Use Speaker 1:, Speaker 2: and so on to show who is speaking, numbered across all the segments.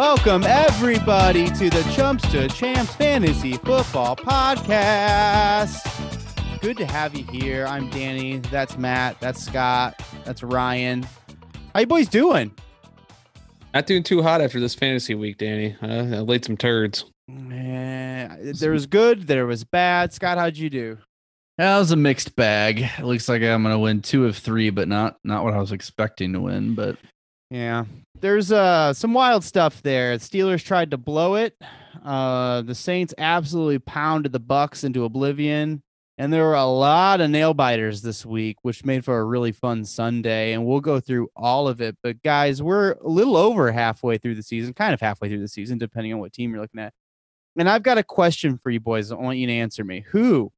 Speaker 1: welcome everybody to the Chumps to Champs Fantasy Football Podcast. Good to have you here. I'm Danny. That's Matt. That's Scott. That's Ryan. How you boys doing?
Speaker 2: Not doing too hot after this fantasy week, Danny. Uh, I laid some turds.
Speaker 1: Man, there was good, there was bad. Scott, how'd you do?
Speaker 3: That was a mixed bag. It looks like I'm gonna win two of three, but not not what I was expecting to win. But
Speaker 1: Yeah. There's uh some wild stuff there. Steelers tried to blow it. Uh the Saints absolutely pounded the Bucks into oblivion. And there were a lot of nail biters this week, which made for a really fun Sunday. And we'll go through all of it. But guys, we're a little over halfway through the season, kind of halfway through the season, depending on what team you're looking at. And I've got a question for you boys. I want you to answer me. Who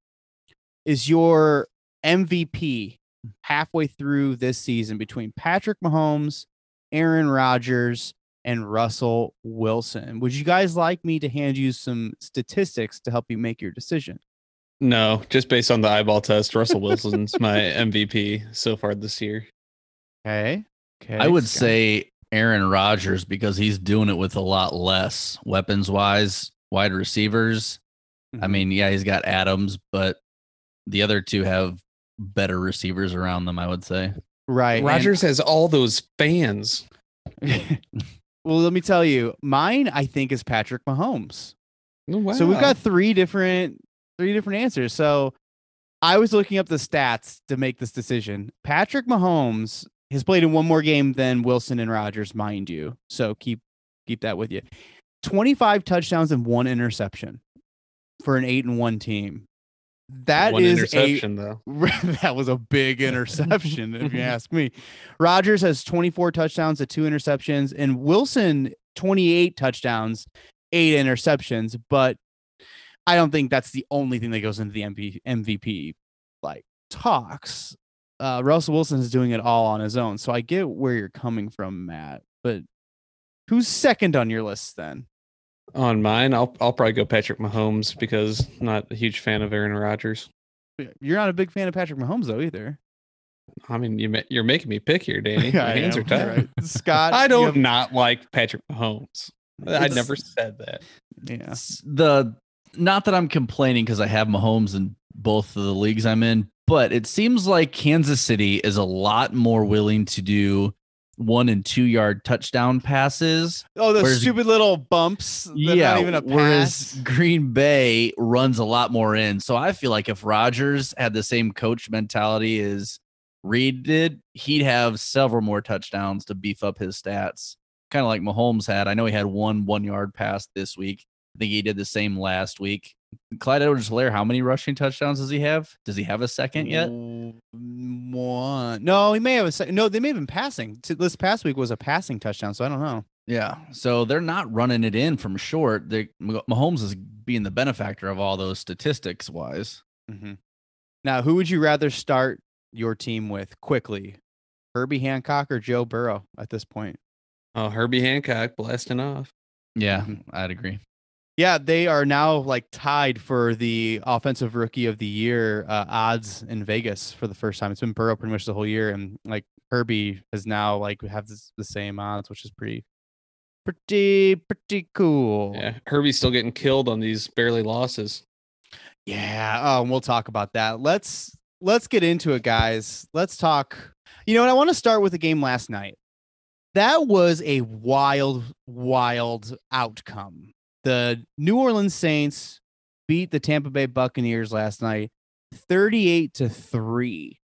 Speaker 1: is your MVP halfway through this season between Patrick Mahomes, Aaron Rodgers, and Russell Wilson? Would you guys like me to hand you some statistics to help you make your decision?
Speaker 2: No, just based on the eyeball test, Russell Wilson's my MVP so far this year.
Speaker 1: Okay. Okay.
Speaker 3: I would
Speaker 1: Scott.
Speaker 3: say Aaron Rodgers because he's doing it with a lot less weapons wise, wide receivers. I
Speaker 1: Mhm.
Speaker 3: mean, yeah, he's got Adams, but the other two have better receivers around them. I would say.
Speaker 1: Right. and-
Speaker 2: Rodgers has all those fans.
Speaker 1: well, let me tell you, mine I think is Patrick Mahomes.
Speaker 2: Oh, wow.
Speaker 1: So we've got three different three different answers. So I was looking up the stats to make this decision. Patrick Mahomes has played in one more game than Wilson and Rodgers, mind you. So keep keep that with you. 25 touchdowns and one interception for an 8 and 1 team. That
Speaker 2: one
Speaker 1: is
Speaker 2: interception though.
Speaker 1: a that was a big interception if you ask me. Rodgers has 24 touchdowns to two interceptions and Wilson 28 touchdowns, 8 interceptions, but I don't think that's the only thing that goes into the MP, MVP like talks. Uh, Russell Wilson is doing it all on his own, so I get where you're coming from, Matt. But who's second on your list then?
Speaker 2: On mine, I'll I'll probably go Patrick Mahomes because I'm not a huge fan of Aaron Rodgers.
Speaker 1: You're not a big fan of Patrick Mahomes, though, either.
Speaker 2: I mean, you ma- you're making me pick here, Danny. My
Speaker 1: I
Speaker 2: hands
Speaker 1: am,
Speaker 2: are tied.
Speaker 1: right. Scott,
Speaker 2: I don't
Speaker 1: have-
Speaker 2: not like Patrick Mahomes. I never said that.
Speaker 1: Yeah.
Speaker 3: S- The not that I'm complaining because I have Mahomes in both of the leagues I'm in, but it seems like Kansas City is a lot more willing to do one and two yard touchdown passes.
Speaker 1: Oh, those
Speaker 3: Whereas-
Speaker 1: stupid little bumps. That
Speaker 3: yeah,
Speaker 1: even a
Speaker 3: whereas
Speaker 1: pass.
Speaker 3: Green Bay runs a lot more in. So I feel like if Rodgers had the same coach mentality as Reid did, he'd have several more touchdowns to beef up his stats. Kind of like Mahomes had. I know he had one one yard pass this week. I think he did the same last week. Clyde Edwards Helaire, how many rushing touchdowns does he have? Does he have a second yet?
Speaker 1: Mm, One. No, he may have a second. No, they may have been passing. This past week was a passing touchdown, so I don't know.
Speaker 3: Yeah. So they're not running it in from short. They Mahomes is being the benefactor of all those statistics wise.
Speaker 1: Mhm. Now, who would you rather start your team with quickly? Herbie Hancock or Joe Burrow at this point?
Speaker 2: Oh, Herbie Hancock blasting off.
Speaker 3: Yeah,
Speaker 1: Mhm.
Speaker 3: I'd agree.
Speaker 1: Yeah, they are now like tied for the offensive rookie of the year uh, odds in Vegas for the first time. It's been Burrow pretty much the whole year, and like Herbie has now like we have this, the same odds, which is pretty, pretty, pretty cool.
Speaker 2: Yeah, Herbie's still getting killed on these barely losses.
Speaker 1: Yeah. Oh, and we'll talk about that. Let's let's get into it, guys. Let's talk. You know what? I want to start with the game last night. That was a wild, wild outcome. The New Orleans Saints beat the Tampa Bay Buccaneers last night, 38 to 3.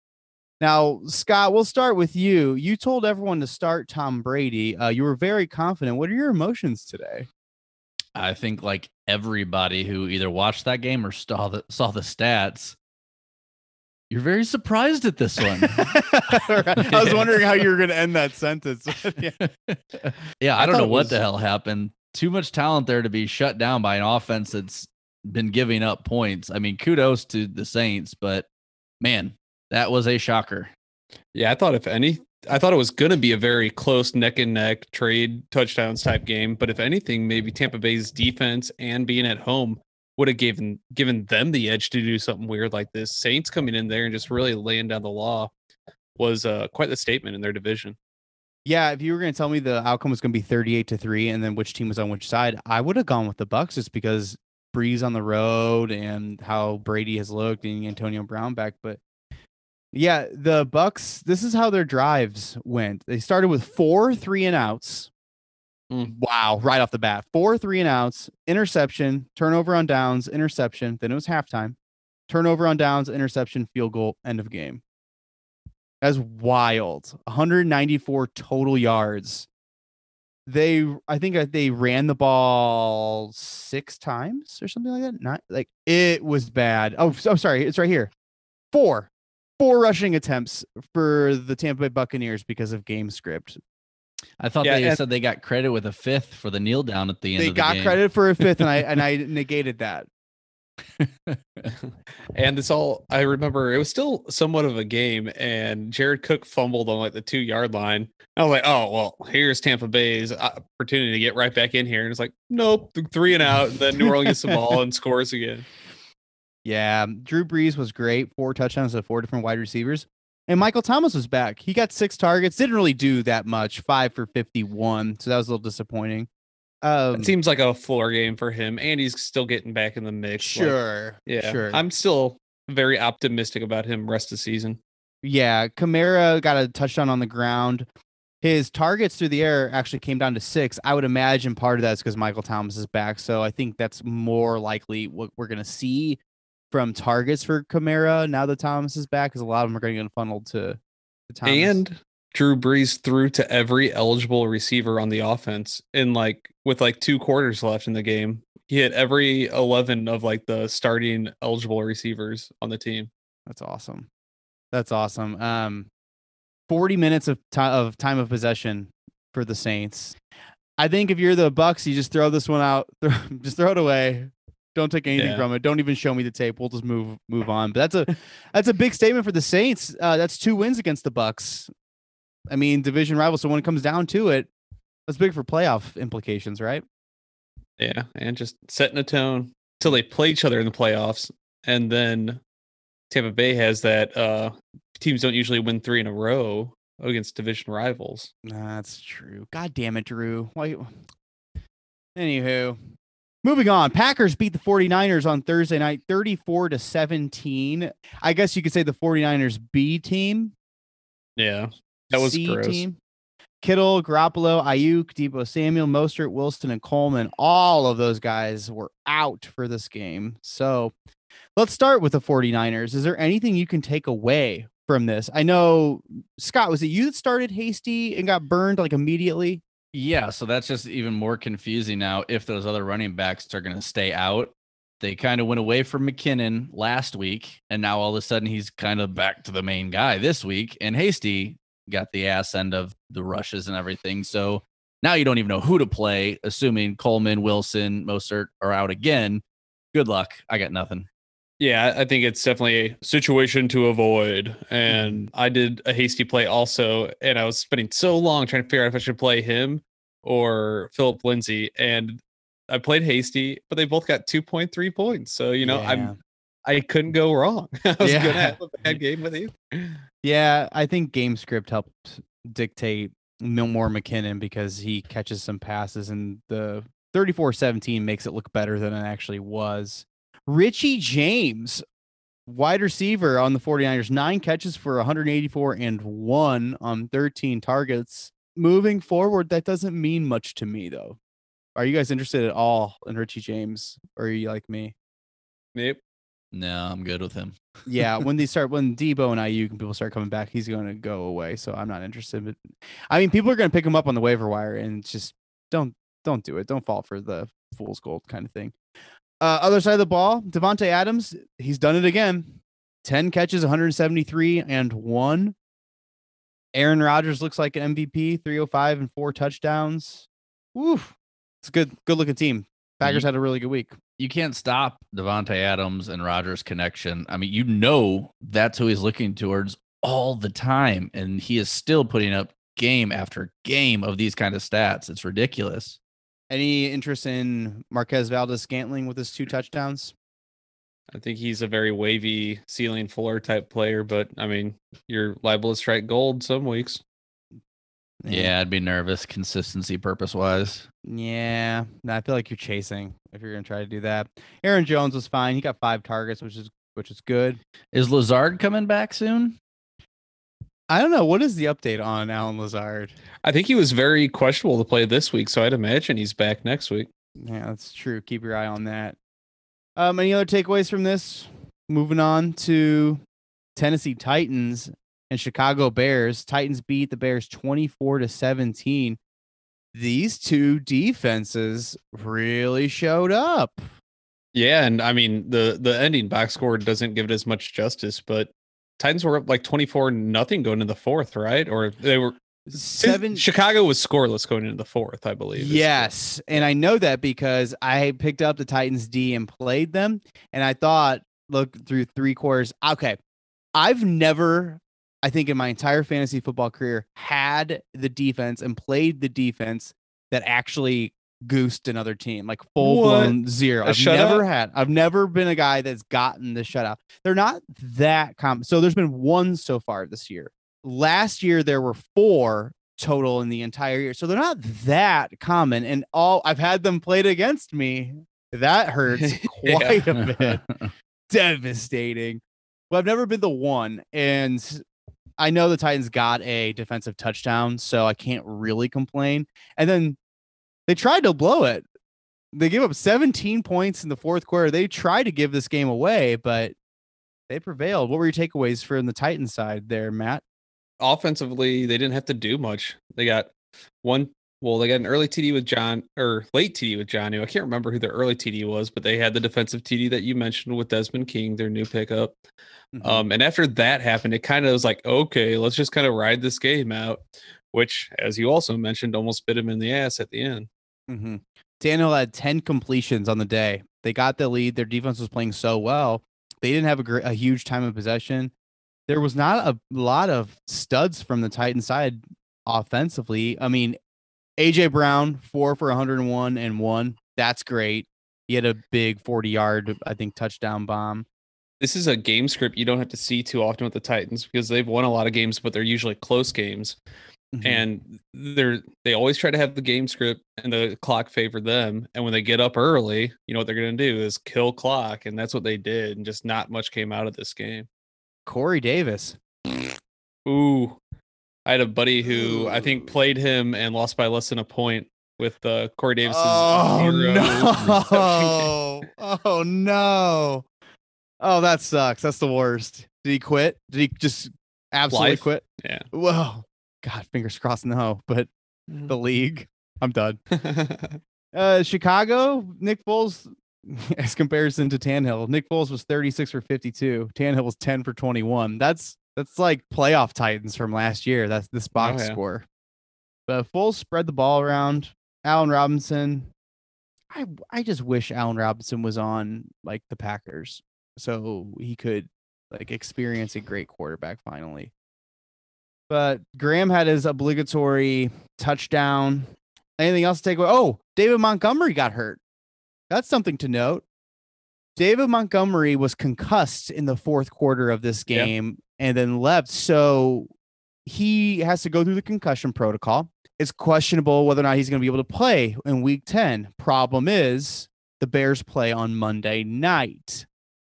Speaker 1: Now, Scott, we'll start with you. You told everyone to start Tom Brady. Uh, you were very confident. What are your emotions today?
Speaker 3: I think like everybody who either watched that game or saw the saw the stats, you're very surprised at this one.
Speaker 1: I was wondering how you were going to end that sentence. yeah.
Speaker 3: yeah,
Speaker 2: I
Speaker 3: I, don't know what the hell happened. Too much talent there to be shut down by an offense that's been giving up points. I mean, kudos to the Saints, but man, that was a shocker.
Speaker 2: Yeah, I thought if any, I thought it was going to be a very close neck and neck trade touchdowns type game. But if anything, maybe Tampa Bay's defense and being at home would have given given them the edge to do something weird like this. Saints coming in there and just really laying down the law was uh, quite the statement in their division.
Speaker 1: Yeah, if you were going to tell me the outcome was going to be 38 to 3 and then which team was on which side, I would have gone with the Bucks just because Brees on the road and how Brady has looked and Antonio Brown back, but yeah, the Bucks, this is how their drives went. They started with 4 3 and outs.
Speaker 2: Mm.
Speaker 1: Wow, right off the bat. 4 3 and outs, interception, turnover on downs, interception, then it was halftime. Turnover on downs, interception, field goal, end of game. That's wild. 194 total yards. They, I think they ran the ball six times or something like that. Not like it was bad. Oh, so, I'm sorry. It's right here. Four, four rushing attempts for the Tampa Bay Buccaneers because of game script.
Speaker 3: I thought
Speaker 2: Yeah,
Speaker 3: they said they got credit with a fifth for the kneel down at the end
Speaker 1: They
Speaker 3: of the
Speaker 1: got
Speaker 3: game.
Speaker 1: credit for a fifth, and I and I negated that.
Speaker 2: and it's all I remember. It was still somewhat of a game, and Jared Cook fumbled on like the two yard line. I was like, "Oh well, here's Tampa Bay's opportunity to get right back in here." And it's like, "Nope, three and out." Then New Orleans gets the ball and scores again.
Speaker 1: Yeah, um, Drew Brees was great. Four touchdowns to four different wide receivers. And Michael Thomas was back. He got six targets. Didn't really do that much. Five for fifty-one. So that was a little disappointing. Um,
Speaker 2: It seems like a floor game for him, and he's still getting back in the mix. like,
Speaker 1: sure.
Speaker 2: yeah,
Speaker 1: Sure.
Speaker 2: I'm still very optimistic about him rest of the season.
Speaker 1: Yeah, Kamara got a touchdown on the ground. His targets through the air actually came down to six. I would imagine part of that's because Michael Thomas is back. So I think that's more likely what we're going to see from targets for Kamara now that Thomas is back, because a lot of them are going to get funneled to, to Thomas.
Speaker 2: And Drew Brees threw to every eligible receiver on the offense in like with like two quarters left in the game. He hit every 11 of like the starting eligible receivers on the team.
Speaker 1: That's awesome. That's awesome. Um, 40 minutes of time of time of possession for the Saints. I think if you're the Bucks, you just throw this one out, just throw it away. Don't take anything
Speaker 2: Yeah.
Speaker 1: from it. Don't even show me the tape. We'll just move move on. But that's a that's a big statement for the Saints. Uh, that's two wins against the Bucks. I mean, division rivals. So when it comes down to it, that's big for playoff implications, right?
Speaker 2: Yeah, and just setting a tone till they play each other in the playoffs, and then Tampa Bay has that uh teams don't usually win three in a row against division rivals.
Speaker 1: That's true. God damn it, Drew. Why? Anywho, moving on. Packers beat the 49ers on Thursday night 34 to 17. I guess you could say the 49ers B team.
Speaker 2: Yeah, that was
Speaker 1: C
Speaker 2: gross.
Speaker 1: team. Kittle, Garoppolo, Aiyuk, Deebo Samuel, Mostert, Wilson, and Coleman. All of those guys were out for this game. So let's start with the 49ers. Is there anything you can take away from this? I know, Scott, was it you that started Hasty and got burned like immediately?
Speaker 3: Yeah, so that's just even more confusing now if those other running backs are going to stay out. They kind of went away from McKinnon last week, and now all of a sudden he's kind of back to the main guy this week. And Hasty got the ass end of the rushes and everything. So now you don't even know who to play, assuming Coleman, Wilson, Mostert are out again. Good luck. I got nothing.
Speaker 2: Yeah, I think it's definitely a situation to avoid. And mm-hmm. I did a Hasty play also, and I was spending so long trying to figure out if I should play him or Philip Lindsay. And I played Hasty, but they both got 2.3 points. So, you know,
Speaker 1: Yeah.
Speaker 2: I'm I couldn't go wrong. I was
Speaker 1: Yeah.
Speaker 2: gonna have a bad game with you.
Speaker 1: Yeah, I think game script helped dictate Mil- more McKinnon because he catches some passes and the 34-17 makes it look better than it actually was. Richie James, wide receiver on the 49ers, nine catches for 184 and one on 13 targets. Moving forward, that doesn't mean much to me though. Are you guys interested at all in Richie James or are you like me?
Speaker 2: Yep.
Speaker 3: No, I'm good with him.
Speaker 1: yeah, when they start when Deebo and and people start coming back, he's going to go away. So I'm not interested. But I mean, people are going to pick him up on the waiver wire, and just don't don't do it. Don't fall for the fool's gold kind of thing. Uh, other side of the ball, Davante Adams, he's done it again. Ten catches, 173 and one. Aaron Rodgers looks like an MVP, 305 and four touchdowns. Woof, it's a good good looking team. Packers had a really good week.
Speaker 3: You can't stop Davante Adams and Rodgers connection. I mean, you know that's who he's looking towards all the time, and he is still putting up game after game of these kind of stats. It's ridiculous.
Speaker 1: Any interest in Marquez Valdes Scantling with his two touchdowns?
Speaker 2: I think he's a very wavy ceiling floor type player, but I mean, you're liable to strike gold some weeks.
Speaker 3: Yeah, I'd be nervous consistency purpose wise.
Speaker 1: Yeah, no, I feel like you're chasing if you're gonna try to do that. Aaron Jones was fine. He got five targets, which is which is good.
Speaker 3: Is Lazard coming back soon?
Speaker 1: I don't know what is the update on Allen Lazard.
Speaker 2: I think he was very questionable to play this week, so I'd imagine he's back next week.
Speaker 1: Yeah, that's true. Keep your eye on that. Um, any other takeaways from this? Moving on to Tennessee Titans and Chicago Bears. Titans beat the Bears 24 to 17. These two defenses really showed up.
Speaker 2: Yeah, and I mean the the ending box score doesn't give it as much justice, but Titans were up like 24 nothing going into the fourth, right? Or they were
Speaker 1: Seven
Speaker 2: Chicago was scoreless going into the fourth, I believe.
Speaker 1: Yes, and I know that because I picked up the Titans D and played them, and I thought, look through three quarters. Okay, I've never, I think, in my entire fantasy football career, had the defense and played the defense that actually goosed another team, like full blown zero.
Speaker 2: A
Speaker 1: I've never had. I've never been a guy that's gotten the shutout. They're not that common. So there's been one so far this year. Last year there were four total in the entire year. So they're not that common. And all I've had them played against me. That hurts quite a bit. Devastating. Well, I've never been the one. And I know the Titans got a defensive touchdown, so I can't really complain. And then they tried to blow it. They gave up 17 points in the fourth quarter. They tried to give this game away, but they prevailed. What were your takeaways from the Titans side there, Matt?
Speaker 2: offensively, they didn't have to do much. They got one. Well, they got an early TD with John or late TD with John. I can't remember who their early TD was, but they had the defensive TD that you mentioned with Desmond King, their new pickup.
Speaker 1: Mhm.
Speaker 2: Um, and after that happened, it kind of was like, okay, let's just kind of ride this game out. Which, as you also mentioned, almost bit him in the ass at the end.
Speaker 1: Mm-hmm. Daniel had 10 completions on the day. They got the lead. Their defense was playing so well. They didn't have a, gr- a huge time of possession. There was not a lot of studs from the Titan side offensively. I mean, AJ Brown, four for 101 and one. That's great. He had a big 40 yard, I think, touchdown bomb.
Speaker 2: This is a game script you don't have to see too often with the Titans because they've won a lot of games, but they're usually close games.
Speaker 1: Mhm.
Speaker 2: and they're they always try to have the game script and the clock favor them and when they get up early you know what they're going to do is kill clock and that's what they did and just not much came out of this game
Speaker 1: Corey Davis.
Speaker 2: ooh i had a buddy who i think played him and lost by less than a point with uh corey davis's
Speaker 1: Oh
Speaker 2: zero
Speaker 1: no! Oh no! Oh, that sucks. That's the worst. Did he quit? Did he just absolutely
Speaker 2: Life?
Speaker 1: quit?
Speaker 2: yeah
Speaker 1: Whoa! God, fingers crossed. No, but the league. I'm done. Uh, Chicago. Nick Foles, as comparison to Tannehill, Nick Foles was 36 for 52. Tannehill was 10 for 21. That's that's like playoff Titans from last year. That's this oh, box
Speaker 2: yeah.
Speaker 1: score. But Foles spread the ball around. Allen Robinson. I I just wish Allen Robinson was on like the Packers so he could like experience a great quarterback finally. But Graham had his obligatory touchdown. Anything else to take away? Oh, David Montgomery got hurt. That's something to note. David Montgomery was concussed in the fourth quarter of this
Speaker 2: Yeah.
Speaker 1: game and then left. So he has to go through the concussion protocol. It's questionable whether or not he's going to be able to play in week 10. Problem is, the Bears play on Monday night.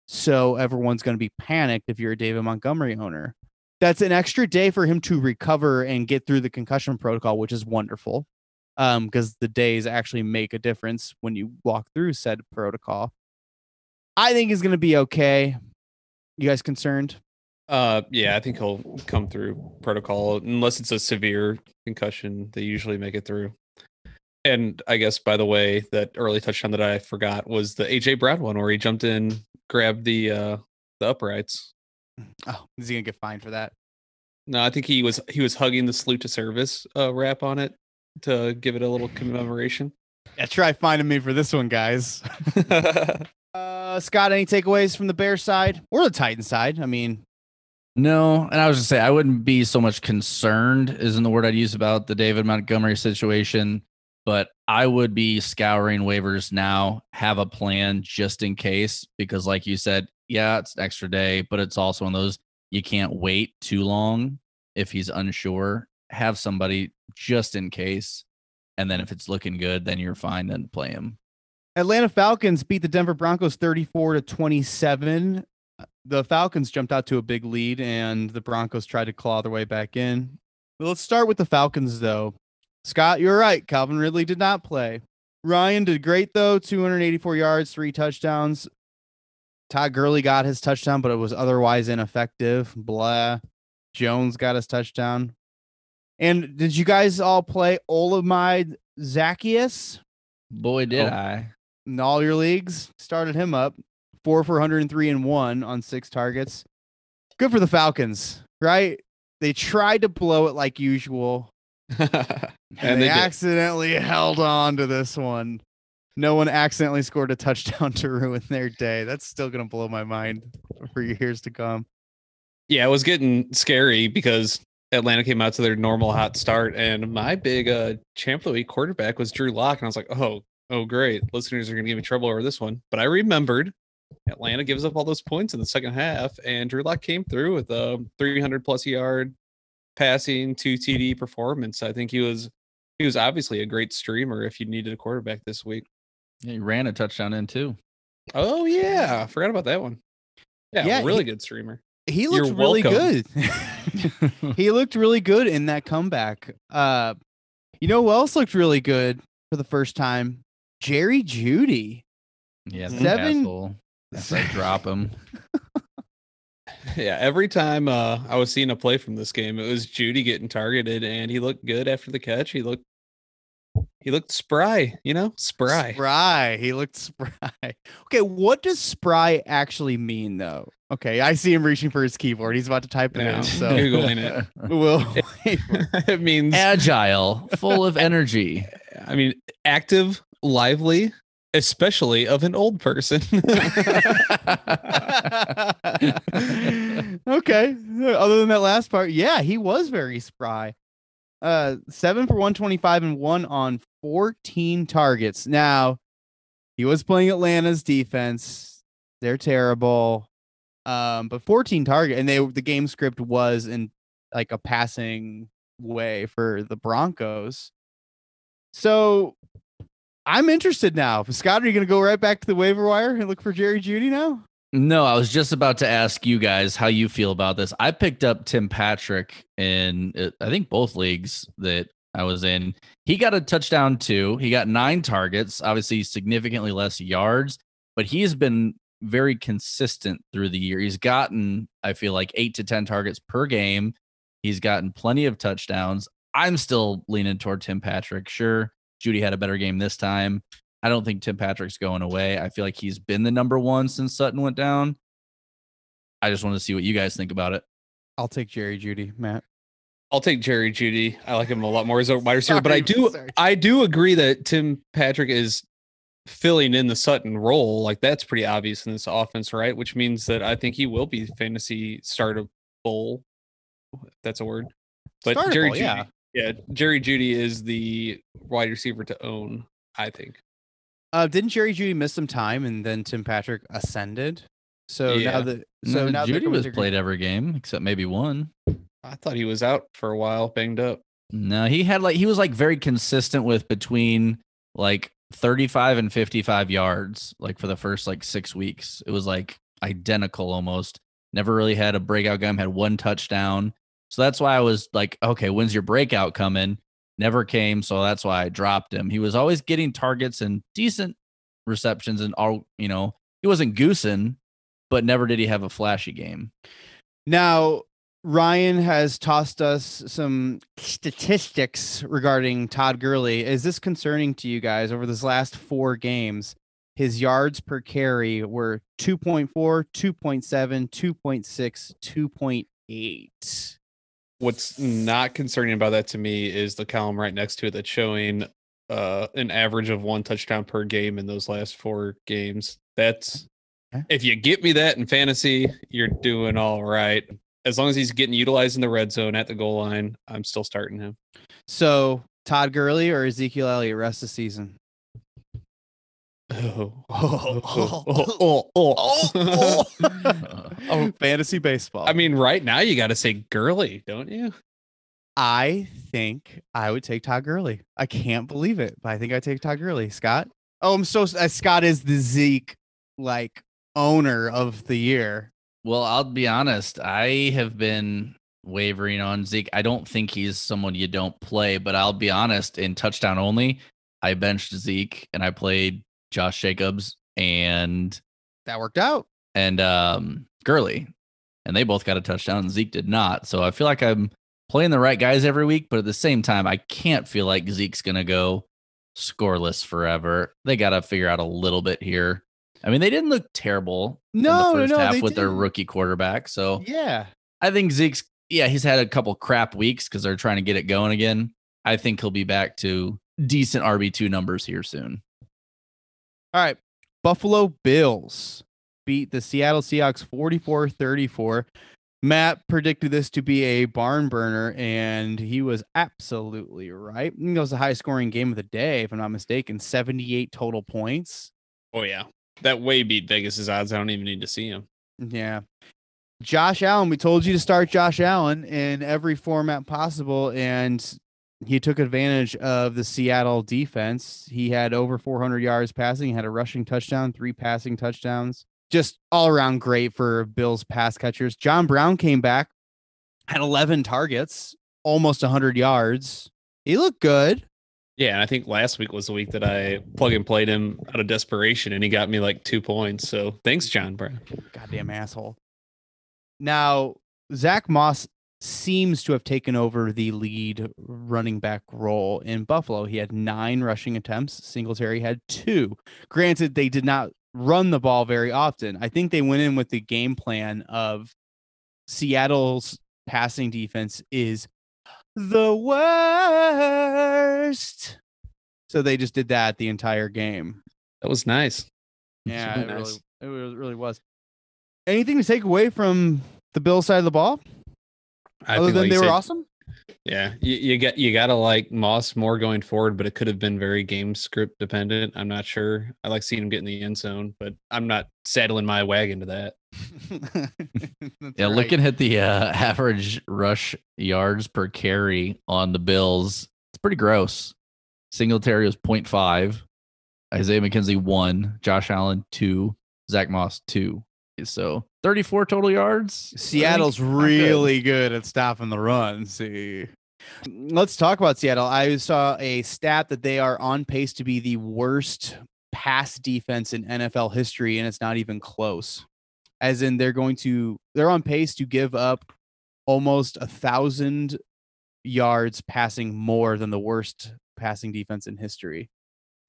Speaker 1: So everyone's going to be panicked if you're a David Montgomery owner. That's an extra day for him to recover and get through the concussion protocol, which is wonderful. Um, because the days actually make a difference when you walk through said protocol. I think he's going to be okay. You guys concerned?
Speaker 2: uh yeah i think he'll come through protocol unless it's a severe concussion they usually make it through and i guess by the way that early touchdown that i forgot was the aj brown one where he jumped in grabbed the uh the uprights
Speaker 1: Oh, is he going to get fined for that?
Speaker 2: No, I think he was he was hugging the salute to service uh, wrap on it to give it a little commemoration.
Speaker 1: Yeah, try finding me for this one, guys. Uh, Scott, any takeaways from the Bear side or the Titan side? I mean,
Speaker 3: No, and I was just say I wouldn't be so much concerned, isn't the word I'd use about the David Montgomery situation, but I would be scouring waivers now, have a plan just in case, because like you said, yeah, it's an extra day, but it's also one of those you can't wait too long if he's unsure. have somebody just in case. And then if it's looking good, then you're fine. Then play him.
Speaker 1: Atlanta Falcons beat the Denver Broncos 34 to 27. The Falcons jumped out to a big lead and the Broncos tried to claw their way back in. But let's start with the Falcons though. Scott, you're right. Calvin Ridley did not play. Ryan did great though, 284 yards, three touchdowns. Todd Gurley got his touchdown, but it was otherwise ineffective. Blah. Jones got his touchdown. And did you guys all play Olamide Zaccheaus?
Speaker 3: Boy, did
Speaker 2: Oh.
Speaker 3: I.
Speaker 1: in all your leagues. Started him up four for 103 and one on six targets. Good for the Falcons, right? They tried to blow it like usual,
Speaker 2: and
Speaker 1: and, they,
Speaker 2: they
Speaker 1: accidentally held on to this one. No one accidentally scored a touchdown to ruin their day. That's still gonna blow my mind for years to come.
Speaker 2: Yeah, it was getting scary because Atlanta came out to their normal hot start, and my big uh champ of the week quarterback was Drew Lock, and I was like, oh, oh, great, listeners are gonna give me trouble over this one. But I remembered Atlanta gives up all those points in the second half, and Drew Lock came through with a 300 plus yard passing, two TD performance. I think he was he was obviously a great streamer if you needed a quarterback this week.
Speaker 3: Yeah, he ran a touchdown in too.
Speaker 2: Oh yeah, forgot about that one. Yeah,
Speaker 1: Yeah,
Speaker 2: really
Speaker 1: he-
Speaker 2: good streamer.
Speaker 1: He
Speaker 2: You're
Speaker 1: looked really
Speaker 2: welcome.
Speaker 1: good. he looked really good in that comeback. Uh, you know who else looked really good for the first time? Jerry Jeudy.
Speaker 3: yeah,
Speaker 2: Seven-
Speaker 3: that asshole. I drop him.
Speaker 2: Yeah, every time uh, I was seeing a play from this game, it was Jeudy getting targeted, and he looked good after the catch. He looked, he looked spry, you know, spry.
Speaker 1: Spry. He looked spry. Okay, what does spry actually mean though? Okay, I see him reaching for his keyboard. He's about to type it
Speaker 2: Yeah.
Speaker 1: in. So
Speaker 2: Googling it.
Speaker 1: we'll
Speaker 2: it means,
Speaker 3: Agile, full of energy.
Speaker 2: I mean, active, lively, especially of an old person.
Speaker 1: okay. Other than that last part, yeah, he was very spry. Uh, seven for 125 and one on 14 targets. Now, he was playing Atlanta's defense. They're terrible. Um, but 14 target, and they the game script was in like a passing way for the Broncos. So I'm interested now. Scott, are you going to go right back to the waiver wire and look for Jerry Jeudy now?
Speaker 3: No, I was just about to ask you guys how you feel about this. I picked up Tim Patrick in, uh, I think, both leagues that I was in. He got a touchdown too. He got nine targets, obviously, significantly less yards, but he's been very consistent through the year. He's gotten, I feel like, eight to 10 targets per game. He's gotten plenty of touchdowns. I'm still leaning toward Tim Patrick. Sure, Jeudy had a better game this time. I don't think Tim Patrick's going away. I feel like he's been the number one since Sutton went down. I just want to see what you guys think about it.
Speaker 1: I'll take Jerry Jeudy, Matt.
Speaker 2: I'll take Jerry Jeudy. I like him a lot more as a wide receiver, but I do
Speaker 1: sorry.
Speaker 2: I do agree that Tim Patrick is filling in the Sutton role. Like that's pretty obvious in this offense, right? Which means that I think he will be fantasy startable. if That's a word. But Jerry Jeudy,
Speaker 1: yeah.
Speaker 2: Yeah, Jerry Jeudy is the wide receiver to own. I think.
Speaker 1: Uh, didn't Jerry Jeudy miss some time and then Tim Patrick ascended? So
Speaker 2: Yeah.
Speaker 1: now that so
Speaker 3: So
Speaker 1: now Jeudy
Speaker 3: was
Speaker 1: to-
Speaker 3: played every game except maybe one.
Speaker 2: I thought he was out for a while, banged up.
Speaker 3: No, he had like he was like very consistent with between like 35 and 55 yards like for the first like 6 weeks. It was like identical almost. Never really had a breakout game, had one touchdown. So that's why I was like, okay, when's your breakout coming? Never came, so that's why I dropped him. He was always getting targets and decent receptions and all, you know, he wasn't goosing, but never did he have a flashy game.
Speaker 1: Now Ryan has tossed us some statistics regarding Todd Gurley. Is this concerning to you guys over this last four games? His yards per carry were 2.4, 2.7, 2.6, 2.8.
Speaker 2: What's not concerning about that to me is the column right next to it that's showing uh, an average of one touchdown per game in those last four games. That's if you get me that in fantasy, you're doing all right. As long as he's getting utilized in the red zone at the goal line, I'm still starting him.
Speaker 1: So Todd Gurley or Ezekiel Elliott rest of the season?
Speaker 2: Oh,
Speaker 1: Oh, oh,
Speaker 3: Uh,
Speaker 1: oh. Fantasy baseball.
Speaker 2: I mean, right now you got to say Gurley, don't you?
Speaker 1: I think I would take Todd Gurley. I can't believe it, but I think I take Todd Gurley. Scott? Oh, I'm so uh, Scott is the Zeke like owner of the year.
Speaker 3: Well, I'll be honest. I have been wavering on Zeke. I don't think he's someone you don't play, but I'll be honest. In touchdown only, I benched Zeke and I played Josh Jacobs and
Speaker 1: That worked out.
Speaker 3: and um Gurley, and they both got a touchdown. and Zeke did not. So I feel like I'm playing the right guys every week, but at the same time, I can't feel like Zeke's gonna go scoreless forever. They got to figure out a little bit here. I mean, they didn't look terrible
Speaker 1: No,
Speaker 3: in
Speaker 1: no,
Speaker 3: the first
Speaker 1: no,
Speaker 3: half with their
Speaker 1: didn't.
Speaker 3: rookie quarterback. So
Speaker 1: Yeah.
Speaker 3: I think Zeke's yeah, he's had a couple crap weeks because they're trying to get it going again. I think he'll be back to decent RB two numbers here soon.
Speaker 1: All right. Buffalo Bills beat the Seattle Seahawks 44 34. Matt predicted this to be a barn burner, and he was absolutely right. It was the highest scoring game of the day, if I'm not mistaken. 78 total points.
Speaker 2: Oh yeah, that way beat Vegas's odds. I don't even need to see him.
Speaker 1: Yeah. Josh Allen, we told you to start Josh Allen in every format possible, and he took advantage of the Seattle defense. He had over 400 yards passing, he had a rushing touchdown, three passing touchdowns. Just all around great for Bills pass catchers. John Brown came back, had 11 targets, almost 100 yards. He looked good.
Speaker 2: Yeah, and I think last week was the week that I plug and played him out of desperation, and he got me like two points. So thanks, John Brown.
Speaker 1: Goddamn asshole. Now, Zach Moss seems to have taken over the lead running back role in Buffalo. He had nine rushing attempts. Singletary had two. Granted, they did not run the ball very often. I think they went in with the game plan of Seattle's passing defense is the worst. So they just did that the entire game.
Speaker 2: That was nice.
Speaker 1: Yeah, it really, it really, really was. Anything to take away from the Bill side of the ball,
Speaker 2: I
Speaker 1: other
Speaker 2: think,
Speaker 1: than
Speaker 2: like
Speaker 1: they
Speaker 2: you
Speaker 1: were
Speaker 2: said,
Speaker 1: awesome?
Speaker 2: Yeah, you, you get you gotta like Moss more going forward, but it could have been very game script dependent. I'm not sure. I like seeing him get in the end zone, but I'm not saddling my wagon to that.
Speaker 3: Yeah,
Speaker 1: right.
Speaker 3: looking at the uh, average rush yards per carry on the Bills, it's pretty gross. Singletary was 0.5, Isaiah McKenzie one, Josh Allen two, Zach Moss two. So 34 total yards.
Speaker 1: Seattle's
Speaker 3: not good.
Speaker 1: really good at stopping the run. See, let's talk about Seattle. I saw a stat that they are on pace to be the worst pass defense in NFL history, and it's not even close. As in, they're going to they're on pace to give up almost a thousand yards passing more than the worst passing defense in history.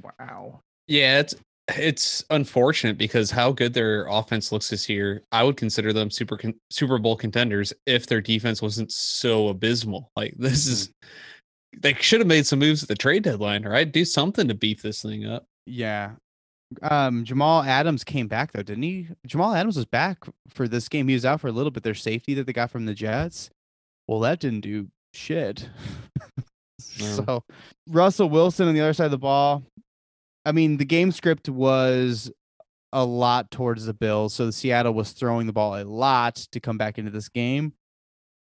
Speaker 3: Wow.
Speaker 2: Yeah, it's it's unfortunate because how good their offense looks this year, I would consider them super con- Super Bowl contenders if their defense wasn't so abysmal. Like this is, they should have made some moves at the trade deadline, right? Do something to beef this thing up.
Speaker 1: Yeah. Um, Jamal Adams came back though, didn't he? Jamal Adams was back for this game. He was out for a little bit. Their safety that they got from the Jets. Well, that didn't do shit.
Speaker 2: No.
Speaker 1: So Russell Wilson on the other side of the ball. I mean, the game script was a lot towards the Bills. So the Seattle was throwing the ball a lot to come back into this game.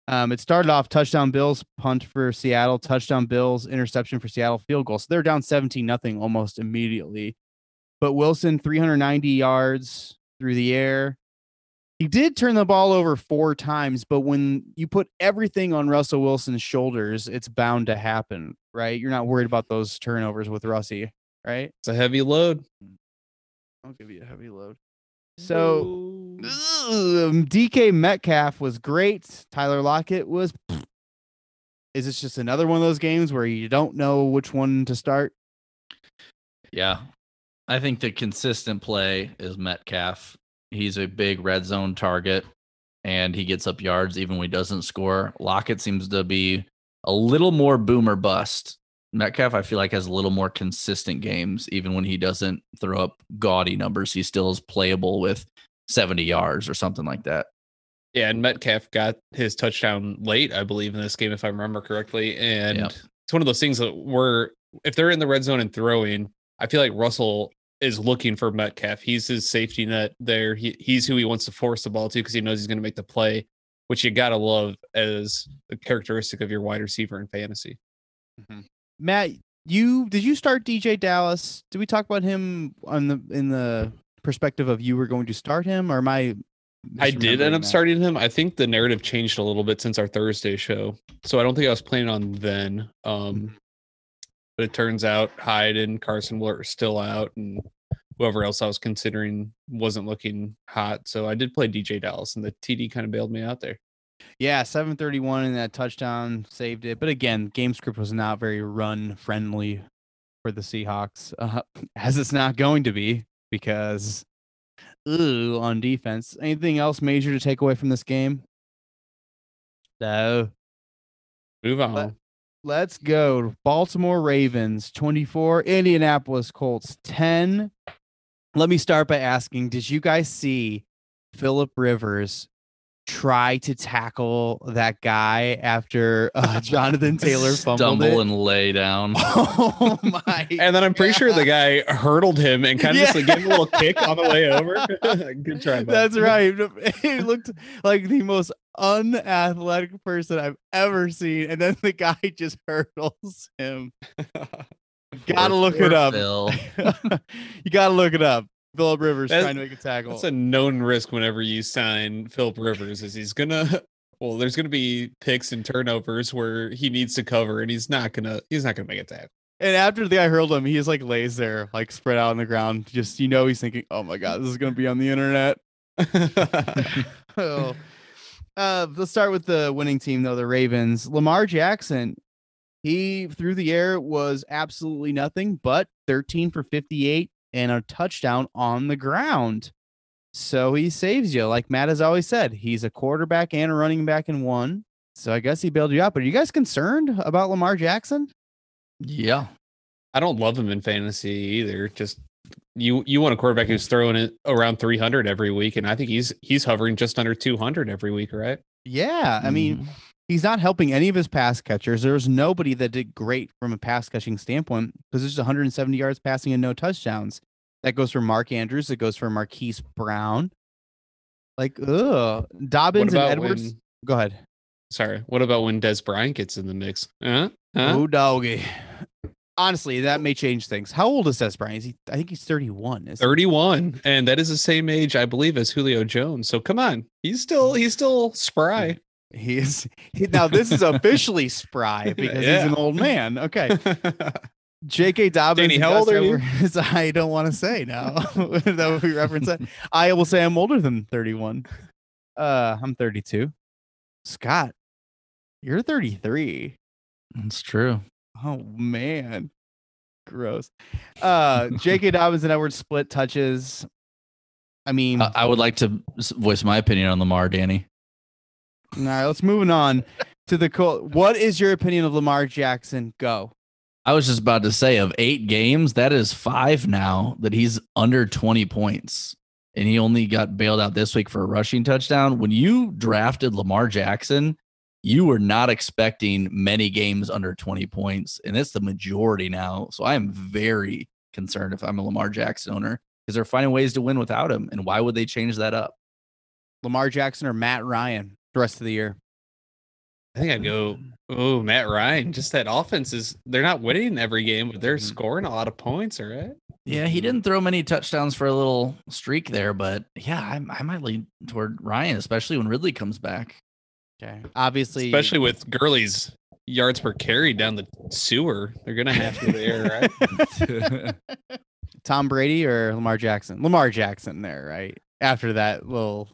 Speaker 1: Um, it started off touchdown Bills, punt for Seattle, touchdown Bills, interception for Seattle, field goal. So they're down 17 nothing almost immediately. But Wilson, 390 yards through the air. He did turn the ball over four times, but when you put everything on Russell Wilson's shoulders, it's bound to happen, right? You're not worried about those turnovers with Russie, right?
Speaker 2: It's a heavy load.
Speaker 1: I'll give you a heavy load. So um, DK Metcalf was great. Tyler Lockett was. Is this just another one of those games where you don't know which one to start?
Speaker 3: Yeah. I think the consistent play is Metcalf. He's a big red zone target and he gets up yards even when he doesn't score. Lockett seems to be a little more boomer bust. Metcalf, I feel like, has a little more consistent games. Even when he doesn't throw up gaudy numbers, he still is playable with 70 yards or something like that.
Speaker 2: Yeah, and Metcalf got his touchdown late, I believe, in this game, if I remember correctly. And
Speaker 3: Yep.
Speaker 2: it's one of those things that we're if they're in the red zone and throwing, I feel like Russell is looking for Metcalf. He's his safety net there. He, he's who he wants to force the ball to because he knows he's going to make the play. which you gotta love as a characteristic of your wide receiver in fantasy. Mm-hmm.
Speaker 1: Matt, you did you start DeeJay Dallas? Did we talk about him on the in the perspective of you were going to start him, or am I?
Speaker 2: I did end up
Speaker 1: that?
Speaker 2: starting him. I think the narrative changed a little bit since our Thursday show, so I don't think I was planning on then. Um,
Speaker 1: Mhm.
Speaker 2: but it turns out Hyde and Carson were still out, and whoever else I was considering wasn't looking hot. So I did play DeeJay Dallas, and the TD kind of bailed me out there.
Speaker 1: Yeah, 731 and that touchdown saved it. But again, game script was not very run friendly for the Seahawks, uh, as it's not going to be because ooh, on defense. Anything else major to take away from this game? No.
Speaker 2: Move on.
Speaker 1: Let- Let's go. Baltimore Ravens 24, Indianapolis Colts 10. Let me start by asking Did you guys see Philip Rivers try to tackle that guy after uh, Jonathan Taylor fumbled
Speaker 3: Stumble
Speaker 1: it?
Speaker 3: and lay down.
Speaker 1: Oh my!
Speaker 2: and then I'm pretty sure the guy hurdled him and kind of just like gave him a little kick on the way over. Good try. bud.
Speaker 1: That's right. He looked like the most unathletic person I've ever seen, and then the guy just hurdles him. Gotta look it up. You gotta look it up. Philip Rivers
Speaker 2: That's-
Speaker 1: trying to make a tackle.
Speaker 2: That's a known risk whenever you sign Philip Rivers, is he's gonna. Well, there's gonna be picks and turnovers where he needs to cover, and he's not gonna. He's not gonna make a tackle.
Speaker 1: and after the guy hurled him, he just like lays there, like spread out on the ground. Just you know, he's thinking, "Oh my god, this is gonna be on the internet." oh. Uh, let's start with the winning team though, the Ravens. Lamar Jackson, he through the air was absolutely nothing but 13 for 58 and a touchdown on the ground. So he saves you, like Matt has always said. He's a quarterback and a running back in one. So I guess he bailed you out. But are you guys concerned about Lamar Jackson?
Speaker 3: Yeah.
Speaker 2: I don't love him in fantasy either. Just you you want a quarterback who's throwing it around 300 every week, and I think he's he's hovering just under 200 every week, right?
Speaker 1: Yeah, I mean,
Speaker 3: Mhm.
Speaker 1: He's not helping any of his pass catchers. There's nobody that did great from a pass catching standpoint because there's 170 yards passing and no touchdowns. That goes for Mark Andrews. It goes for Marquise Brown. Like, ugh. Dobbins and Edwards.
Speaker 2: when?
Speaker 1: Go ahead.
Speaker 2: Sorry, what about when Dez Bryant gets in the mix? Huh? Huh?
Speaker 1: Oh, doggy. Honestly, that may change things. How old is Dez Bryant? Is he, I think he's 31. Is
Speaker 2: 31, and that is the same age, I believe, as Julio Jones. So come on, he's still he's still spry.
Speaker 1: He is he, now this is officially spry because he's an old man. Okay. J.K. Dobbins.
Speaker 2: Danny, how old are you?
Speaker 1: Edwards, I don't want to say now. that would be reference that. I will say I'm older than 31. Uh, I'm 32. Scott, you're 33.
Speaker 3: That's true.
Speaker 1: Oh man, gross. Uh, J.K. Dobbins and Edwards split touches. I mean,
Speaker 3: I, I would like to voice my opinion on Lamar, Danny.
Speaker 1: All right. Let's moving on to the Col- What is your opinion of Lamar Jackson? Go.
Speaker 3: I was just about to say of eight games, that is five now that he's under 20 points. And he only got bailed out this week for a rushing touchdown. When you drafted Lamar Jackson, you were not expecting many games under 20 points. And it's the majority now. So I am very concerned if I'm a Lamar Jackson owner because they're finding ways to win without him. And why would they change that up?
Speaker 1: Lamar Jackson or Matt Ryan the rest of the year?
Speaker 2: I think I'd go. Oh, Matt Ryan. Just that offense is. They're not winning every game, but they're
Speaker 1: Mhm.
Speaker 2: scoring a lot of points. All right.
Speaker 3: Yeah, he didn't throw many touchdowns for a little streak there, but yeah, I, I might lean toward Ryan, especially when Ridley comes back.
Speaker 1: Okay. Obviously,
Speaker 2: Especially with Gurley's yards per carry down the sewer, they're gonna have to there, right?
Speaker 1: Tom Brady or Lamar Jackson? Lamar Jackson there, right? After that little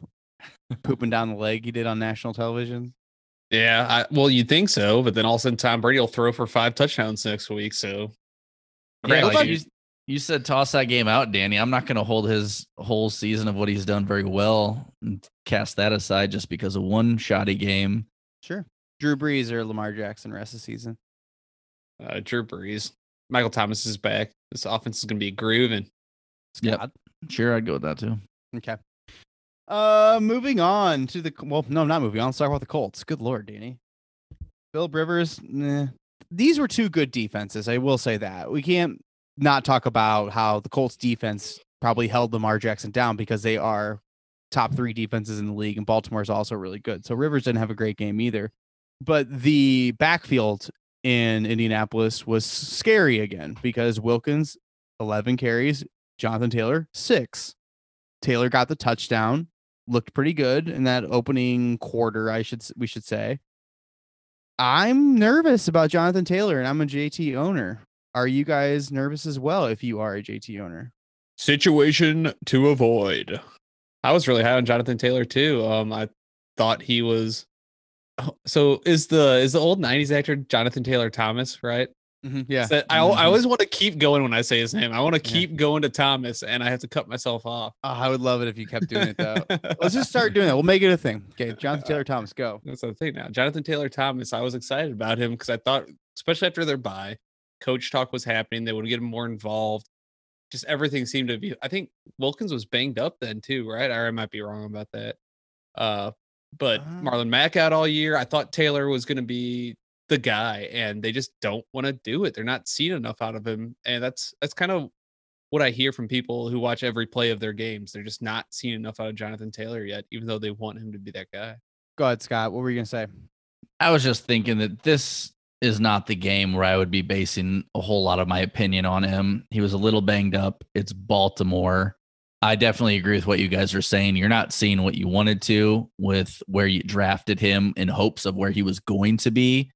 Speaker 1: pooping down the leg he did on national television.
Speaker 2: Yeah. I, well, you'd think so, but then all of a sudden Tom Brady will throw for five touchdowns next week. So
Speaker 3: Yeah, like you, you said toss that game out, Danny. I'm not going to hold his whole season of what he's done very well and cast that aside just because of one shoddy game.
Speaker 1: Sure. Drew Brees or Lamar Jackson rest of the season.
Speaker 2: uh, Drew Brees, Michael Thomas is back. This offense is gonna be grooving.
Speaker 3: Yep. Sure, I'd go with that too.
Speaker 1: Okay. Uh, moving on to the well, no, not moving on. Let's talk about the Colts. Good lord, Danny. Philip Rivers. These were two good defenses. I will say that we can't not talk about how the Colts defense probably held Lamar Jackson down because they are top three defenses in the league, and Baltimore is also really good. So Rivers didn't have a great game either. But the backfield in Indianapolis was scary again because Wilkins, 11 carries, Jonathan Taylor, six. Taylor got the touchdown, looked pretty good in that opening quarter, I should we should say. I'm nervous about Jonathan Taylor and I'm a JT owner. Are you guys nervous as well if you are a JT owner?
Speaker 2: Situation to avoid. I was really high on Jonathan Taylor too. Um, I thought he was. oh, So is the is the old '90s actor Jonathan Taylor Thomas right?
Speaker 1: Yeah.
Speaker 2: So I, I always want to keep going when I say his name. I want to
Speaker 1: Yeah.
Speaker 2: keep going to Thomas, and I have to cut myself off.
Speaker 1: Oh, I would love it if you kept doing it though. Let's just start doing that. We'll make it a thing. Okay, Jonathan Taylor Thomas, go.
Speaker 2: That's the thing now. Jonathan Taylor Thomas, I was excited about him because I thought, especially after their bye, coach talk was happening. They would get him more involved. Just everything seemed to be. I think Wilkins was banged up then too, right? I might be wrong about that. Uh, but
Speaker 1: Uh.
Speaker 2: Marlon Mack out all year. I thought Taylor was going to be the guy, and they just don't want to do it. They're not seeing enough out of him, and that's that's kind of what I hear from people who watch every play of their games. They're just not seeing enough out of Jonathan Taylor yet, even though they want him to be that guy.
Speaker 1: Go ahead, Scott. What were you gonna say?
Speaker 3: I was just thinking that this is not the game where I would be basing a whole lot of my opinion on him. He was a little banged up. It's Baltimore. I definitely agree with what you guys are saying. You're not seeing what you wanted to with where you drafted him in hopes of where he was going to be.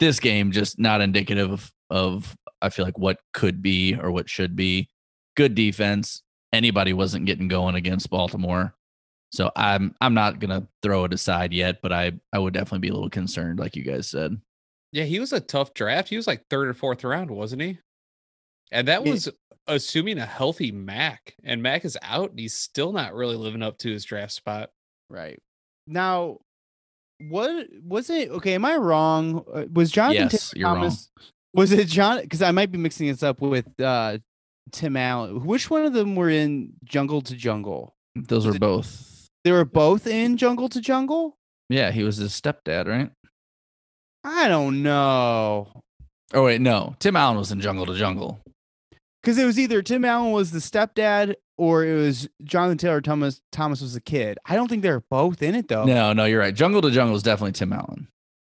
Speaker 3: This game just not indicative of, of I feel like what could be or what should be. Good defense. Anybody wasn't getting going against Baltimore. So I'm I'm not gonna throw it aside yet, but I I would definitely be a little concerned, like you guys said.
Speaker 2: Yeah, he was a tough draft. He was like third or fourth round, wasn't he? And that
Speaker 1: Yeah.
Speaker 2: was assuming a healthy Mack. And Mack is out and he's still not really living up to his draft spot.
Speaker 1: Right now, what was it? Okay, am I wrong? Uh, Was Jonathan
Speaker 3: Yes,
Speaker 1: Taylor
Speaker 3: you're wrong.
Speaker 1: Was it John? Because I might be mixing this up with uh Tim Allen. Which one of them were in Jungle to Jungle?
Speaker 3: Those
Speaker 1: Was
Speaker 3: were
Speaker 1: it-
Speaker 3: both.
Speaker 1: They were both in Jungle to Jungle.
Speaker 3: Yeah, he was his stepdad, right?
Speaker 1: I don't know.
Speaker 3: Oh wait, no. Tim Allen was in Jungle to Jungle.
Speaker 1: Because it was either Tim Allen was the stepdad or it was Jonathan Taylor Thomas Thomas was a kid. I don't think they're both in it though.
Speaker 3: No, no, you're right. Jungle to Jungle is definitely Tim Allen.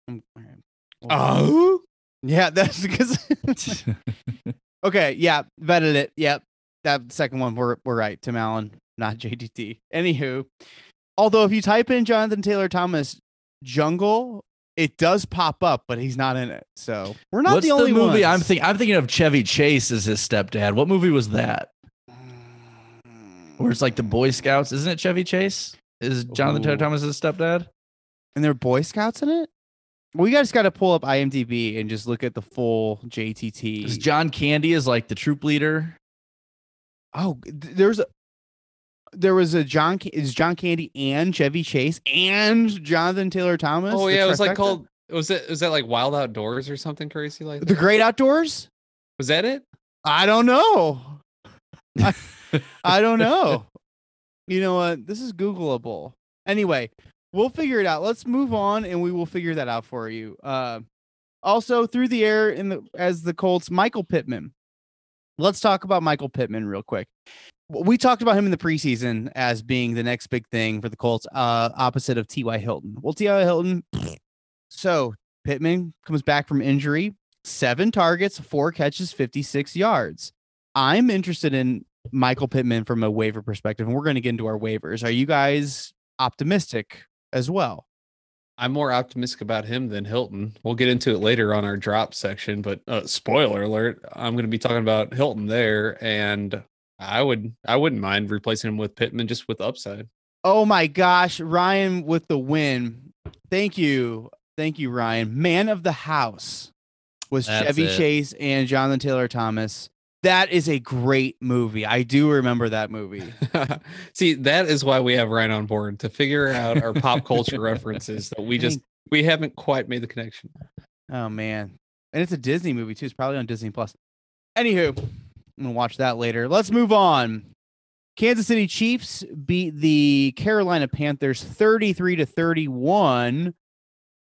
Speaker 1: Um, all right. Well,
Speaker 2: Oh,
Speaker 1: yeah, that's because Okay, yeah, vetted it. Yep. That second one we're we're right. Tim Allen, not JDT. Anywho, although if you type in Jonathan Taylor Thomas jungle, it does pop up, but he's not in it. So we're not
Speaker 3: What's
Speaker 1: the only
Speaker 3: movie I'm thinking? I'm thinking of Chevy Chase as his stepdad. What movie was that? Where it's like the Boy Scouts, isn't it? Chevy Chase is Jonathan Taylor
Speaker 1: Ooh.
Speaker 3: Thomas his stepdad?
Speaker 1: and there are Boy Scouts in it. We guys got to pull up IMDb and just look at the full JTT.
Speaker 3: John Candy is like the troop leader?
Speaker 1: Oh, there's a there was a John is John Candy and Chevy Chase and Jonathan Taylor Thomas.
Speaker 2: oh
Speaker 1: the
Speaker 2: yeah, it was like called. Was it? Was that like Wild Outdoors or something crazy like that?
Speaker 1: The Great Outdoors.
Speaker 2: Was that it?
Speaker 1: I don't know. I, I don't know. You know what? This is Googleable. Anyway, we'll figure it out. Let's move on, and we will figure that out for you. Uh, also, through the air in the as the Colts, Michael Pittman. Let's talk about Michael Pittman real quick. We talked about him in the preseason as being the next big thing for the Colts, uh, opposite of T.Y. Hilton. Well, T.Y. Hilton. So Pittman comes back from injury, seven targets, four catches, 56 yards. I'm interested in Michael Pittman from a waiver perspective, and we're going to get into our waivers. Are you guys optimistic as well?
Speaker 2: I'm more optimistic about him than Hilton. We'll get into it later on our drop section, but uh, spoiler alert, I'm going to be talking about Hilton there, and I would I wouldn't mind replacing him with Pittman just with upside.
Speaker 1: Oh my gosh, Ryan with the win. Thank you. Thank you, Ryan. Man of the house was
Speaker 3: That's
Speaker 1: Chevy
Speaker 3: it.
Speaker 1: Chase and Jonathan Taylor Thomas. That is a great movie. I do remember that movie.
Speaker 2: See, that is why we have Ryan on board to figure out our pop culture references that we just we haven't quite made the connection.
Speaker 1: Oh man, and it's a Disney movie too. It's probably on Disney Plus. Anywho, I'm gonna watch that later. Let's move on. Kansas City Chiefs beat the Carolina Panthers 33 to 31.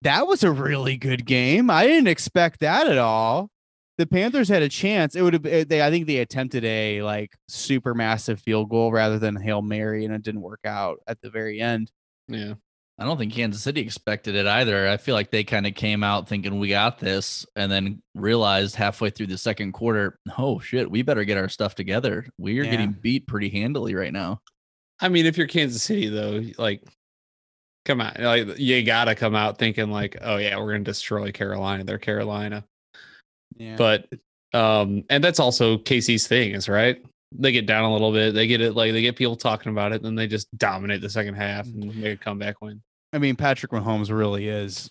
Speaker 1: That was a really good game. I didn't expect that at all. The Panthers had a chance. It would have. Eh, they, I think they attempted a like super massive field goal rather than hail mary, and it didn't work out at the very end.
Speaker 2: Yeah.
Speaker 3: I don't think Kansas City expected it either. I feel like they kind of came out thinking we got this and then realized halfway through the second quarter, oh shit, we better get our stuff together. We are
Speaker 1: Yeah.
Speaker 3: getting beat pretty handily right now.
Speaker 2: I mean, if you're Kansas City though, like come on, like you gotta come out thinking like, oh yeah, we're gonna destroy Carolina. They're Carolina.
Speaker 1: Yeah,
Speaker 2: But um, and that's also Casey's thing, is right. They get down a little bit, they get it like they get people talking about it, then they just dominate the second half and make a comeback win.
Speaker 1: I mean, Patrick Mahomes really is.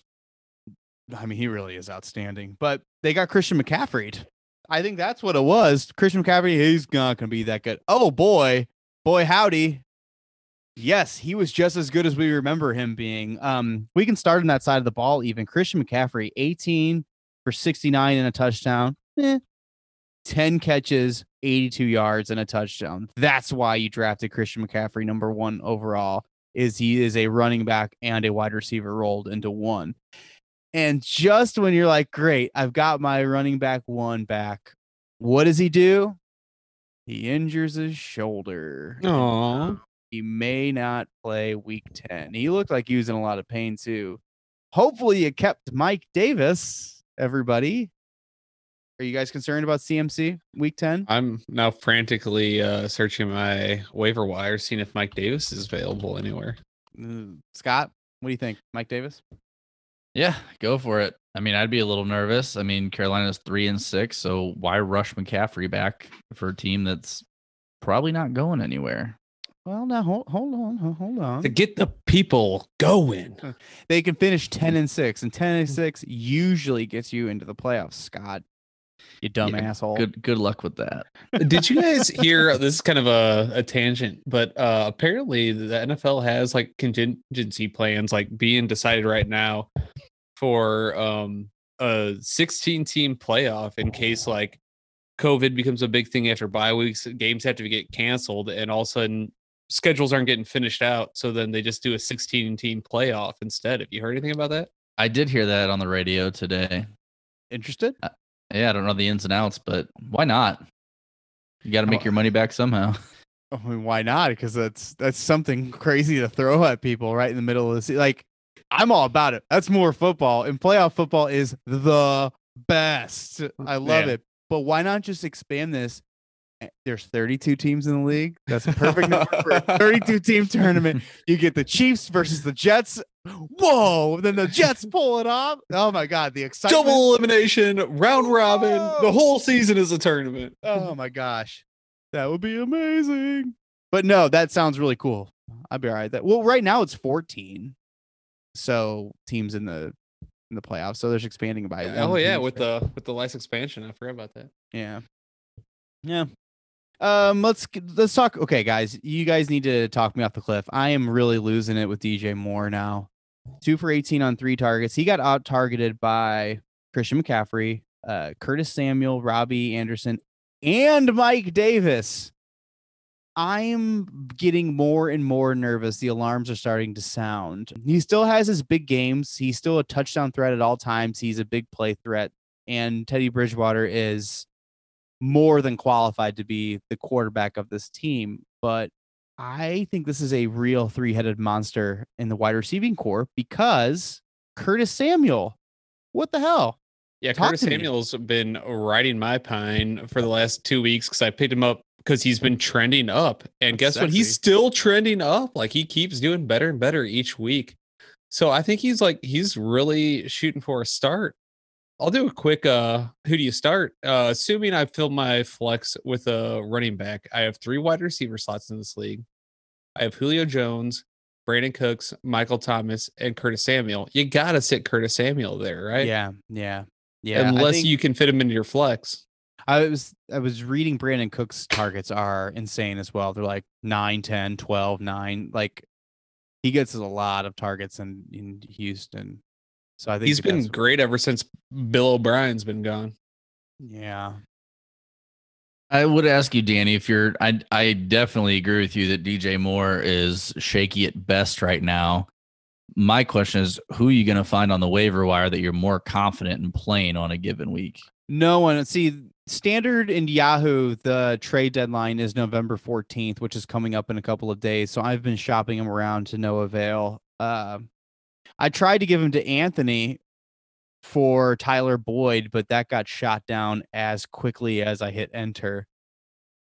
Speaker 1: I mean, he really is outstanding. But they got Christian McCaffrey. I think that's what it was. Christian McCaffrey, he's not going to be that good. Oh boy, boy, howdy. Yes, he was just as good as we remember him being. Um, we can start on that side of the ball. Even Christian McCaffrey, 18 for 69 and a touchdown. Eh. 10 catches, 82 yards, and a touchdown. That's why you drafted Christian McCaffrey number one overall is he is a running back and a wide receiver rolled into one. And just when you're like, great, I've got my running back one back, what does he do? He injures his shoulder.
Speaker 2: Oh,
Speaker 1: He may not play week 10. He looked like he was in a lot of pain too. Hopefully, it kept Mike Davis, everybody. Are you guys concerned about CMC week 10?
Speaker 2: I'm now frantically uh, searching my waiver wire, seeing if Mike Davis is available anywhere.
Speaker 1: Uh, Scott, what do you think? Mike Davis?
Speaker 3: Yeah, go for it. I mean, I'd be a little nervous. I mean, Carolina's three and six, so why rush McCaffrey back for a team that's probably not going anywhere?
Speaker 1: Well, now hold, hold on, hold on.
Speaker 2: To get the people going.
Speaker 1: they can finish 10 and 6 and 10 and 6 usually gets you into the playoffs scott you dumb
Speaker 3: Yeah,
Speaker 1: asshole
Speaker 3: Good good luck with that.
Speaker 2: Did you guys hear? This is kind of a, a tangent, but uh, apparently the NFL has like contingency plans like being decided right now for um, a 16 team playoff in case like COVID becomes a big thing after bye weeks. Games have to get canceled, and all of a sudden schedules aren't getting finished out. So then they just do a 16 team playoff instead. Have you heard anything about that?
Speaker 3: I did hear that on the radio today.
Speaker 1: interested uh,
Speaker 3: Yeah, I don't know the ins and outs, but why not? You got to make
Speaker 1: Oh.
Speaker 3: your money back somehow.
Speaker 1: I mean, why not because that's that's something crazy to throw at people right in the middle of the season like i'm all about it that's more football and playoff football is the best i love
Speaker 2: Yeah.
Speaker 1: it but why not just expand this Eh, there's 32 teams in the league that's a perfect number for a 32 team tournament You get the Chiefs versus the Jets. Whoa! Then the Jets pull it off. Oh my God! The excitement.
Speaker 2: Double elimination, round robin.
Speaker 1: Whoa.
Speaker 2: The whole season is a tournament.
Speaker 1: Oh my gosh, that would be amazing. But no, that sounds really cool. I'd be all right. That well, right now it's 14, so teams in the in the playoffs. So there's expanding by.
Speaker 2: Oh
Speaker 1: one
Speaker 2: yeah, with the with the last expansion, I forgot about that.
Speaker 1: Yeah. Yeah. Um, let's let's talk. Okay, guys, you guys need to talk me off the cliff. I am really losing it with DJ Moore now. Two for 18 on three targets. He got out targeted by Christian McCaffrey, uh, Curtis Samuel, Robbie Anderson, and Mike Davis. I'm getting more and more nervous. The alarms are starting to sound. He still has his big games. He's still a touchdown threat at all times. He's a big play threat. And Teddy Bridgewater is more than qualified to be the quarterback of this team. But I think this is a real three headed monster in the wide receiving core because Curtis Samuel, what the hell?
Speaker 2: Yeah,
Speaker 1: Talk
Speaker 2: Curtis
Speaker 1: to me.
Speaker 2: Samuel's been riding my pine for the last two weeks because I picked him up because he's been trending up. And
Speaker 1: That's
Speaker 2: guess what? He's still trending up. Like he keeps doing better and better each week. So I think he's like he's really shooting for a start. I'll do a quick uh who do you start? Uh assuming I fill my flex with a running back. I have three wide receiver slots in this league. I have Julio Jones, Brandin Cooks, Michael Thomas, and Curtis Samuel. You gotta sit Curtis Samuel there, right?
Speaker 1: Yeah, yeah, yeah.
Speaker 2: Unless
Speaker 1: think-
Speaker 2: you can fit him into your flex.
Speaker 1: I was I was reading Brandin Cooks' targets are insane as well. They're like 9, 10, 12, 9. Like he gets a lot of targets in, in Houston. So I think
Speaker 2: He's
Speaker 1: the
Speaker 2: been
Speaker 1: best-
Speaker 2: great ever since Bill O'Brien's been gone.
Speaker 1: Yeah.
Speaker 3: I would ask you, Danny, if you're. I I definitely agree with you that DJ Moore is shaky at best right now. My question is, who are you going to find on the waiver wire that you're more confident in playing on a given week?
Speaker 1: No one see standard in Yahoo. The trade deadline is November 14th, which is coming up in a couple of days. So I've been shopping him around to no avail. Uh, I tried to give him to Anthony for Tyler Boyd, but that got shot down as quickly as I hit enter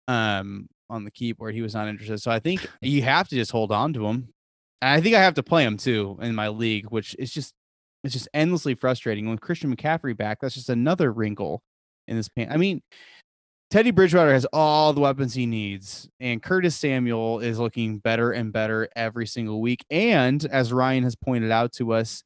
Speaker 1: um, on the keyboard. He was not interested. So I think you have to just hold on to him. And I think I have to play him too in my league, which is just it's just endlessly frustrating. When Christian McCaffrey back, that's just another wrinkle in this pain. I mean, Teddy Bridgewater has all the weapons he needs, and Curtis Samuel is looking better and better every single week. And as Ryan has pointed out to us,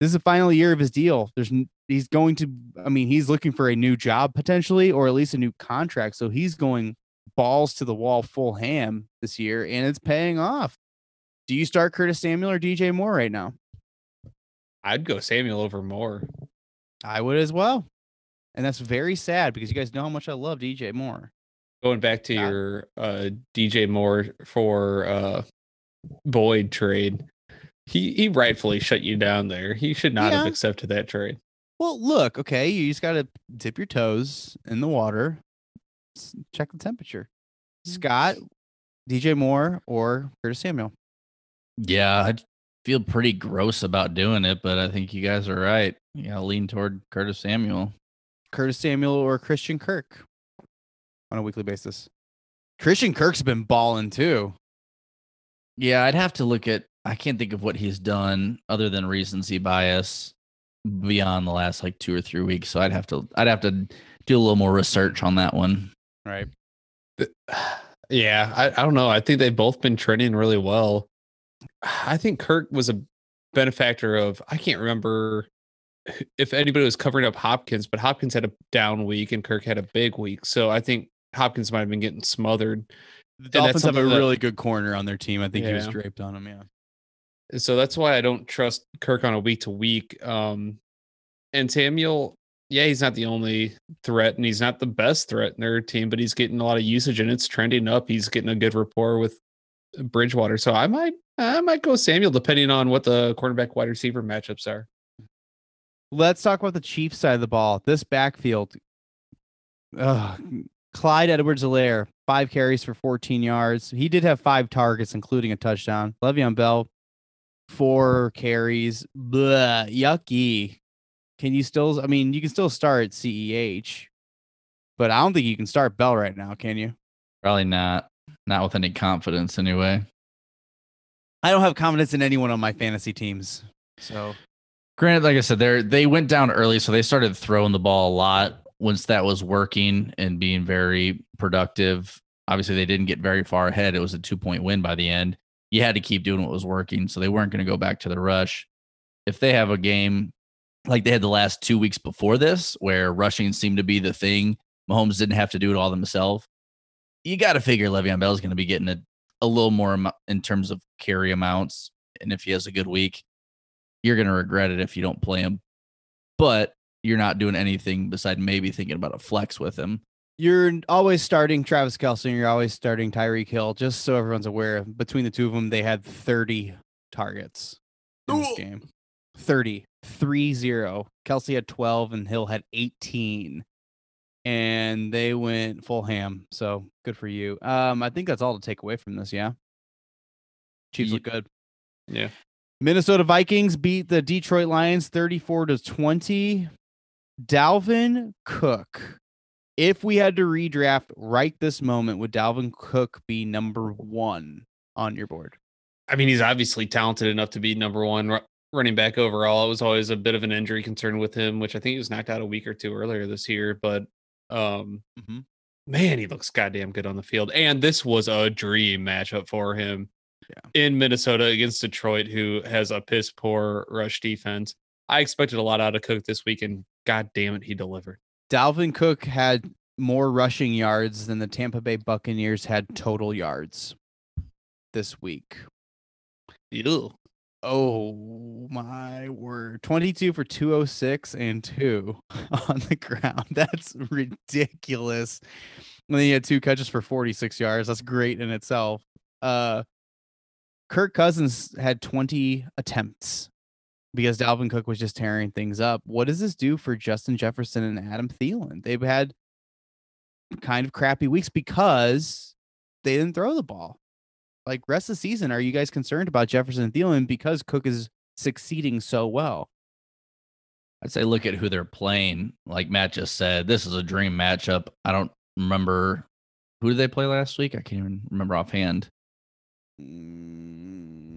Speaker 1: this is the final year of his deal. There's he's going to, I mean, he's looking for a new job potentially, or at least a new contract. So he's going balls to the wall, full ham this year, and it's paying off. Do you start Curtis Samuel or DJ Moore right now?
Speaker 2: I'd go Samuel over Moore.
Speaker 1: I would as well. And that's very sad because you guys know how much I love DJ Moore.
Speaker 2: Going back to
Speaker 1: Yeah.
Speaker 2: your uh, DJ Moore for uh, Boyd trade, he he rightfully shut you down there. He should not have accepted that trade.
Speaker 1: Well, look, okay, you just got to dip your toes in the water, check the temperature. Scott, DJ Moore, or Curtis Samuel.
Speaker 3: Yeah, I feel pretty gross about doing it, but I think you guys are right. Yeah, lean toward Curtis Samuel.
Speaker 1: Curtis Samuel or Christian Kirk on a weekly basis. Christian Kirk's been balling too.
Speaker 3: Yeah, I'd have to look at. I can't think of what he's done other than recency bias beyond the last like two or three weeks. So I'd have to. I'd have to do a little more research on that one.
Speaker 1: Right.
Speaker 2: Yeah, I, I don't know. I think they've both been trending really well. I think Kirk was a benefactor of I can't remember if anybody was covering up Hopkins, but Hopkins had a down week and Kirk had a big week. So I think Hopkins might have been getting smothered.
Speaker 1: The
Speaker 2: that's
Speaker 1: Dolphins have a
Speaker 2: that-
Speaker 1: really good corner on their team. I think he was draped on him. Yeah.
Speaker 2: So that's why I don't trust Kirk on a week to week. Um, and Samuel, yeah, he's not the only threat, and he's not the best threat in their team, but he's getting a lot of usage and it's trending up. He's getting a good rapport with Bridgewater. So I might, I might go Samuel depending on what the cornerback wide receiver matchups are.
Speaker 1: Let's talk about the Chiefs side of the ball. This backfield. Ugh. Clyde Edwards Helaire, five carries for 14 yards. He did have five targets, including a touchdown. Le'Veon Bell, four carries. Blah, yucky. Can you still, I mean, you can still start CEH, but I don't think you can start Bell right now, can you?
Speaker 3: Probably not. Not with any confidence, anyway.
Speaker 1: I don't have confidence in anyone on my fantasy teams. So
Speaker 3: Granted, like I said, they they went down early, so they started throwing the ball a lot. Once that was working and being very productive, obviously they didn't get very far ahead. It was a two point win by the end. You had to keep doing what was working, so they weren't going to go back to the rush. If they have a game like they had the last two weeks before this, where rushing seemed to be the thing, Mahomes didn't have to do it all himself. You got to figure Le'Veon Bell is going to be getting a, a little more in terms of carry amounts, and if he has a good week, you're going to regret it if you don't play him. But you're not doing anything beside maybe thinking about a flex with him.
Speaker 1: you're always starting Travis Kelce and you're always starting Tyreek Hill, just so everyone's aware. Between the two of them, they had 30 targets in this
Speaker 3: Ooh.
Speaker 1: game. 30, 3 0. Kelsey had 12 and Hill had 18. And they went full ham. So good for you. Um, I think that's all to take away from this. Yeah. Chiefs
Speaker 3: Ye-
Speaker 1: look good.
Speaker 2: Yeah.
Speaker 1: Minnesota Vikings beat the Detroit Lions 34 to 20. Dalvin Cook. If we had to redraft right this moment, would Dalvin Cook be number one on your board?
Speaker 2: I mean, he's obviously talented enough to be number one ru- running back overall. It was always a bit of an injury concern with him, which I think he was knocked out a week or two earlier this year. But um,
Speaker 1: Mhm.
Speaker 2: man, he looks goddamn good on the field. And this was a dream matchup for him in Minnesota against Detroit, who has a piss poor rush defense. I expected a lot out of Cook this week, and god damn it, he delivered.
Speaker 1: Dalvin Cook had more rushing yards than the Tampa Bay Buccaneers had total yards this week.
Speaker 2: Ew.
Speaker 1: Oh my word. 22 for 206 and 2 on the ground. That's ridiculous. And then he had two catches for 46 yards. That's great in itself. Uh Kirk Cousins had 20 attempts because Dalvin Cook was just tearing things up. What does this do for Justin Jefferson and Adam Thielen? They've had kind of crappy weeks because they didn't throw the ball. Like rest of the season, are you guys concerned about Jefferson and Thielen because Cook is succeeding so well?
Speaker 3: I'd say look at who they're playing. Like Matt just said, this is a dream matchup. I don't remember who did they play last week. I can't even remember offhand.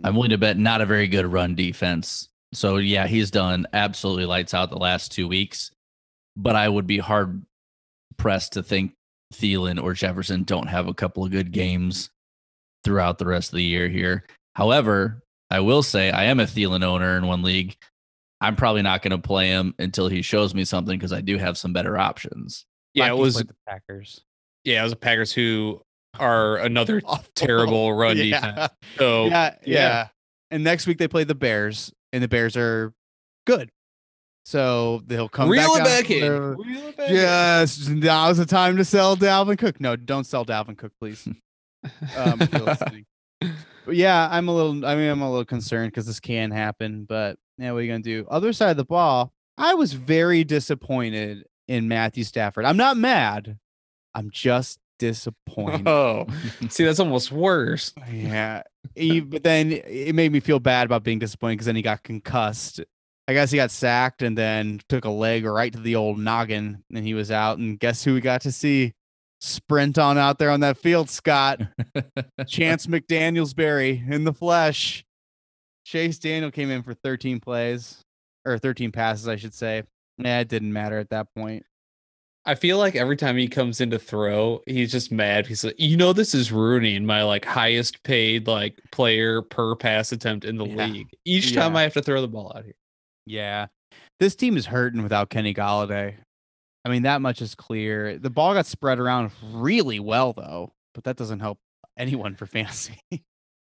Speaker 3: I'm willing to bet not a very good run defense. So yeah, he's done absolutely lights out the last two weeks. But I would be hard pressed to think Thielen or Jefferson don't have a couple of good games throughout the rest of the year here. However, I will say I am a Thielen owner in one league. I'm probably not going to play him until he shows me something because I do have some better options.
Speaker 2: Yeah, it was
Speaker 1: the Packers.
Speaker 2: yeah, it was the Packers who are another terrible run
Speaker 1: Yeah.
Speaker 2: defense. So
Speaker 1: yeah, yeah,
Speaker 2: yeah.
Speaker 1: And next week they play the Bears, and the Bears are good. So they'll come
Speaker 2: reel
Speaker 1: back,
Speaker 2: back in.
Speaker 1: there.
Speaker 2: Reel it back in.
Speaker 1: Yes, now's the time to sell Dalvin Cook. No, don't sell Dalvin Cook, please. Um, if you're listening. But yeah, I'm a little. I mean, I'm a little concerned because this can happen. But yeah, what are you gonna do? Other side of the ball, I was very disappointed in Matthew Stafford. I'm not mad. I'm just disappointed.
Speaker 2: Oh, see, that's almost worse.
Speaker 1: Yeah. He, but then it made me feel bad about being disappointed because then he got concussed. I guess he got sacked and then took a leg right to the old noggin and he was out. And guess who we got to see sprint on out there on that field, Scott? Chance McDanielsberry in the flesh. Chase Daniel came in for 13 plays or 13 passes, I should say. Yeah, it didn't matter at that point.
Speaker 2: I feel like every time he comes in to throw, he's just mad. He's like, you know, this is ruining my like highest paid like player per pass attempt in the
Speaker 1: Yeah.
Speaker 2: league. Each time I have to throw the ball out here.
Speaker 1: Yeah. This team is hurting without Kenny Golladay. I mean, that much is clear. The ball got spread around really well, though, but that doesn't help anyone for fantasy.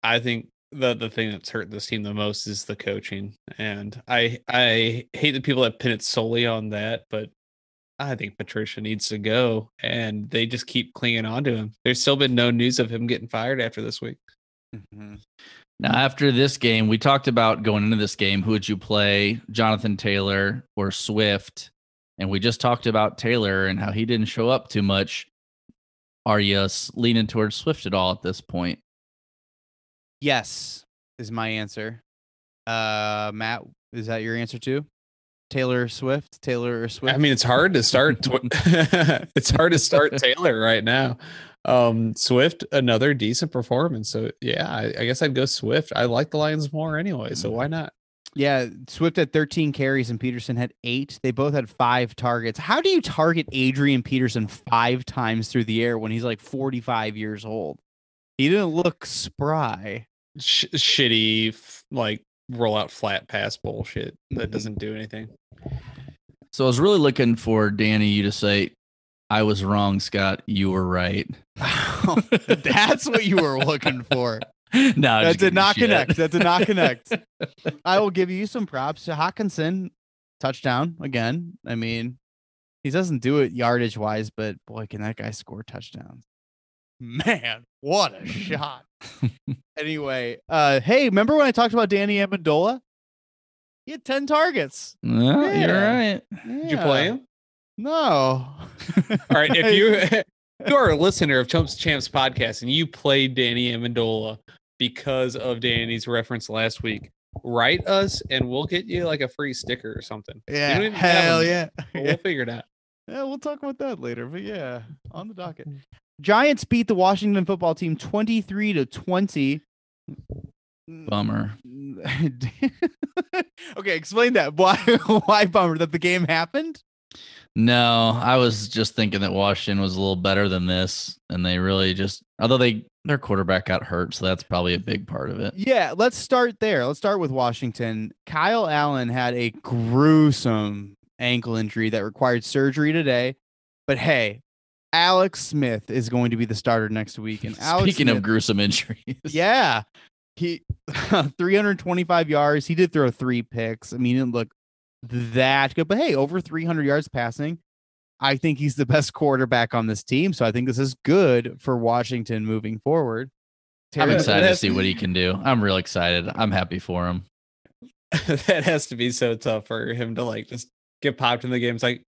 Speaker 2: I think the the thing that's hurt this team the most is the coaching, and I I hate the people that pin it solely on that, but I think Patricia needs to go, and they just keep clinging on to him. There's still been no news of him getting fired after this week.
Speaker 1: Mhm.
Speaker 3: Now, after this game, we talked about going into this game. Who would you play, Jonathan Taylor or Swift? And we just talked about Taylor and how he didn't show up too much. Are you leaning towards Swift at all at this point?
Speaker 1: Yes, is my answer. Uh, Matt, is that your answer too? Taylor Swift, Taylor Swift?
Speaker 2: I mean, it's hard to start. Tw- it's hard to start Taylor right now. Um, Swift, another decent performance. So yeah, I, I guess I'd go Swift. I like the Lions more anyway, so why not?
Speaker 1: yeah, Swift had 13 carries and Peterson had eight. They both had five targets. How do you target Adrian Peterson five times through the air when he's like 45 years old? He didn't look spry.
Speaker 2: Sh- shitty like roll out flat pass bullshit that mm-hmm. doesn't do anything.
Speaker 3: So I was really looking for Danny you to say, I was wrong, Scott. You were right.
Speaker 1: That's what you were looking for.
Speaker 3: no,
Speaker 1: That did not connect. That did not connect. I will give you some props to Hockenson. Touchdown again. I mean, he doesn't do it yardage wise, but boy, can that guy score touchdowns. Man, what a shot. anyway, uh, hey, remember when I talked about Danny Amendola? He had 10 targets.
Speaker 3: Well, You're
Speaker 1: Yeah.
Speaker 3: right.
Speaker 2: Did you play him?
Speaker 1: No.
Speaker 2: All right. If you if you are a listener of Chumps Champs podcast and you played Danny Amendola because of Danny's reference last week, write us and we'll get you like a free sticker or something.
Speaker 1: Yeah,
Speaker 2: even
Speaker 1: hell yeah.
Speaker 2: We'll figure it out.
Speaker 1: Yeah, we'll talk about that later. But yeah, on the docket. Giants beat the Washington football team 23 to 20.
Speaker 3: Bummer.
Speaker 1: okay, explain that. Why why bummer that the game happened?
Speaker 3: No, I was just thinking that Washington was a little better than this, and they really just although they their quarterback got hurt, so that's probably a big part of it.
Speaker 1: Yeah, let's start there. Let's start with Washington. Kyle Allen had a gruesome ankle injury that required surgery today. But hey, Alex Smith is going to be the starter next week. And Alex
Speaker 3: Speaking
Speaker 1: Smith,
Speaker 3: of gruesome injuries,
Speaker 1: Yeah. He 325 yards. He did throw three picks. I mean, it didn't look that good, but hey, over 300 yards passing. I think he's the best quarterback on this team. So I think this is good for Washington moving forward.
Speaker 3: I'm excited to see what he can do. I'm real excited. I'm happy for him.
Speaker 2: that has to be so tough for him to like just get popped in the game. It's like,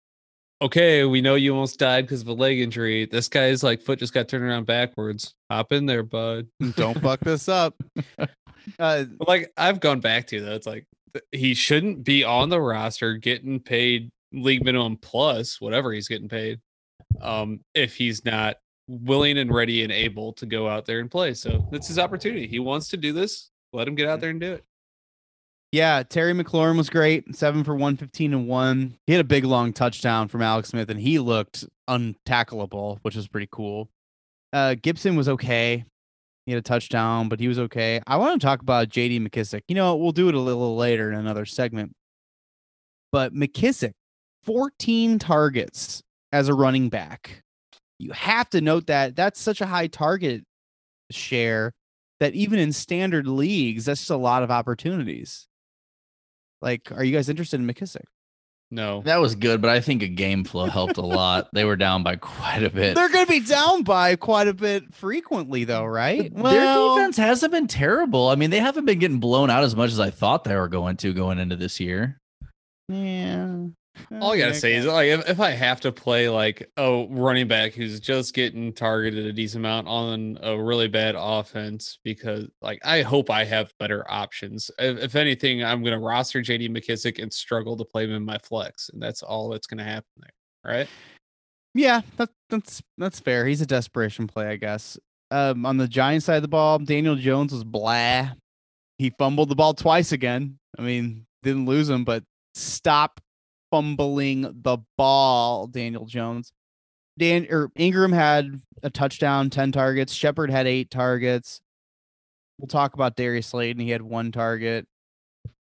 Speaker 2: okay, we know you almost died because of a leg injury. This guy's like foot just got turned around backwards. Hop in there, bud.
Speaker 1: Don't fuck this up. Uh,
Speaker 2: like I've gone back to though, it's like he shouldn't be on the roster getting paid league minimum plus whatever he's getting paid. Um, if he's not willing and ready and able to go out there and play. So that's his opportunity. He wants to do this. Let him get out there and do it.
Speaker 1: Yeah, Terry McLaurin was great. Seven for 115 and one. He had a big long touchdown from Alex Smith, and he looked untackleable, which was pretty cool. Uh, Gibson was okay. He had a touchdown, but he was okay. I want to talk about JD McKissic. You know, we'll do it a little later in another segment. But McKissic, 14 targets as a running back. You have to note that that's such a high target share that even in standard leagues, that's just a lot of opportunities. Like, are you guys interested in McKissic?
Speaker 2: No.
Speaker 3: That was good, but I think a game flow helped a lot. They were down by quite a bit.
Speaker 1: They're going to be down by quite a bit frequently, though, right?
Speaker 3: Well, Their defense hasn't been terrible. I mean, they haven't been getting blown out as much as I thought they were going to going into this year.
Speaker 1: yeah.
Speaker 2: All I gotta
Speaker 1: Okay,
Speaker 2: say is like if, if I have to play like a running back who's just getting targeted a decent amount on a really bad offense because like I hope I have better options. If, if anything, I'm gonna roster JD McKissic and struggle to play him in my flex, and that's all that's gonna happen there, right?
Speaker 1: Yeah, that, that's that's fair. He's a desperation play, I guess. Um, on the Giants side of the ball, Daniel Jones was blah. He fumbled the ball twice again. I mean, didn't lose him, but stop fumbling the ball, Daniel Jones. Dan or Engram had a touchdown, 10 targets. Shepard had eight targets. We'll talk about Darius Slayton. He had one target.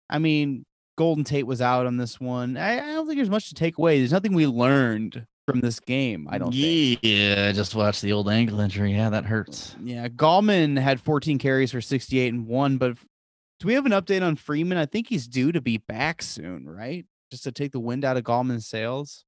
Speaker 1: I mean, Golden Tate was out on this one. I, I don't think there's much to take away. There's nothing we learned from this game. I don't think.
Speaker 3: Yeah, I just watched the old ankle injury. Yeah, that hurts.
Speaker 1: Yeah, Gallman had 14 carries for 68 and one, but do we have an update on Freeman? I think he's due to be back soon, right? Just to take the wind out of Gallman's sails.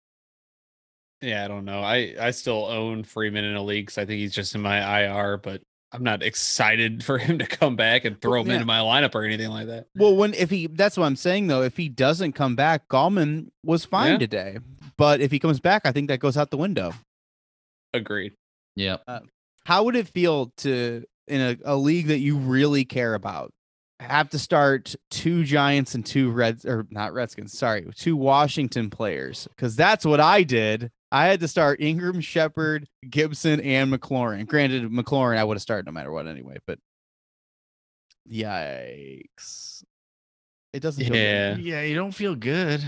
Speaker 2: Yeah, I don't know. I I still own Freeman in a league because I think he's just in my IR, but I'm not excited for him to come back and throw him
Speaker 1: yeah.
Speaker 2: into my lineup or anything like that.
Speaker 1: Well, when if he that's what I'm saying though, if he doesn't come back, Gallman was fine
Speaker 2: Yeah.
Speaker 1: today. But if he comes back, I think that goes out the window.
Speaker 2: Agreed.
Speaker 3: Yep.
Speaker 1: Uh, how would it feel to in a, a league that you really care about have to start two Giants and two Reds or not Redskins, sorry, two Washington players? Because that's what I did. I had to start Engram, Shepard, Gibson, and McLaurin. Granted, McLaurin I would have started no matter what anyway, but yikes. It doesn't feel good.
Speaker 2: Yeah.
Speaker 3: Yeah, you don't feel good.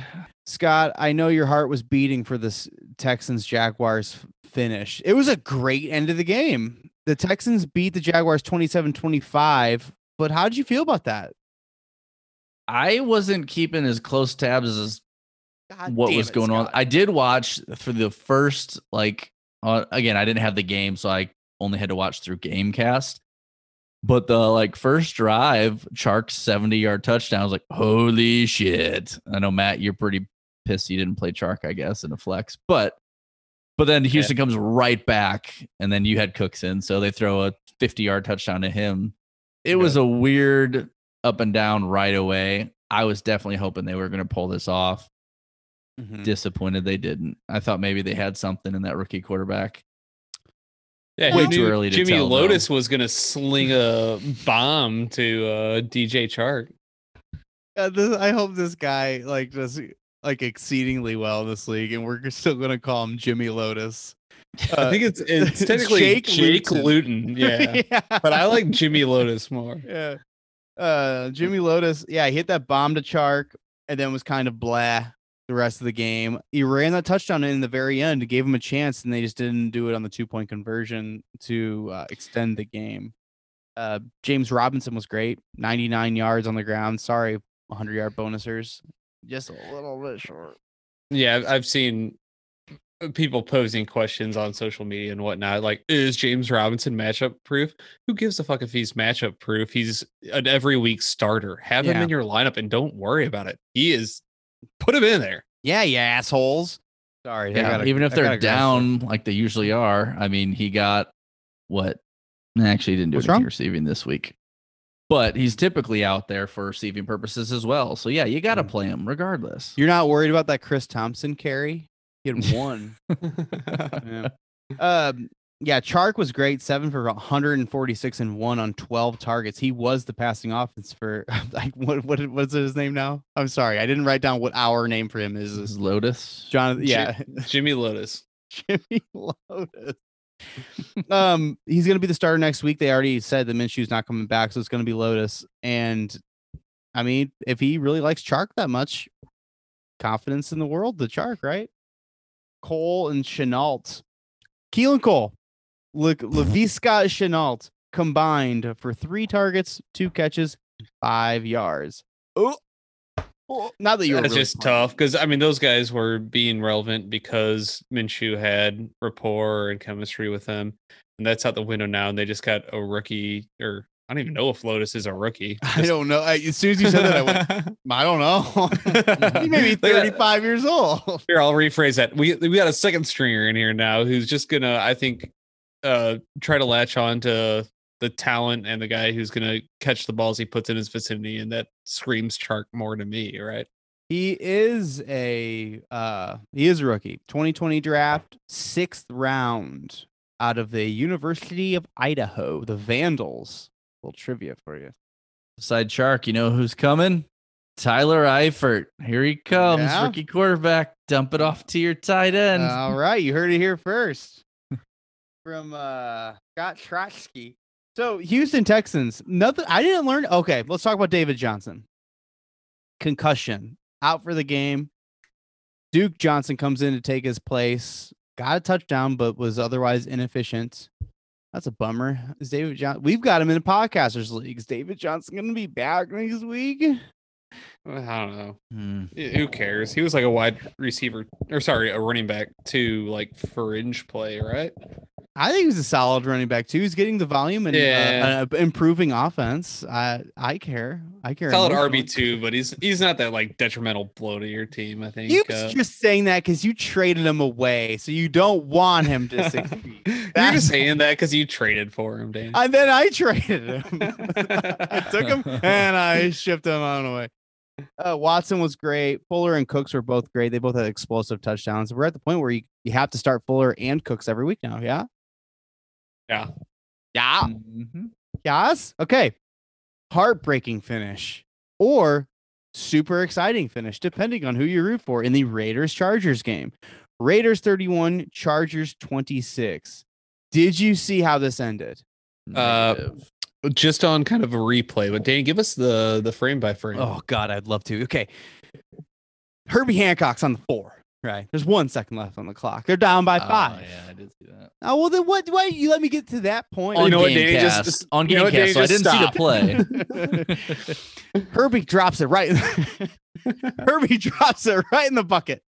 Speaker 1: Scott, I know your heart was beating for this Texans Jaguars finish. It was a great end of the game. The Texans beat the Jaguars 27 25. But how did you feel about that?
Speaker 3: I wasn't keeping as close tabs as
Speaker 1: God
Speaker 3: what
Speaker 1: damn
Speaker 3: was
Speaker 1: it,
Speaker 3: going on. I did watch for the first like uh, again, I didn't have the game, so I only had to watch through Gamecast. But the like first drive, Chark's 70 yard touchdown. I was like, holy shit. I know Matt, you're pretty pissed you didn't play Chark, I guess, in a flex. But but then Houston comes right back, and then you had Cooks in, so they throw a 50 yard touchdown to him. It was a weird up and down right away. I was definitely hoping they were going to pull this off
Speaker 1: Mhm.
Speaker 3: disappointed they didn't. I thought maybe they had something in that rookie quarterback.
Speaker 2: Yeah,
Speaker 3: Way too early to
Speaker 2: Jimmy
Speaker 3: tell, though.
Speaker 2: Lotus was gonna sling a bomb to uh, DJ Chark.
Speaker 1: Uh, this, I hope this guy like does like exceedingly well in this league, and we're still gonna call him Jimmy Lotus.
Speaker 2: I think it's it's technically
Speaker 1: Jake
Speaker 2: Jake,
Speaker 1: Luton.
Speaker 2: Luton. Yeah. but I like Jimmy Lotus more.
Speaker 1: yeah. Uh, Jimmy Lotus, yeah, he hit that bomb to Chark and then was kind of blah the rest of the game. He ran that touchdown in the very end, gave him a chance, and they just didn't do it on the two point conversion to uh, extend the game. Uh, James Robinson was great, 99 yards on the ground. Sorry, 100 yard bonusers, just a little bit short.
Speaker 2: Yeah, I've seen people posing questions on social media and whatnot. Like, is James Robinson matchup proof? Who gives a fuck if he's matchup proof? He's an every week starter. Have him in your lineup and don't worry about it. He is. Put him in there.
Speaker 1: Yeah, you assholes. Sorry,
Speaker 3: Yeah,
Speaker 1: gotta-
Speaker 3: even if they're
Speaker 1: gotta
Speaker 3: down like they usually are. I mean, he got what? Actually, he didn't do
Speaker 1: What's
Speaker 3: anything
Speaker 1: wrong?
Speaker 3: receiving this week. but he's typically out there for receiving purposes as well. So yeah, you got to
Speaker 1: Mm.
Speaker 3: play him regardless.
Speaker 1: You're not worried about that Chris Thompson carry? He had one. yeah. Um, yeah, Chark was great. Seven for 146 and one on 12 targets. He was the passing offense for like what what what's his name now? I'm sorry, I didn't write down what our name for him is.
Speaker 3: This
Speaker 1: Is
Speaker 3: is Lotus.
Speaker 1: Jonathan? Yeah,
Speaker 2: Jimmy Lotus.
Speaker 1: Jimmy Lotus. um, he's gonna be the starter next week. They already said that Minshew's not coming back, so it's gonna be Lotus. And I mean, if he really likes Chark that much, confidence in the world, the Chark, right? Cole and Shenault. Keelan Cole, look, Laviska Shenault combined for three targets, two catches, five yards. Oh, oh, not that you were
Speaker 2: That's
Speaker 1: really
Speaker 2: just
Speaker 1: playing.
Speaker 2: tough because I mean those guys were being relevant because Minshew had rapport and chemistry with them, and that's out the window now. And they just got a rookie, or I don't even know if Lotus is a rookie.
Speaker 1: I don't know. I, as soon as you said that, I went, I don't know. he may be 35 years old.
Speaker 2: Here, I'll rephrase that. We we got a second stringer in here now who's just gonna, I think, uh, try to latch on to the talent and the guy who's gonna catch the balls he puts in his vicinity, and that screams Chark more to me, right?
Speaker 1: He is a uh he is a rookie. 2020 draft, sixth round out of the University of Idaho, the Vandals. Little trivia for you.
Speaker 3: Side shark, you know who's coming? Tyler Eifert. Here he comes,
Speaker 1: Yeah.
Speaker 3: rookie quarterback. Dump it off to your tight end.
Speaker 1: All right, you heard it here first from uh Scott Trotsky. So Houston Texans, nothing I didn't learn. Okay, let's talk about David Johnson. Concussion, out for the game. Duke Johnson comes in to take his place. Got a touchdown, but was otherwise inefficient. That's a bummer. Is David Johnson? We've got him in the podcasters league. Is David Johnson going to be back next week?
Speaker 2: I don't know.
Speaker 3: Hmm.
Speaker 2: Who cares? He was like a wide receiver, or sorry, a running back to like fringe play, right?
Speaker 1: I think he's a solid running back too. He's getting the volume and
Speaker 2: Yeah.
Speaker 1: uh, uh, improving offense. I I care. I care.
Speaker 2: Solid. RB two, but he's he's not that like detrimental blow to your team. I think.
Speaker 1: You
Speaker 2: uh,
Speaker 1: just saying that because you traded him away, so you don't want him to succeed.
Speaker 2: You're just saying that because you traded for him, Dan.
Speaker 1: And then I traded him. I took him and I shipped him on away. Uh, Watson was great. Fuller and Cooks were both great. They both had explosive touchdowns. We're at the point where you, you have to start Fuller and Cooks every week now. Yeah.
Speaker 2: Yeah.
Speaker 1: Yeah.
Speaker 3: Mhm.
Speaker 1: Yes. Okay. Heartbreaking finish or super exciting finish, depending on who you root for in the Raiders Chargers game. Raiders 31, Chargers 26. Did you see how this ended?
Speaker 2: Uh,
Speaker 3: Negative.
Speaker 2: Just on kind of a replay, but Dan, give us the the frame by frame.
Speaker 1: Oh, God, I'd love to. Okay. Herbie Hancock's on the four. Right. There's one second left on the clock. They're down by
Speaker 3: Oh,
Speaker 1: five.
Speaker 3: yeah, I did see that.
Speaker 1: Oh, well, then what? Why you let me get to that point?
Speaker 3: On
Speaker 2: you know what,
Speaker 3: Gamecast.
Speaker 2: Danny? Just- just-
Speaker 3: on
Speaker 2: you know what,
Speaker 3: Gamecast, so I didn't see the play.
Speaker 1: Herbie drops it right. Herbie drops it right in the bucket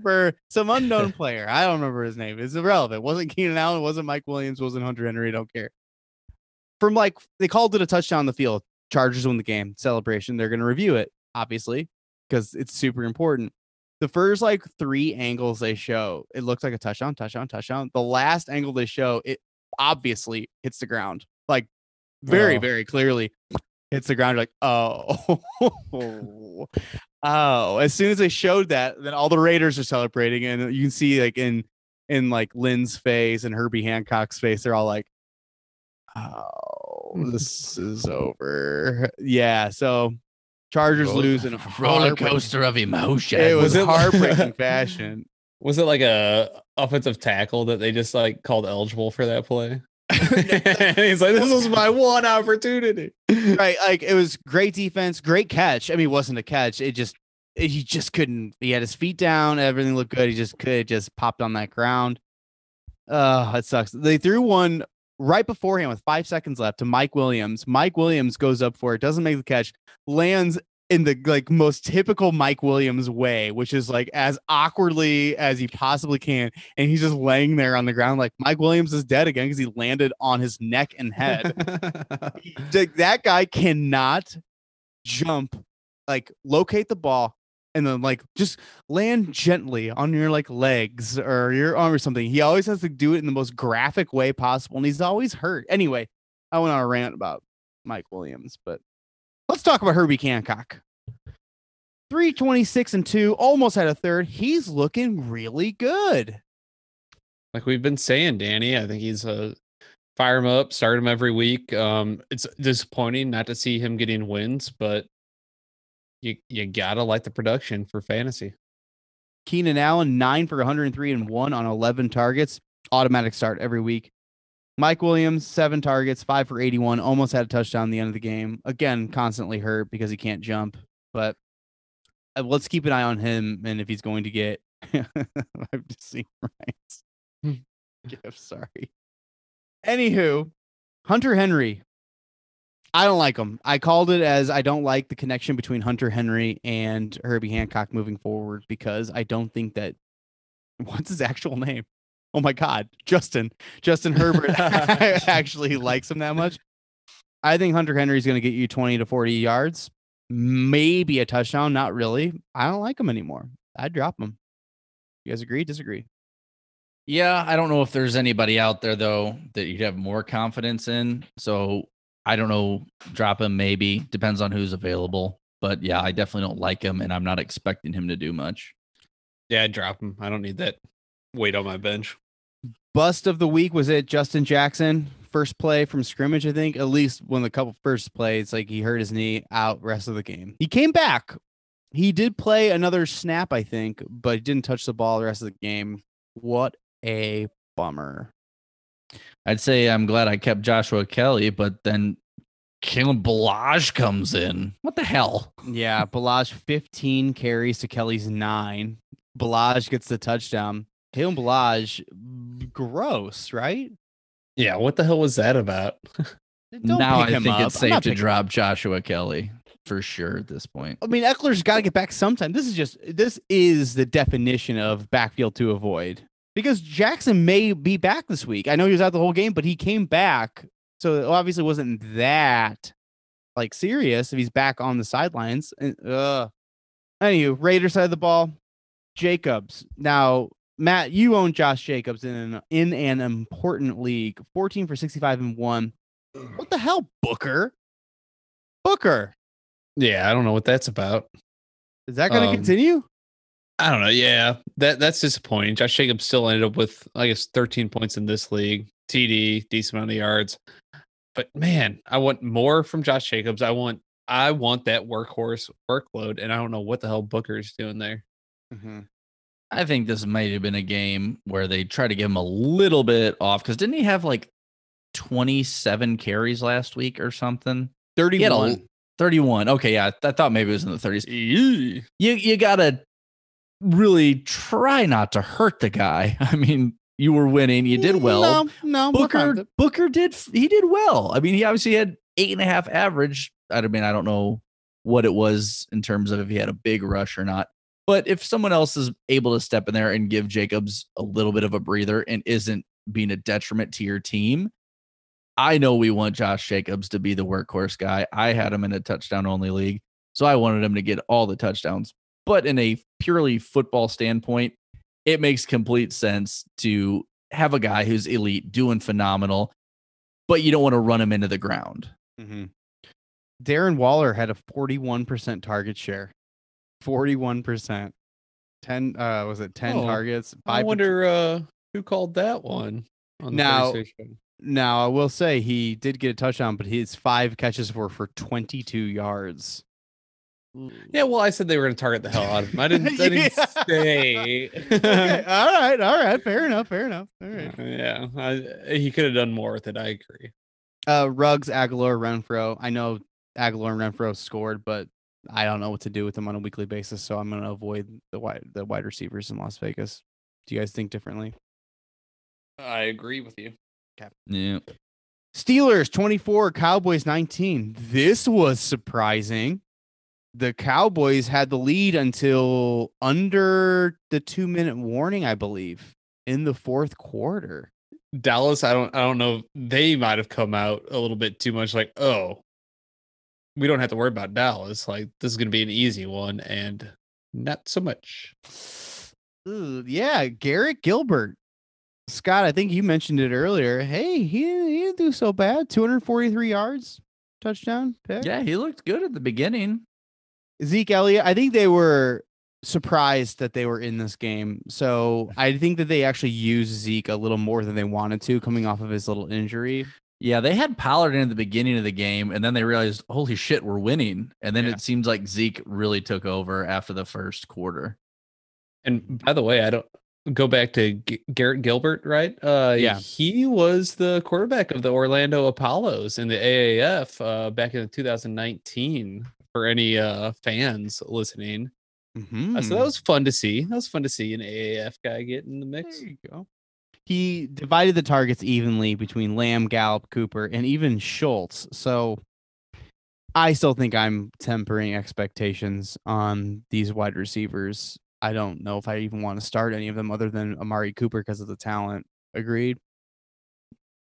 Speaker 1: for some unknown player. I don't remember his name. It's irrelevant. It wasn't Keenan Allen. It wasn't Mike Williams. it Wasn't Hunter Henry. I don't care. From like they called it a touchdown on the field. Chargers win the game. Celebration. They're going to review it, obviously, because it's super important. The first like three angles they show, it looks like a touchdown, touchdown, touchdown. The last angle they show, it obviously hits the ground, like very,
Speaker 2: Oh.
Speaker 1: very clearly hits the ground. You're like, oh, oh. As soon as they showed that, then all the Raiders are celebrating, and you can see like in in like Lynn's face and Herbie Hancock's face, they're all like, oh, this is over. Yeah. So Chargers
Speaker 3: Roller-
Speaker 1: lose in a
Speaker 3: roller coaster of emotion.
Speaker 1: It was
Speaker 2: Was it-
Speaker 1: heartbreaking fashion.
Speaker 2: Was it like a offensive tackle that they just like called eligible for that play? and he's like, "This was my one opportunity."
Speaker 1: right like it was great defense great catch i mean it wasn't a catch it just it- he just couldn't he had his feet down everything looked good he just could just popped on that ground uh it sucks they threw one right beforehand with five seconds left to mike williams mike williams goes up for it doesn't make the catch lands in the like most typical mike williams way which is like as awkwardly as he possibly can and he's just laying there on the ground like mike williams is dead again because he landed on his neck and head. Like, that guy cannot jump, like locate the ball and then like just land gently on your like legs or your arm or something. He always has to do it in the most graphic way possible, and he's always hurt. Anyway, I went on a rant about Mike Williams. But let's talk about Herbie Hancock. 326 and 2, almost had a third. He's looking really good.
Speaker 2: Like we've been saying, Danny, I think he's a fire him up, start him every week. Um, it's disappointing not to see him getting wins, but you you gotta like the production for fantasy.
Speaker 1: Keenan Allen, nine for 103 and one on 11 targets. Automatic start every week. Mike Williams, seven targets, five for 81, almost had a touchdown at the end of the game. Again, constantly hurt because he can't jump. But uh, let's keep an eye on him and if he's going to get. I've just seen gift. Sorry. Anywho, Hunter Henry. I don't like him. I called it as I don't like the connection between Hunter Henry and Herbie Hancock moving forward because I don't think that. What's his actual name? Oh my God, Justin. Justin Herbert actually likes him that much. I think Hunter Henry is going to get you 20 to 40 yards, maybe a touchdown. Not really. I don't like him anymore. I'd drop him. You guys agree? Disagree?
Speaker 3: Yeah, I don't know if there's anybody out there though that you'd have more confidence in. So I don't know. Drop him maybe. Depends on who's available. But yeah, I definitely don't like him and I'm not expecting him to do much.
Speaker 2: Yeah, I'd drop him. I don't need that weight on my bench.
Speaker 1: Bust of the week was it Justin Jackson? First play from scrimmage, I think. At least one of the couple first plays, like he hurt his knee out rest of the game. He came back. He did play another snap, I think, but he didn't touch the ball the rest of the game. What a bummer.
Speaker 3: I'd say I'm glad I kept Joshua Kelley, but then Kalen Ballage comes in. What the hell?
Speaker 1: Yeah, Ballage 15 carries to Kelley's nine. Ballage gets the touchdown. Kalen Ballage, gross, right?
Speaker 2: Yeah, what the hell was that about?
Speaker 1: Don't
Speaker 3: now
Speaker 1: pick
Speaker 3: I
Speaker 1: him
Speaker 3: think
Speaker 1: up.
Speaker 3: it's safe to
Speaker 1: picking-
Speaker 3: drop Joshua Kelley for sure at this point.
Speaker 1: I mean, Ekeler's got to get back sometime. This is just this is the definition of backfield to avoid because Jackson may be back this week. I know he was out the whole game, but he came back, so it obviously wasn't that like serious if he's back on the sidelines. And, Uh, anywho, Raiders side of the ball, Jacobs. Now, Matt, you own Josh Jacobs in an, in an important league, fourteen for sixty-five and one. What the hell, Booker? Booker,
Speaker 2: Yeah, I don't know what that's about.
Speaker 1: is that going to
Speaker 2: Um,
Speaker 1: continue?
Speaker 2: I don't know. Yeah, that that's disappointing. Josh Jacobs still ended up with, I guess, 13 points in this league, TD, decent amount of yards. But man, I want more from Josh Jacobs. I want, I want that workhorse workload, and I don't know what the hell Booker's doing there.
Speaker 1: Mm-hmm.
Speaker 3: I think this might have been a game where they tried to give him a little bit off because didn't he have like 27 carries last week or something? He had a-
Speaker 1: 31.
Speaker 3: 31. Okay, yeah, I thought maybe it was in the 30s. You you gotta really try not to hurt the guy. I mean, you were winning, you did mm, well.
Speaker 1: No, no, we're fine with
Speaker 3: Booker. Booker did he did well. I mean, he obviously had eight and a half average. I mean, I don't know what it was in terms of if he had a big rush or not. But if someone else is able to step in there and give Jacobs a little bit of a breather and isn't being a detriment to your team, I know we want Josh Jacobs to be the workhorse guy. I had him in a touchdown only league, so I wanted him to get all the touchdowns. But in a purely football standpoint, it makes complete sense to have a guy who's elite, doing phenomenal, but you don't want to run him into the ground.
Speaker 1: Mm-hmm. Darren Waller had a 41% target share. 41%. 10 uh was it 10
Speaker 2: Oh,
Speaker 1: targets?
Speaker 2: I
Speaker 1: Five for-
Speaker 2: wonder uh, who called that one. On
Speaker 1: Now-
Speaker 2: Thursday show.
Speaker 1: Now, I will say he did get a touchdown, but his five catches were for 22 yards.
Speaker 2: Yeah, well, I said they were going to target the hell out of him. I didn't, I didn't
Speaker 1: Yeah.
Speaker 2: say.
Speaker 1: okay, all right, all right, fair enough, fair enough. All right.
Speaker 2: yeah, I, he could have done more with it. I agree.
Speaker 1: Uh Ruggs, Agholor, Renfro. I know Agholor and Renfro scored, but I don't know what to do with them on a weekly basis, so I'm going to avoid the wide the wide receivers in Las Vegas. Do you guys think differently?
Speaker 2: I agree with you.
Speaker 3: Yeah.
Speaker 1: Steelers 24, Cowboys 19. This was surprising. The Cowboys had the lead until under the 2-minute warning, I believe, in the fourth quarter.
Speaker 2: Dallas, I don't I don't know. They might have come out a little bit too much like, oh, we don't have to worry about Dallas. Like this is gonna be an easy one, and not so much.
Speaker 1: Ooh, yeah, Garrett Gilbert. Scott, I think you mentioned it earlier. Hey, he, he didn't do so bad. 243 yards, touchdown pick.
Speaker 3: Yeah, he looked good at the beginning.
Speaker 1: Zeke Elliott, I think they were surprised that they were in this game. So I think that they actually used Zeke a little more than they wanted to coming off of his little injury.
Speaker 3: Yeah, they had Pollard in at the beginning of the game, and then they realized, holy shit, we're winning. And then
Speaker 2: Yeah.
Speaker 3: it seems like Zeke really took over after the first quarter.
Speaker 2: And by the way, I don't go back to G- Garrett Gilbert, right? Uh,
Speaker 1: Yeah.
Speaker 2: he was the quarterback of the Orlando Apollos in the AAF uh, back in 2019. For any uh, fans listening,
Speaker 1: Mhm.
Speaker 2: Uh, so that was fun to see. That was fun to see an AAF guy get in the mix.
Speaker 1: There you go. He divided the targets evenly between Lamb, Gallup, Cooper, and even Schultz. So I still think I'm tempering expectations on these wide receivers. I don't know if I even want to start any of them other than Amari Cooper because of the talent. Agreed.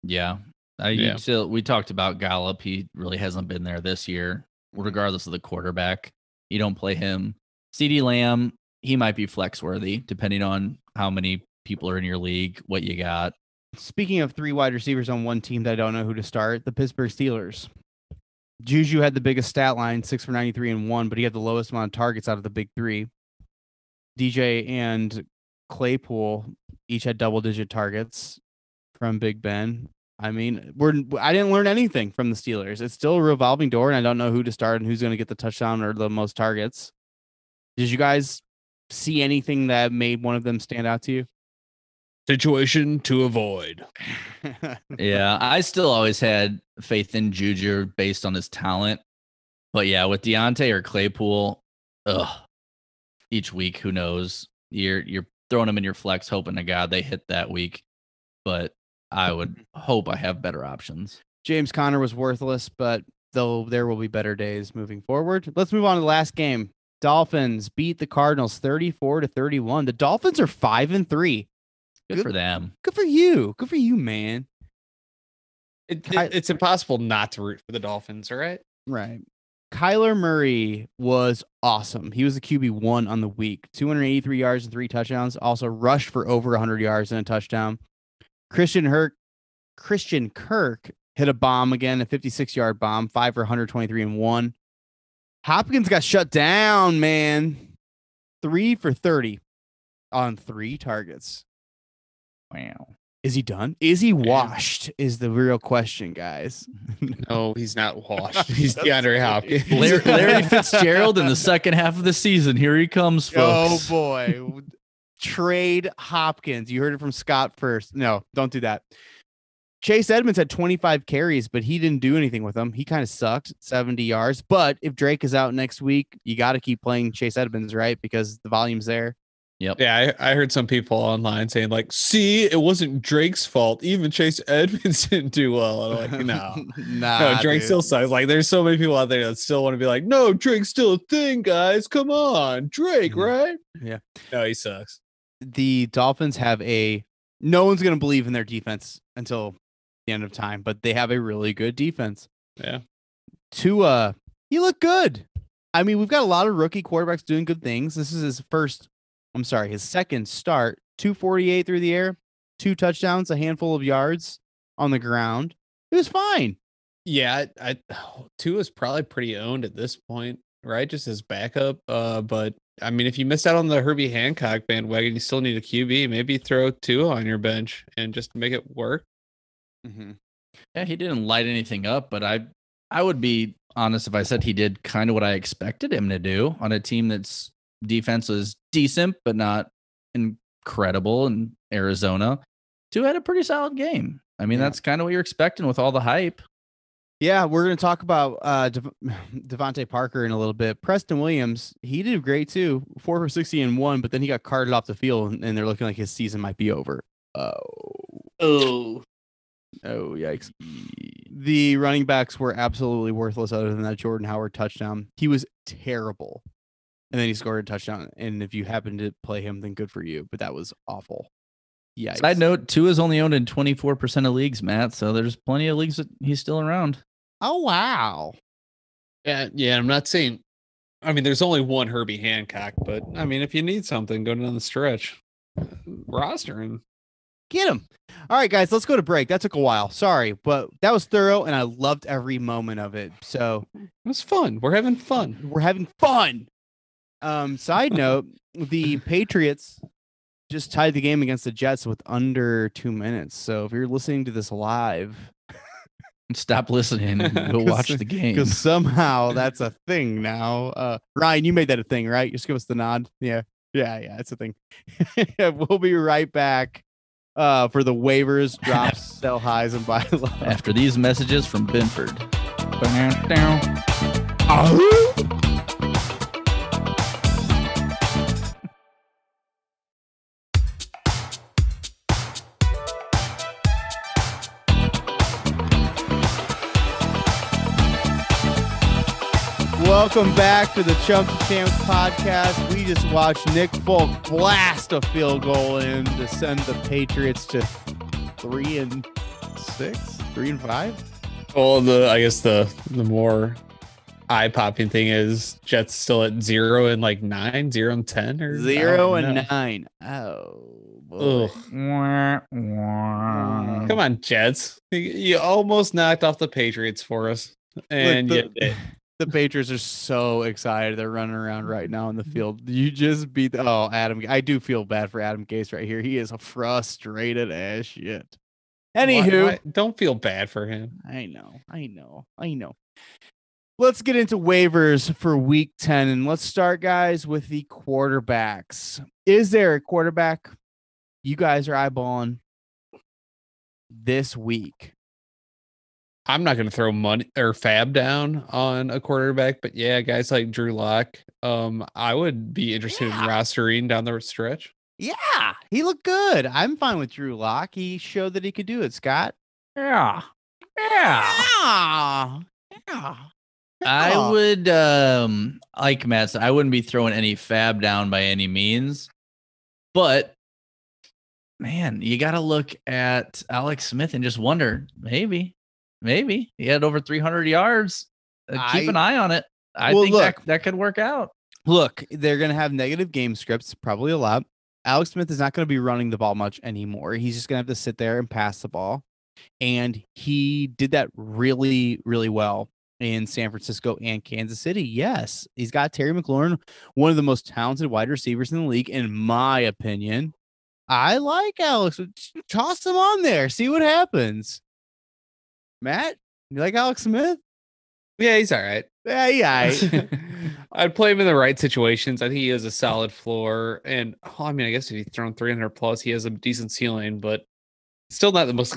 Speaker 3: Yeah. I,
Speaker 2: Yeah.
Speaker 3: still, we talked about Gallup. He really hasn't been there this year, regardless of the quarterback. You don't play him. CeeDee Lamb, he might be flex worthy depending on how many people are in your league, what you got.
Speaker 1: Speaking of three wide receivers on one team that I don't know who to start, the Pittsburgh Steelers. Juju had the biggest stat line, six for 93 and one, but he had the lowest amount of targets out of the big three. DJ and Claypool each had double digit targets from Big Ben. I mean, we're I didn't learn anything from the Steelers. It's still a revolving door, and I don't know who to start and who's going to get the touchdown or the most targets. Did you guys see anything that made one of them stand out to you?
Speaker 2: Situation to avoid.
Speaker 3: Yeah. I still always had faith in Juju based on his talent. But yeah, with Diontae or Claypool, ugh, each week, who knows? You're you're throwing them in your flex, hoping to God they hit that week. But I would hope I have better options.
Speaker 1: James Conner was worthless, but though there will be better days moving forward. Let's move on to the last game. Dolphins beat the Cardinals 34 to 31. The Dolphins are 5 and 3.
Speaker 3: Good,
Speaker 1: Good-
Speaker 3: for them.
Speaker 1: Good for you. Good for you, man.
Speaker 2: It,
Speaker 1: Ky-
Speaker 2: it- it's impossible not to root for the Dolphins, all right?
Speaker 1: Right. Kyler Murray was awesome. He was the QB1 on the week. 283 yards and 3 touchdowns. Also rushed for over 100 yards and a touchdown. Christian Herc Christian Kirk hit a bomb again, a 56 yard bomb, 5 for 123 and 1. Hopkins got shut down, man. 3 for 30 on 3 targets.
Speaker 3: Wow.
Speaker 1: Is he done? Is he washed? Is the real question, guys.
Speaker 2: No, he's not washed. He's DeAndre Hopkins.
Speaker 3: Larry, Larry Fitzgerald in the second half of the season. Here he comes,
Speaker 1: oh,
Speaker 3: folks.
Speaker 1: Oh boy. Trade Hopkins. You heard it from Scott first. No, don't do that. Chase Edmonds had 25 carries, but he didn't do anything with them. He kind of sucked, 70 yards. But if Drake is out next week, you got to keep playing Chase Edmonds, right? Because the volume's there. Yep.
Speaker 2: Yeah, I, I heard some people online saying like, "See, it wasn't Drake's fault. Even Chase Edmonds didn't do well." And I'm like, no,
Speaker 1: nah,
Speaker 2: no, Drake
Speaker 1: dude.
Speaker 2: still sucks. Like, there's so many people out there that still want to be like, "No, Drake's still a thing, guys. Come on, Drake, right?"
Speaker 1: Yeah.
Speaker 2: no, he sucks.
Speaker 1: The Dolphins have a no one's going to believe in their defense until the end of time, but they have a really good defense.
Speaker 2: Yeah.
Speaker 1: Tua, he looked good. I mean, we've got a lot of rookie quarterbacks doing good things. This is his first, I'm sorry, his second start. 248 through the air, two touchdowns, a handful of yards on the ground. It was fine.
Speaker 2: Yeah, I, I Tua is probably pretty owned at this point, right? Just as backup. Uh, but I mean, if you missed out on the Herbie Hancock bandwagon, you still need a QB. Maybe throw two on your bench and just make it work. Mm-hmm.
Speaker 3: Yeah, he didn't light anything up, but I I would be honest if I said he did kind of what I expected him to do on a team that's defense was decent but not incredible in Arizona. Tua had a pretty solid game. I mean,
Speaker 1: Yeah.
Speaker 3: that's kind of what you're expecting with all the hype.
Speaker 1: Yeah, we're going to talk about uh, Dev- DeVante Parker in a little bit. Preston Williams, he did great too, four for sixty and one, but then he got carted off the field, and- and they're looking like his season might be over. Oh,
Speaker 2: Oh,
Speaker 1: oh, yikes! The running backs were absolutely worthless, other than that Jordan Howard touchdown. He was terrible, and then he scored a touchdown. And if you happen to play him, then good for you. But that was awful. Yeah.
Speaker 3: Side note, Tua is only owned in 24% of leagues, Matt. So there's plenty of leagues that he's still around.
Speaker 1: Oh wow.
Speaker 2: yeah, yeah. I'm not saying. I mean, there's only one Herbie Hancock, but I mean, if you need something go down the stretch, roster him.
Speaker 1: Get him. All right, guys, let's go to break. That took a while. Sorry, but that was thorough and I loved every moment of it. So
Speaker 2: It was fun. We're having fun.
Speaker 1: we're having fun. Um, side note, the Patriots just tied the game against the Jets with under two minutes. So if you're listening to this live,
Speaker 3: Stop listening and go watch the game.
Speaker 1: because somehow that's a thing now. Uh, Ryan, you made that a thing, right? Just give us the nod. Yeah, yeah, yeah, it's a thing. we'll be right back uh, for the waivers, drops, sell highs, and buy low.
Speaker 3: After these messages from Binford.
Speaker 1: Welcome back to the Chumps Champs podcast. We just watched Nick Folk blast a field goal in to send the Patriots to three and six, three and five.
Speaker 2: Well, the I guess the the more eye popping thing is Jets still at zero and like nine, zero and ten, or
Speaker 1: Zero and
Speaker 2: know.
Speaker 1: nine. Oh, boy.
Speaker 2: Come on, Jets! You, you almost knocked off the Patriots for us, and
Speaker 1: the-
Speaker 2: you.
Speaker 1: The Patriots are so excited. They're running around right now in the field. You just beat. Oh, Adam. I do feel bad for Adam Gase right here. He is frustrated as shit.
Speaker 2: Why-
Speaker 1: Anywho,
Speaker 2: why- don't feel bad for him.
Speaker 1: I know, I know, I know. Let's get into waivers for week 10 and let's start, guys, with the quarterbacks. Is there a quarterback you guys are eyeballing this week?
Speaker 2: I'm not going to throw money or fab down on a quarterback, but yeah, guys like Drew Lock, um, I would be interested
Speaker 1: Yeah.
Speaker 2: in rostering down the stretch.
Speaker 1: Yeah, he looked good. I'm fine with Drew Lock. He showed that he could do it, Scott.
Speaker 3: Yeah. Yeah.
Speaker 1: Yeah. Yeah.
Speaker 3: I would um like Matt said, I wouldn't be throwing any fab down by any means. But man, you gotta look at Alex Smith and just wonder, maybe, maybe he had over 300 yards. Uh, keep
Speaker 1: I-
Speaker 3: an eye on it. I
Speaker 1: Well,
Speaker 3: think
Speaker 1: look.
Speaker 3: that that could work out.
Speaker 1: Look, they're going to have negative game scripts, probably a lot. Alex Smith is not going to be running the ball much anymore. He's just going to have to sit there and pass the ball. And he did that really, really well in San Francisco and Kansas City. Yes, he's got Terry McLaurin, one of the most talented wide receivers in the league, in my opinion. I like Alex. Toss him on there, see what happens. Matt, you like Alex Smith?
Speaker 2: Yeah, he's all right.
Speaker 1: Yeah, yeah.
Speaker 2: I'd play him in the right situations. I think he has a solid floor, and oh, I mean, I guess if he's thrown 300 plus, he has a decent ceiling, but still not the most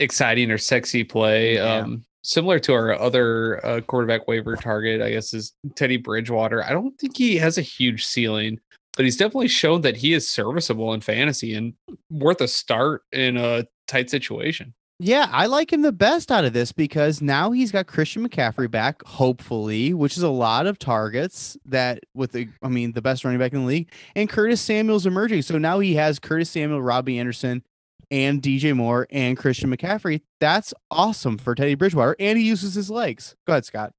Speaker 2: exciting or sexy play.
Speaker 1: Yeah.
Speaker 2: Um, similar to our other uh, quarterback waiver target, I guess, is Teddy Bridgewater. I don't think he has a huge ceiling, but he's definitely shown that he is serviceable in fantasy and worth a start in a tight situation.
Speaker 1: Yeah, I like him the best out of this because now he's got Christian McCaffrey back, hopefully, which is a lot of targets that with the I mean the best running back in the league, and Curtis Samuel's emerging. So now he has Curtis Samuel, Robbie Anderson, and DJ Moore and Christian McCaffrey. That's awesome for Teddy Bridgewater, and he uses his legs. Go ahead, Scott.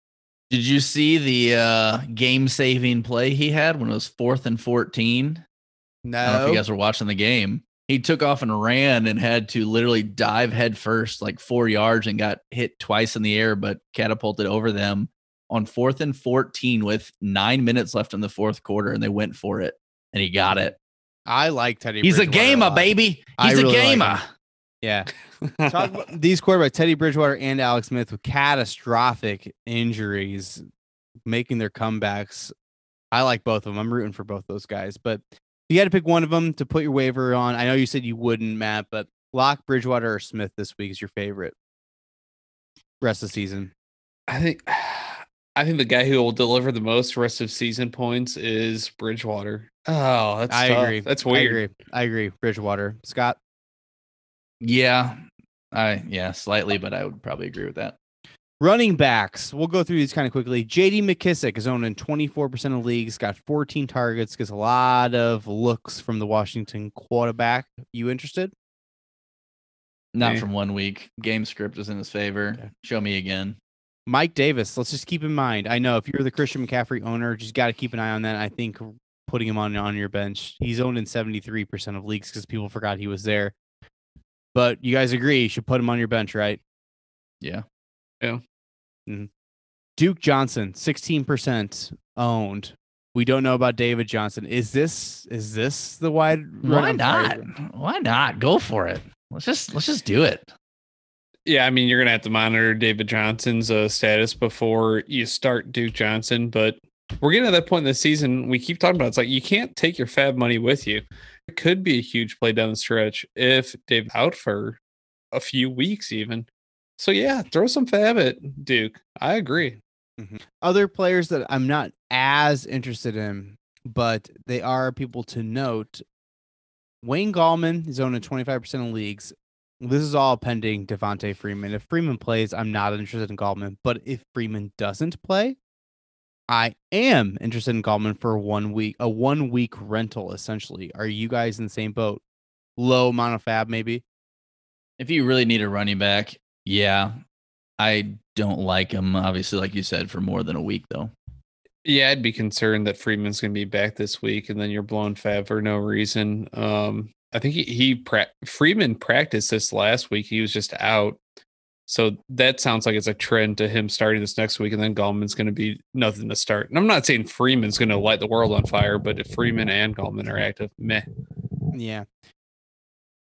Speaker 3: Did you see the uh game saving play he had when it was fourth and 14? I don't know if
Speaker 1: No,
Speaker 3: you guys were watching the game. He took off and ran and had to literally dive head first, like four yards, and got hit twice in the air, but catapulted over them on fourth and 14 with nine minutes left in the fourth quarter, and they went for it, and he got it.
Speaker 1: I like Teddy.
Speaker 3: He's a gamer,
Speaker 1: lot.
Speaker 3: baby. He's
Speaker 1: really
Speaker 3: a gamer.
Speaker 1: him. Yeah. Talk about these quarterbacks, Teddy Bridgewater and Alex Smith, with catastrophic injuries, making their comebacks. I like both of them. I'm rooting for both those guys, but you had to pick one of them to put your waiver on. I know you said you wouldn't, Matt, but Lock, Bridgewater, or Smith this week is your favorite. Rest of the season.
Speaker 2: I think I think the guy who will deliver the most rest of season points is Bridgewater. Oh, that's
Speaker 1: I
Speaker 2: tough.
Speaker 1: agree.
Speaker 2: That's
Speaker 1: I
Speaker 2: weird.
Speaker 1: agree. I agree. Bridgewater. Scott.
Speaker 3: Yeah. I yeah, slightly, but I would probably agree with that.
Speaker 1: Running backs. We'll go through these kind of quickly. JD McKissic is owned in 24% of leagues, got 14 targets, gets a lot of looks from the Washington quarterback. You interested?
Speaker 3: Not
Speaker 2: Okay.
Speaker 3: from one week. Game script is in his favor.
Speaker 1: Okay.
Speaker 3: Show me again.
Speaker 1: Mike Davis. Let's just keep in mind. I know if you're the Christian McCaffrey owner, just got to keep an eye on that. I think putting him on on your bench. He's owned in 73% of leagues because people forgot he was there. But you guys agree you should put him on your bench, right?
Speaker 3: Yeah. Yeah.
Speaker 1: Duke Johnson, 16% owned. We don't know about David Johnson. Is this is this the wide
Speaker 3: Why not? Why not? Go for it. Let's just let's just do it.
Speaker 2: Yeah, I mean, you're gonna have to monitor David Johnson's uh, status before you start Duke Johnson, but we're getting to that point in the season. We keep talking about it's like you can't take your fab money with you. It could be a huge play down the stretch if David's out for a few weeks, even. So yeah, throw some fab at Duke. I agree. Mm-hmm.
Speaker 1: Other players that I'm not as interested in, but they are people to note. Wayne Gallman is owned in 25% of leagues. This is all pending Devonta Freeman. If Freeman plays, I'm not interested in Gallman. But if Freeman doesn't play, I am interested in Gallman for one week, a one week rental, essentially. Are you guys in the same boat? Low amount of fab, maybe?
Speaker 3: If you really need a running back, yeah. I don't like him, obviously, like you said, for more than a week though.
Speaker 2: Yeah, I'd be concerned that Freeman's going to be back this week, and then you're blowing Fab for no reason. Um, I think he, he pra- Freeman practiced this last week. He was just out, so that sounds like it's a trend to him starting this next week, and then Gallman's going to be nothing to start. And I'm not saying Freeman's going to light the world on fire, but if Freeman and Gallman are active, meh.
Speaker 1: Yeah.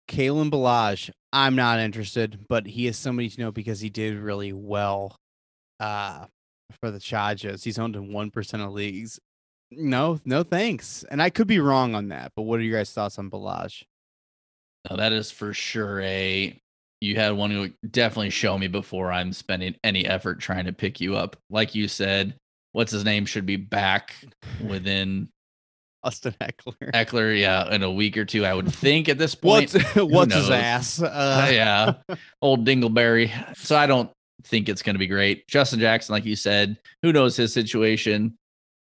Speaker 1: Kalen Ballage, I'm not interested, but he is somebody to know because he did really well uh for the Chargers. He's owned in one percent of leagues. No, no thanks. And I could be wrong on that, but what are your guys' thoughts on Ballage?
Speaker 3: No, that is for sure a you had one who definitely show me before I'm spending any effort trying to pick you up. Like you said, what's his name should be back within
Speaker 1: Austin Ekeler.
Speaker 3: Ekeler, yeah, in a week or two, I would think at this point.
Speaker 1: What's what's his ass?
Speaker 3: Uh,
Speaker 1: Uh,
Speaker 3: yeah, old Dingleberry. So I don't think it's going to be great. Justin Jackson, like you said, who knows his situation?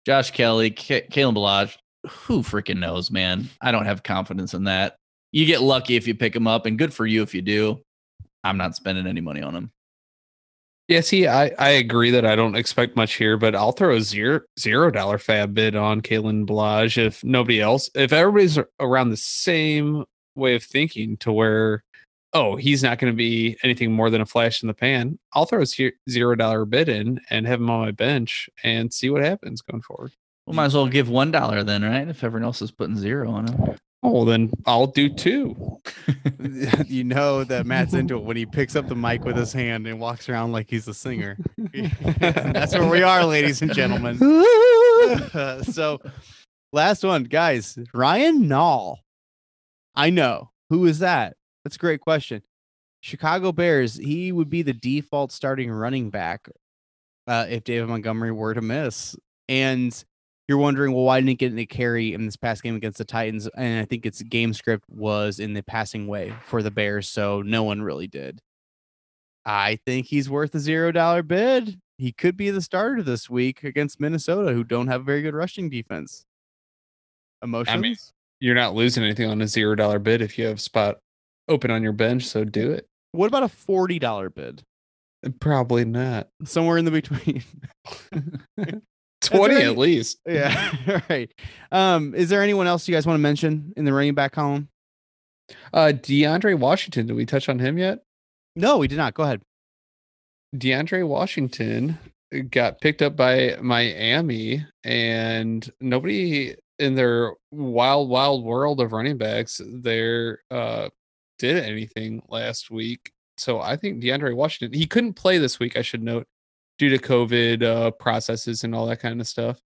Speaker 3: Josh Kelley, K- Kalen Ballage, who freaking knows, man? I don't have confidence in that. You get lucky if you pick him up, and good for you if you do. I'm not spending any money on him.
Speaker 2: Yeah, see, I, I agree that I don't expect much here, but I'll throw a zero zero dollar fab bid on Kalen Ballage if nobody else, if everybody's around the same way of thinking to where, oh, he's not going to be anything more than a flash in the pan. I'll throw a zero dollar bid in and have him on my bench and see what happens going forward.
Speaker 3: We might as well give one dollar then, right? If everyone else is putting zero on him.
Speaker 2: Oh, then I'll do two.
Speaker 1: you know that Matt's into it when he picks up the mic with his hand and walks around like he's a singer. That's where we are, ladies and gentlemen. so, last one, guys. Ryan Nall. I know. Who is that? That's a great question. Chicago Bears. He would be the default starting running back uh, if David Montgomery were to miss. And you're wondering, well, why didn't he get any carry in this past game against the Titans? And I think its game script was in the passing way for the Bears, so no one really did. I think he's worth a zero dollar bid. He could be the starter this week against Minnesota, who don't have a very good rushing defense. Emotions?
Speaker 2: You're not losing anything on a zero dollar bid if you have spot open on your bench, so do it.
Speaker 1: what about a forty dollar bid?
Speaker 2: Probably not.
Speaker 1: Somewhere in the between.
Speaker 2: 20
Speaker 1: any-
Speaker 2: at least.
Speaker 1: yeah. All right. Um, is there anyone else you guys want to mention in the running back column?
Speaker 2: Uh DeAndre Washington, did we touch on him yet?
Speaker 1: No, we did not. Go ahead.
Speaker 2: DeAndre Washington got picked up by Miami, and nobody in their wild, wild world of running backs there uh, did anything last week. So I think DeAndre Washington, he couldn't play this week, I should note, due to COVID uh, processes and all that kind of stuff.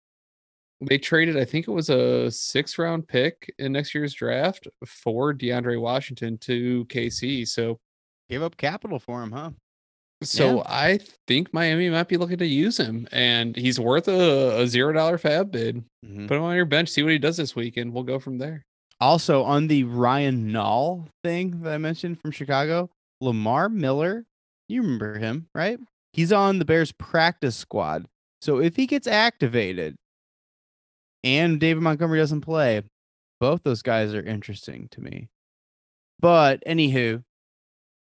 Speaker 2: They traded, I think it was a six round pick in next year's draft for DeAndre Washington to KC. So
Speaker 1: Gave up capital for him, huh?
Speaker 2: so I think Miami might be looking to use him, and he's worth a, a zero dollar fab bid.
Speaker 1: Mhm.
Speaker 2: Put him on your bench, see what he does this week, and we'll go from there.
Speaker 1: Also, on the Ryan Nall thing that I mentioned from Chicago, Lamar Miller, you remember him, right? He's on the Bears practice squad. So if he gets activated and David Montgomery doesn't play, both those guys are interesting to me. But anywho,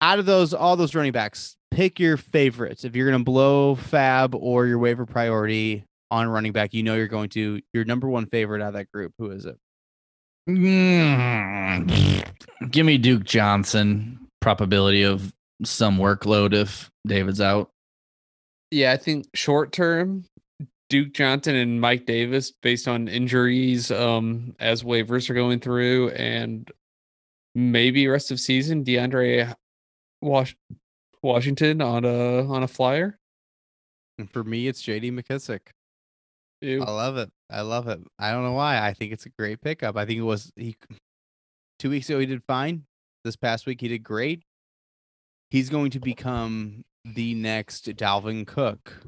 Speaker 1: out of those, all those running backs, pick your favorites. If you're going to blow fab or your waiver priority on running back, you know you're going to your number one favorite out of that group. Who is it?
Speaker 3: Mm. Give me Duke Johnson. probability of some workload if David's out.
Speaker 2: Yeah, I think short term, Duke Johnson and Mike Davis, based on injuries, um, as waivers are going through, and maybe rest of season, DeAndre Wash- Washington on a on a flyer.
Speaker 1: And for me, it's JD McKissic.
Speaker 2: Ew.
Speaker 1: I love it. I love it. I don't know why. I think it's a great pickup. I think it was he two weeks ago he did fine. This past week he did great. He's going to become the next Dalvin Cook.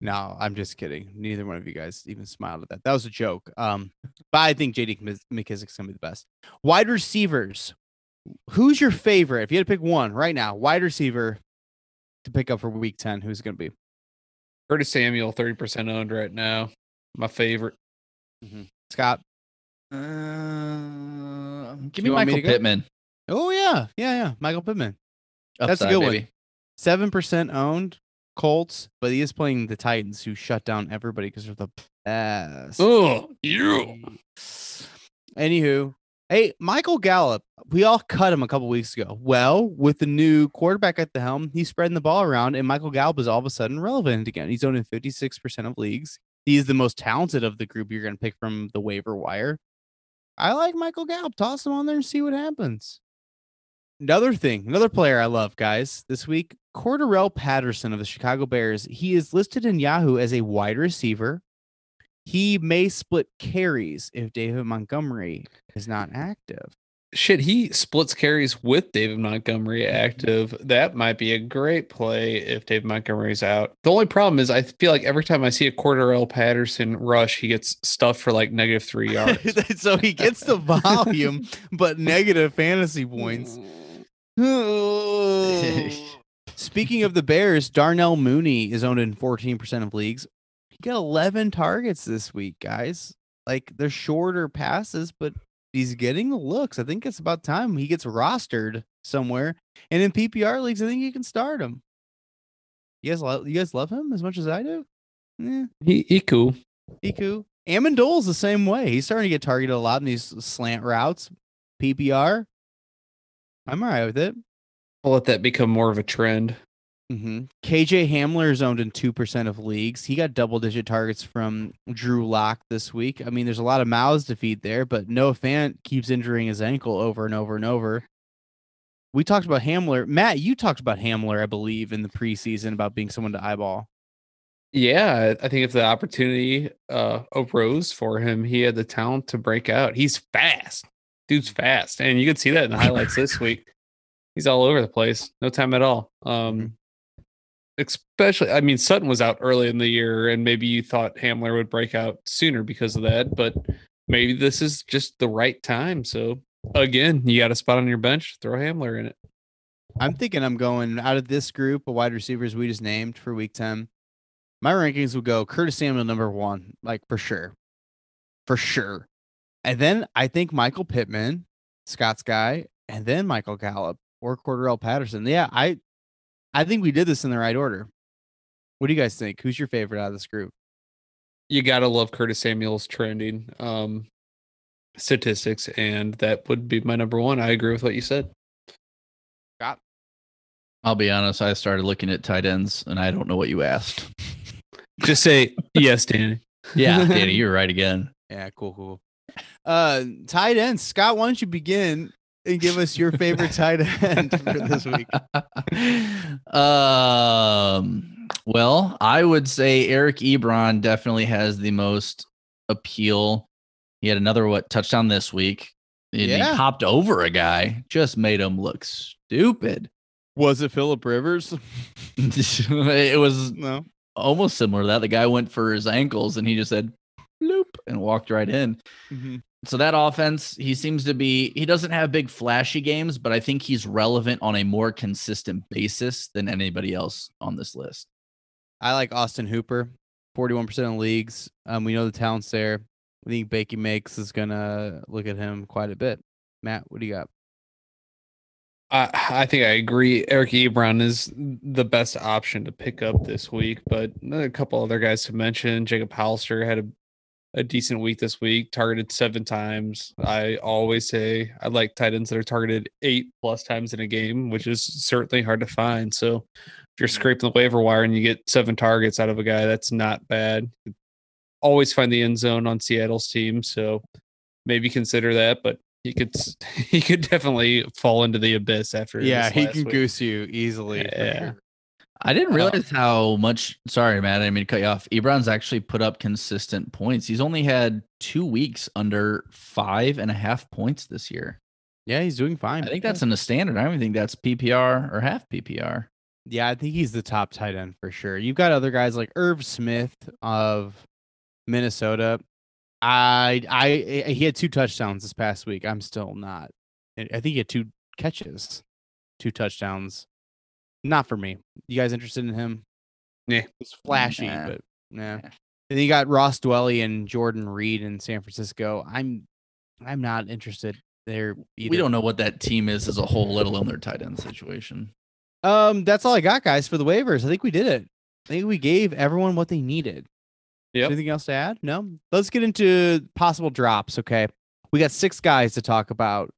Speaker 1: No, I'm just kidding. Neither one of you guys even smiled at that. That was a joke. Um, but I think JD McKissic's gonna be the best. Wide receivers. Who's your favorite? If you had to pick one right now, wide receiver to pick up for week 10, who's gonna be?
Speaker 2: Curtis Samuel, 30% owned right now. My favorite. Mm-hmm.
Speaker 1: Scott.
Speaker 3: Uh, give me Michael
Speaker 1: me
Speaker 3: Pittman.
Speaker 1: Oh yeah. Yeah, yeah. Michael Pittman. Upside, That's a good one. 7% owned Colts, but he is playing the Titans, who shut down everybody because they're the best.
Speaker 2: Oh, you.
Speaker 1: Anywho, hey, Michael Gallup, we all cut him a couple weeks ago. Well, with the new quarterback at the helm, he's spreading the ball around, and Michael Gallup is all of a sudden relevant again. He's owned in 56% of leagues. He's the most talented of the group you're going to pick from the waiver wire. I like Michael Gallup. Toss him on there and see what happens. Another thing, another player I love, guys, this week, Cordarrelle Patterson of the Chicago Bears. He is listed in Yahoo as a wide receiver. He may split carries if David Montgomery is not active.
Speaker 2: Shit, he splits carries with David Montgomery active. That might be a great play if David Montgomery's out. The only problem is I feel like every time I see a Cordarrelle Patterson rush, he gets stuffed for like negative three yards.
Speaker 1: so he gets the volume, but negative fantasy points. Speaking of the Bears, Darnell Mooney is owned in 14% of leagues. He got 11 targets this week, guys. Like they're shorter passes, but he's getting the looks. I think it's about time he gets rostered somewhere. And in PPR leagues, I think you can start him. You guys, lo- you guys love him as much as I do. Yeah,
Speaker 2: he, he cool.
Speaker 1: Iku. Amendola's the same way. He's starting to get targeted a lot in these slant routes. PPR. I'm all right with it.
Speaker 2: I'll let that become more of a trend.
Speaker 1: hmm KJ Hamler is owned in 2% of leagues. He got double digit targets from Drew Lock this week. I mean, there's a lot of mouths to feed there, but Noah Fant keeps injuring his ankle over and over and over. We talked about Hamler. Matt, you talked about Hamler, I believe, in the preseason about being someone to eyeball.
Speaker 2: Yeah, I I think if the opportunity uh arose for him, he had the talent to break out. He's fast. Dude's fast. And you could see that in the highlights this week. He's all over the place. No time at all. Um especially I mean Sutton was out early in the year and maybe you thought Hamler would break out sooner because of that, but maybe this is just the right time. So again, you got a spot on your bench, throw Hamler in it.
Speaker 1: I'm thinking I'm going out of this group of wide receivers we just named for week 10. My rankings will go Curtis Samuel number one, like for sure. For sure. And then I think Michael Pittman, Scott's guy, and then Michael Gallup or Cordell Patterson. Yeah, I I think we did this in the right order. What do you guys think? Who's your favorite out of this group?
Speaker 2: you gotta love Curtis Samuel's trending um statistics, and that would be my number one. I agree with what you said.
Speaker 1: Scott?
Speaker 3: I'll be honest. I started looking at tight ends, and I don't know what you asked.
Speaker 2: Just say yes, Danny.
Speaker 3: Yeah, Danny, you're right again.
Speaker 1: Yeah, cool, cool. Uh tight end. Scott, why don't you begin and give us your favorite tight end for this week?
Speaker 3: um, well, I would say Eric Ebron definitely has the most appeal. He had another what touchdown this week. And
Speaker 1: Yeah.
Speaker 3: he popped over a guy, just made him look stupid.
Speaker 1: Was it Philip Rivers?
Speaker 3: it was
Speaker 1: No.
Speaker 3: almost similar to that. The guy went for his ankles and he just said and walked right in.
Speaker 1: Mhm.
Speaker 3: So that offense, he seems to be he doesn't have big flashy games, but I think he's relevant on a more consistent basis than anybody else on this list.
Speaker 1: I like Austin Hooper, 41% of leagues. Um, we know the talent's there. I think Bakey Makes is gonna look at him quite a bit. Matt, what do you got?
Speaker 2: I, I think I agree. Eric Ebron is the best option to pick up this week, but a couple other guys to mention. Jacob Hollister had a, a decent week this week, targeted seven times. I always say I like tight ends that are targeted eight plus times in a game, which is certainly hard to find. So if you're mm-hmm. scraping the waiver wire and you get seven targets out of a guy, that's not bad. Always find the end zone on Seattle's team, so maybe consider that. But he could he could definitely fall into the abyss after.
Speaker 1: Yeah, he can
Speaker 2: week.
Speaker 1: goose you easily.
Speaker 2: Yeah.
Speaker 3: I didn't
Speaker 2: Uh,
Speaker 3: realize how much. Sorry, Matt. I mean to cut you off. Ebron's actually put up consistent points. He's only had two weeks under five and a half points this year.
Speaker 1: Yeah, he's doing fine.
Speaker 3: I think that's in the standard. I don't even think that's PPR or half PPR.
Speaker 1: Yeah, I think he's the top tight end for sure. You've got other guys like Irv Smith of Minnesota. I, I, I- he had two touchdowns this past week. I'm still not. I think he had two catches, two touchdowns. Not for me. You guys interested in him?
Speaker 2: Yeah.
Speaker 1: he's flashy,
Speaker 3: Nah.
Speaker 1: but nah.
Speaker 3: Nah.
Speaker 1: Then you got Ross Dwelley and Jordan Reed in San Francisco. I'm, I'm not interested there either.
Speaker 3: We don't know what that team is as a whole, let alone their tight end situation.
Speaker 1: Um, that's all I got, guys, for the waivers. I think we did it. I think we gave everyone what they needed.
Speaker 2: Yeah.
Speaker 1: Anything else to add? No. Let's get into possible drops. Okay, we got six guys to talk about.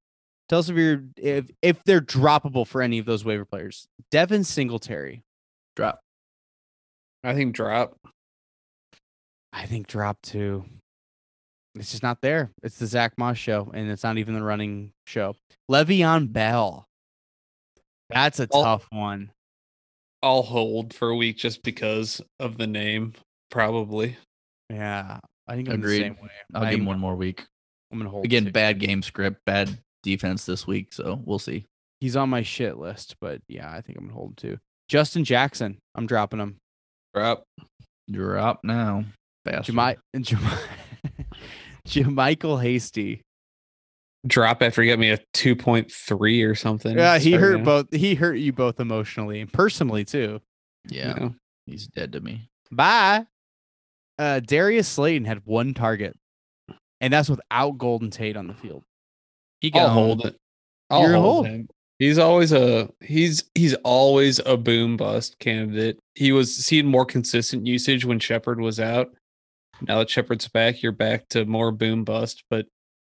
Speaker 1: Tell us if you're if if they're droppable for any of those waiver players. Devin Singletary,
Speaker 3: Drop.
Speaker 2: I think drop.
Speaker 1: I think drop too. It's just not there. It's the Zack Moss show, and it's not even the running show. Le'Veon Bell. That's a
Speaker 2: Well-
Speaker 1: tough one.
Speaker 2: I'll hold for a week just because of the name, probably.
Speaker 1: Yeah, I think I'm
Speaker 3: Agreed.
Speaker 1: the same way.
Speaker 3: I'll
Speaker 1: I'm,
Speaker 3: give him one more week.
Speaker 1: I'm gonna hold
Speaker 3: Again, bad game script, bad defense this week. So we'll see.
Speaker 1: He's on my shit list, but yeah, I think I'm gonna hold him too. Justin Jackson, I'm dropping him.
Speaker 2: Drop.
Speaker 3: Drop now. Bastard.
Speaker 1: Jami- Jami- JaMycal Hasty.
Speaker 2: Drop after he got me a 2.3 or something.
Speaker 1: Yeah, he
Speaker 2: Sorry,
Speaker 1: hurt
Speaker 2: man.
Speaker 1: both. He hurt you both emotionally, and personally too.
Speaker 3: Yeah,
Speaker 2: You know,
Speaker 3: he's dead to me.
Speaker 1: Bye. Uh, Darius Slayton had one target, and that's without Golden Tate on the field.
Speaker 3: He
Speaker 2: I'll hold it. I'll
Speaker 1: You're
Speaker 2: hold
Speaker 1: hold.
Speaker 2: him. He's always a he's he's always a boom bust candidate. He was seeing more consistent usage when Shepard was out. Now that Shepard's back, you're back to more boom bust. But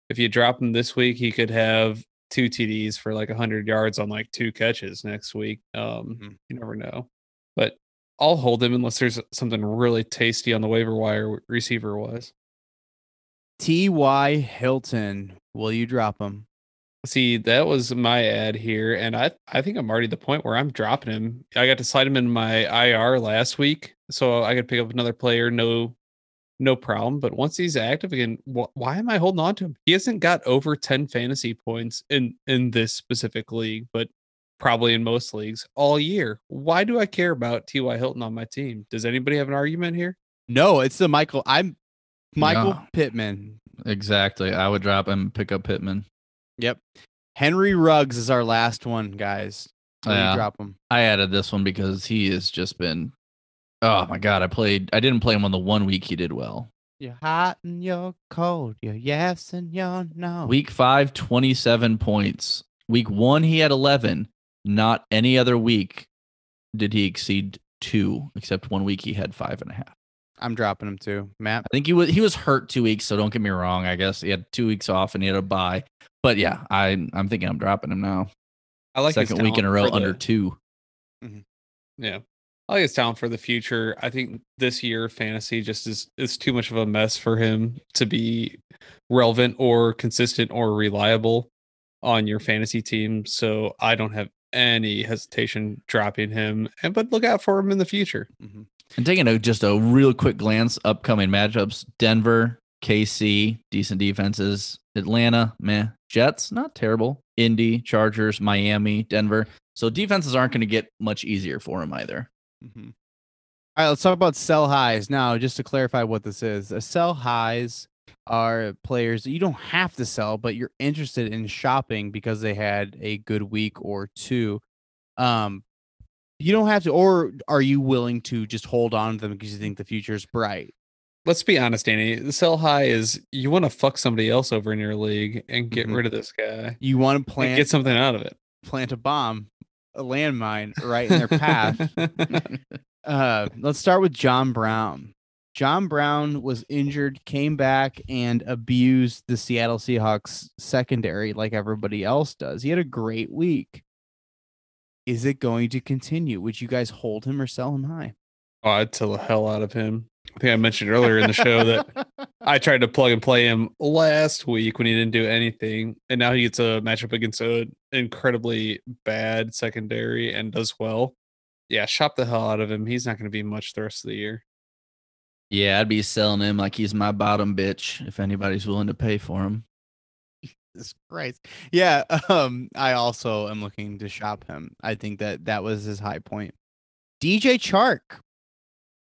Speaker 2: if you drop him this week, he could have two TDs for like hundred yards on like two catches next week. Um,
Speaker 1: Mhm.
Speaker 2: you never know. But I'll hold him unless there's something really tasty on the waiver wire receiver wise.
Speaker 1: T.Y. Hilton, will you drop him?
Speaker 2: See, that was my ad here, and I I think I'm already at the point where I'm dropping him. I got to slide him in my IR last week, so I could pick up another player, no, no problem. But once he's active again, wh- why am I holding on to him? He hasn't got over 10 fantasy points in in this specific league, but probably in most leagues all year. Why do I care about T.Y. Hilton on my team? Does anybody have an argument here?
Speaker 1: No, it's the Michael. I'm Michael
Speaker 3: Yeah.
Speaker 1: Pittman.
Speaker 3: exactly. I would drop him, pick up Pittman.
Speaker 1: Yep. Henry Ruggs is our last one, guys.
Speaker 3: Yeah.
Speaker 1: drop him?
Speaker 3: I added this one because he has just been. Oh my god! I played. I didn't play him on the one week he did well.
Speaker 1: You're hot and you're cold. You're yes and you're no.
Speaker 3: Week five, 27 points. Week one, he had 11. Not any other week did he exceed two, except one week he had five and a half.
Speaker 1: I'm dropping him too. Matt.
Speaker 3: I think he was he was hurt two weeks, so don't get me wrong. I guess he had two weeks off and he had a bye. But yeah, I I'm thinking I'm dropping him now.
Speaker 2: I like his
Speaker 3: Second week in a row
Speaker 2: the-
Speaker 3: under two. Mm-hmm.
Speaker 2: Yeah. I like his talent for the future. I think this year fantasy just is is too much of a mess for him to be relevant or consistent or reliable on your fantasy team. So I don't have any hesitation dropping him. And but look out for him in the future.
Speaker 1: Mhm.
Speaker 3: And taking a just a real quick glance, upcoming matchups: Denver, KC, decent defenses. Atlanta, meh. Jets, not terrible. Indy, Chargers, Miami, Denver. So defenses aren't going to get much easier for him either.
Speaker 1: Mm-hmm. All right, let's talk about sell highs now. Just to clarify what this is, a sell highs are players that you don't have to sell, but you're interested in shopping because they had a good week or two. Um, you don't have to, or are you willing to just hold on to them because you think the future is bright?
Speaker 2: Let's be honest, Danny. The sell high is you want to fuck somebody else over in your league and get
Speaker 1: Mhm.
Speaker 2: rid of this guy.
Speaker 1: You want to plant
Speaker 2: get something out of it.
Speaker 1: plant a bomb, a landmine right in their path. Uh, let's start with John Brown. John Brown was injured, came back, and abused the Seattle Seahawks secondary like everybody else does. He had a great week. Is it going to continue? Would you guys hold him or sell him high?
Speaker 2: Oh, I'd sell the hell out of him. I think I mentioned earlier in the show that I tried to plug and play him last week when he didn't do anything, and now he gets a matchup against an incredibly bad secondary and does well. Yeah, shop the hell out of him. He's not going to be much the rest of the year.
Speaker 3: Yeah, I'd be selling him like he's my bottom bitch if anybody's willing to pay for him.
Speaker 1: Jesus Christ. Yeah, um, I also am looking to shop him. I think that that was his high point. DJ Chark,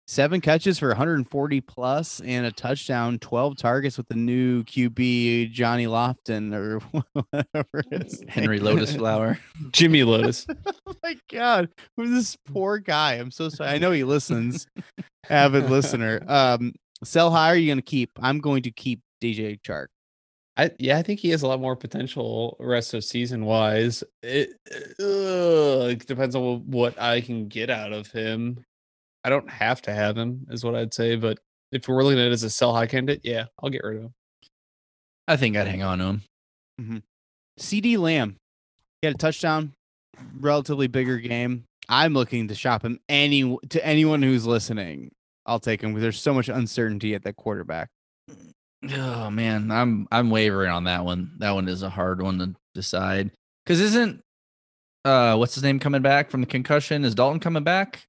Speaker 1: seven catches for 140 plus and a touchdown, 12 targets with the new QB Johnny Lofton or whatever
Speaker 3: Henry Lotus. Flower.
Speaker 2: Jimmy Lotus.
Speaker 1: oh my god, who's this poor guy? I'm so sorry. I know he listens, avid listener. Um, sell high. Are you gonna keep? I'm going to keep DJ Chark.
Speaker 2: I yeah, I think he has a lot more potential rest of season wise. It, uh, it depends on what I can get out of him. I don't have to have him, is what I'd say. But if we're looking at it as a sell high candidate, yeah, I'll get rid of him.
Speaker 3: I think I'd hang on to him.
Speaker 1: CeeDee Lamb, he had a touchdown, relatively bigger game. I'm looking to shop him any to anyone who's listening. I'll take him because there's so much uncertainty at that quarterback.
Speaker 3: Oh man, I'm I'm wavering on that one. That one is a hard one to decide. Cause isn't uh what's his name coming back from the concussion? Is Dalton coming back?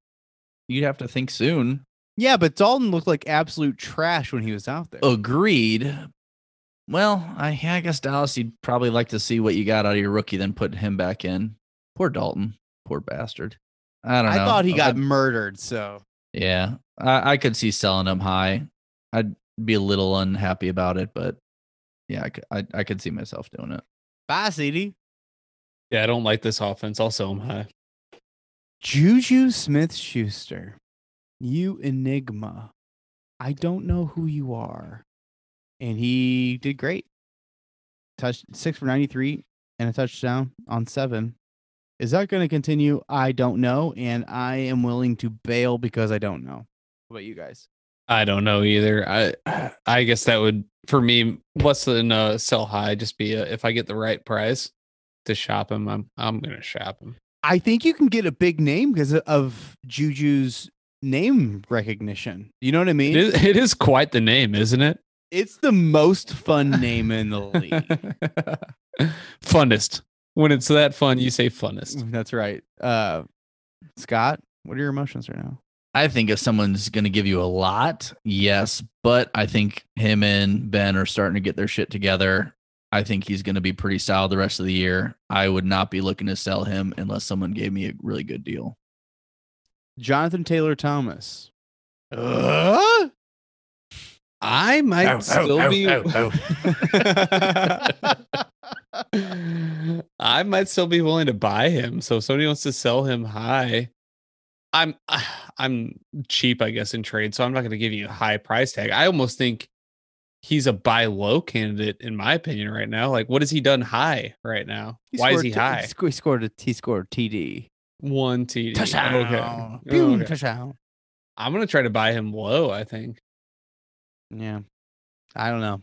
Speaker 3: You'd have to think soon.
Speaker 1: Yeah, but Dalton looked like absolute trash when he was out there.
Speaker 3: Agreed. Well, I I guess Dallas, you'd probably like to see what you got out of your rookie, then put him back in. Poor Dalton. Poor bastard. I don't
Speaker 1: I
Speaker 3: know.
Speaker 1: thought he got
Speaker 3: I'd-
Speaker 1: murdered. So
Speaker 3: yeah. I, I could see selling him high. I'd be a little unhappy about it, but yeah, I could I, I could see myself doing it.
Speaker 1: bye, CeeDee.
Speaker 2: Yeah, I don't like this offense. I'll sell him high.
Speaker 1: Juju Smith Schuster, you enigma. I don't know who you are. And he did great. Touch six for 93 and a touchdown on seven. Is that going to continue? I don't know. And I am willing to bail because I don't know. What about you guys?
Speaker 2: I don't know either. I I guess that would for me less than uh sell high. Just be a, if I get the right price to shop him, I'm I'm gonna shop him.
Speaker 1: I think you can get a big name because of Juju's name recognition. You know what I mean?
Speaker 2: It is, it is quite the name, isn't it?
Speaker 1: It's the most fun name in the league.
Speaker 2: funnest. When it's that fun, you say funnest.
Speaker 1: That's right. Uh, Scott, what are your emotions right now?
Speaker 3: I think if someone's going to give you a lot, yes, but I think him and Ben are starting to get their shit together. I think he's going to be pretty solid the rest of the year. I would not be looking to sell him unless someone gave me a really good deal.
Speaker 1: Jonathan Taylor Thomas. Uh?
Speaker 2: I might
Speaker 3: Ow, ow,
Speaker 2: still
Speaker 3: ow,
Speaker 2: be.
Speaker 3: ow,
Speaker 2: I might still be willing to buy him. So if somebody wants to sell him high, I'm I'm cheap, I guess, in trade. So I'm not going to give you a high price tag. I almost think he's a buy low candidate in my opinion right now. Like, what has he done high right now? Why is he high?
Speaker 1: He scored a he scored TD.
Speaker 2: One TD.
Speaker 1: Touchdown.
Speaker 2: Okay.
Speaker 1: Oh, Boom,
Speaker 2: Okay.
Speaker 1: touchdown.
Speaker 2: I'm gonna try to buy him low. I think.
Speaker 1: Yeah. I don't know.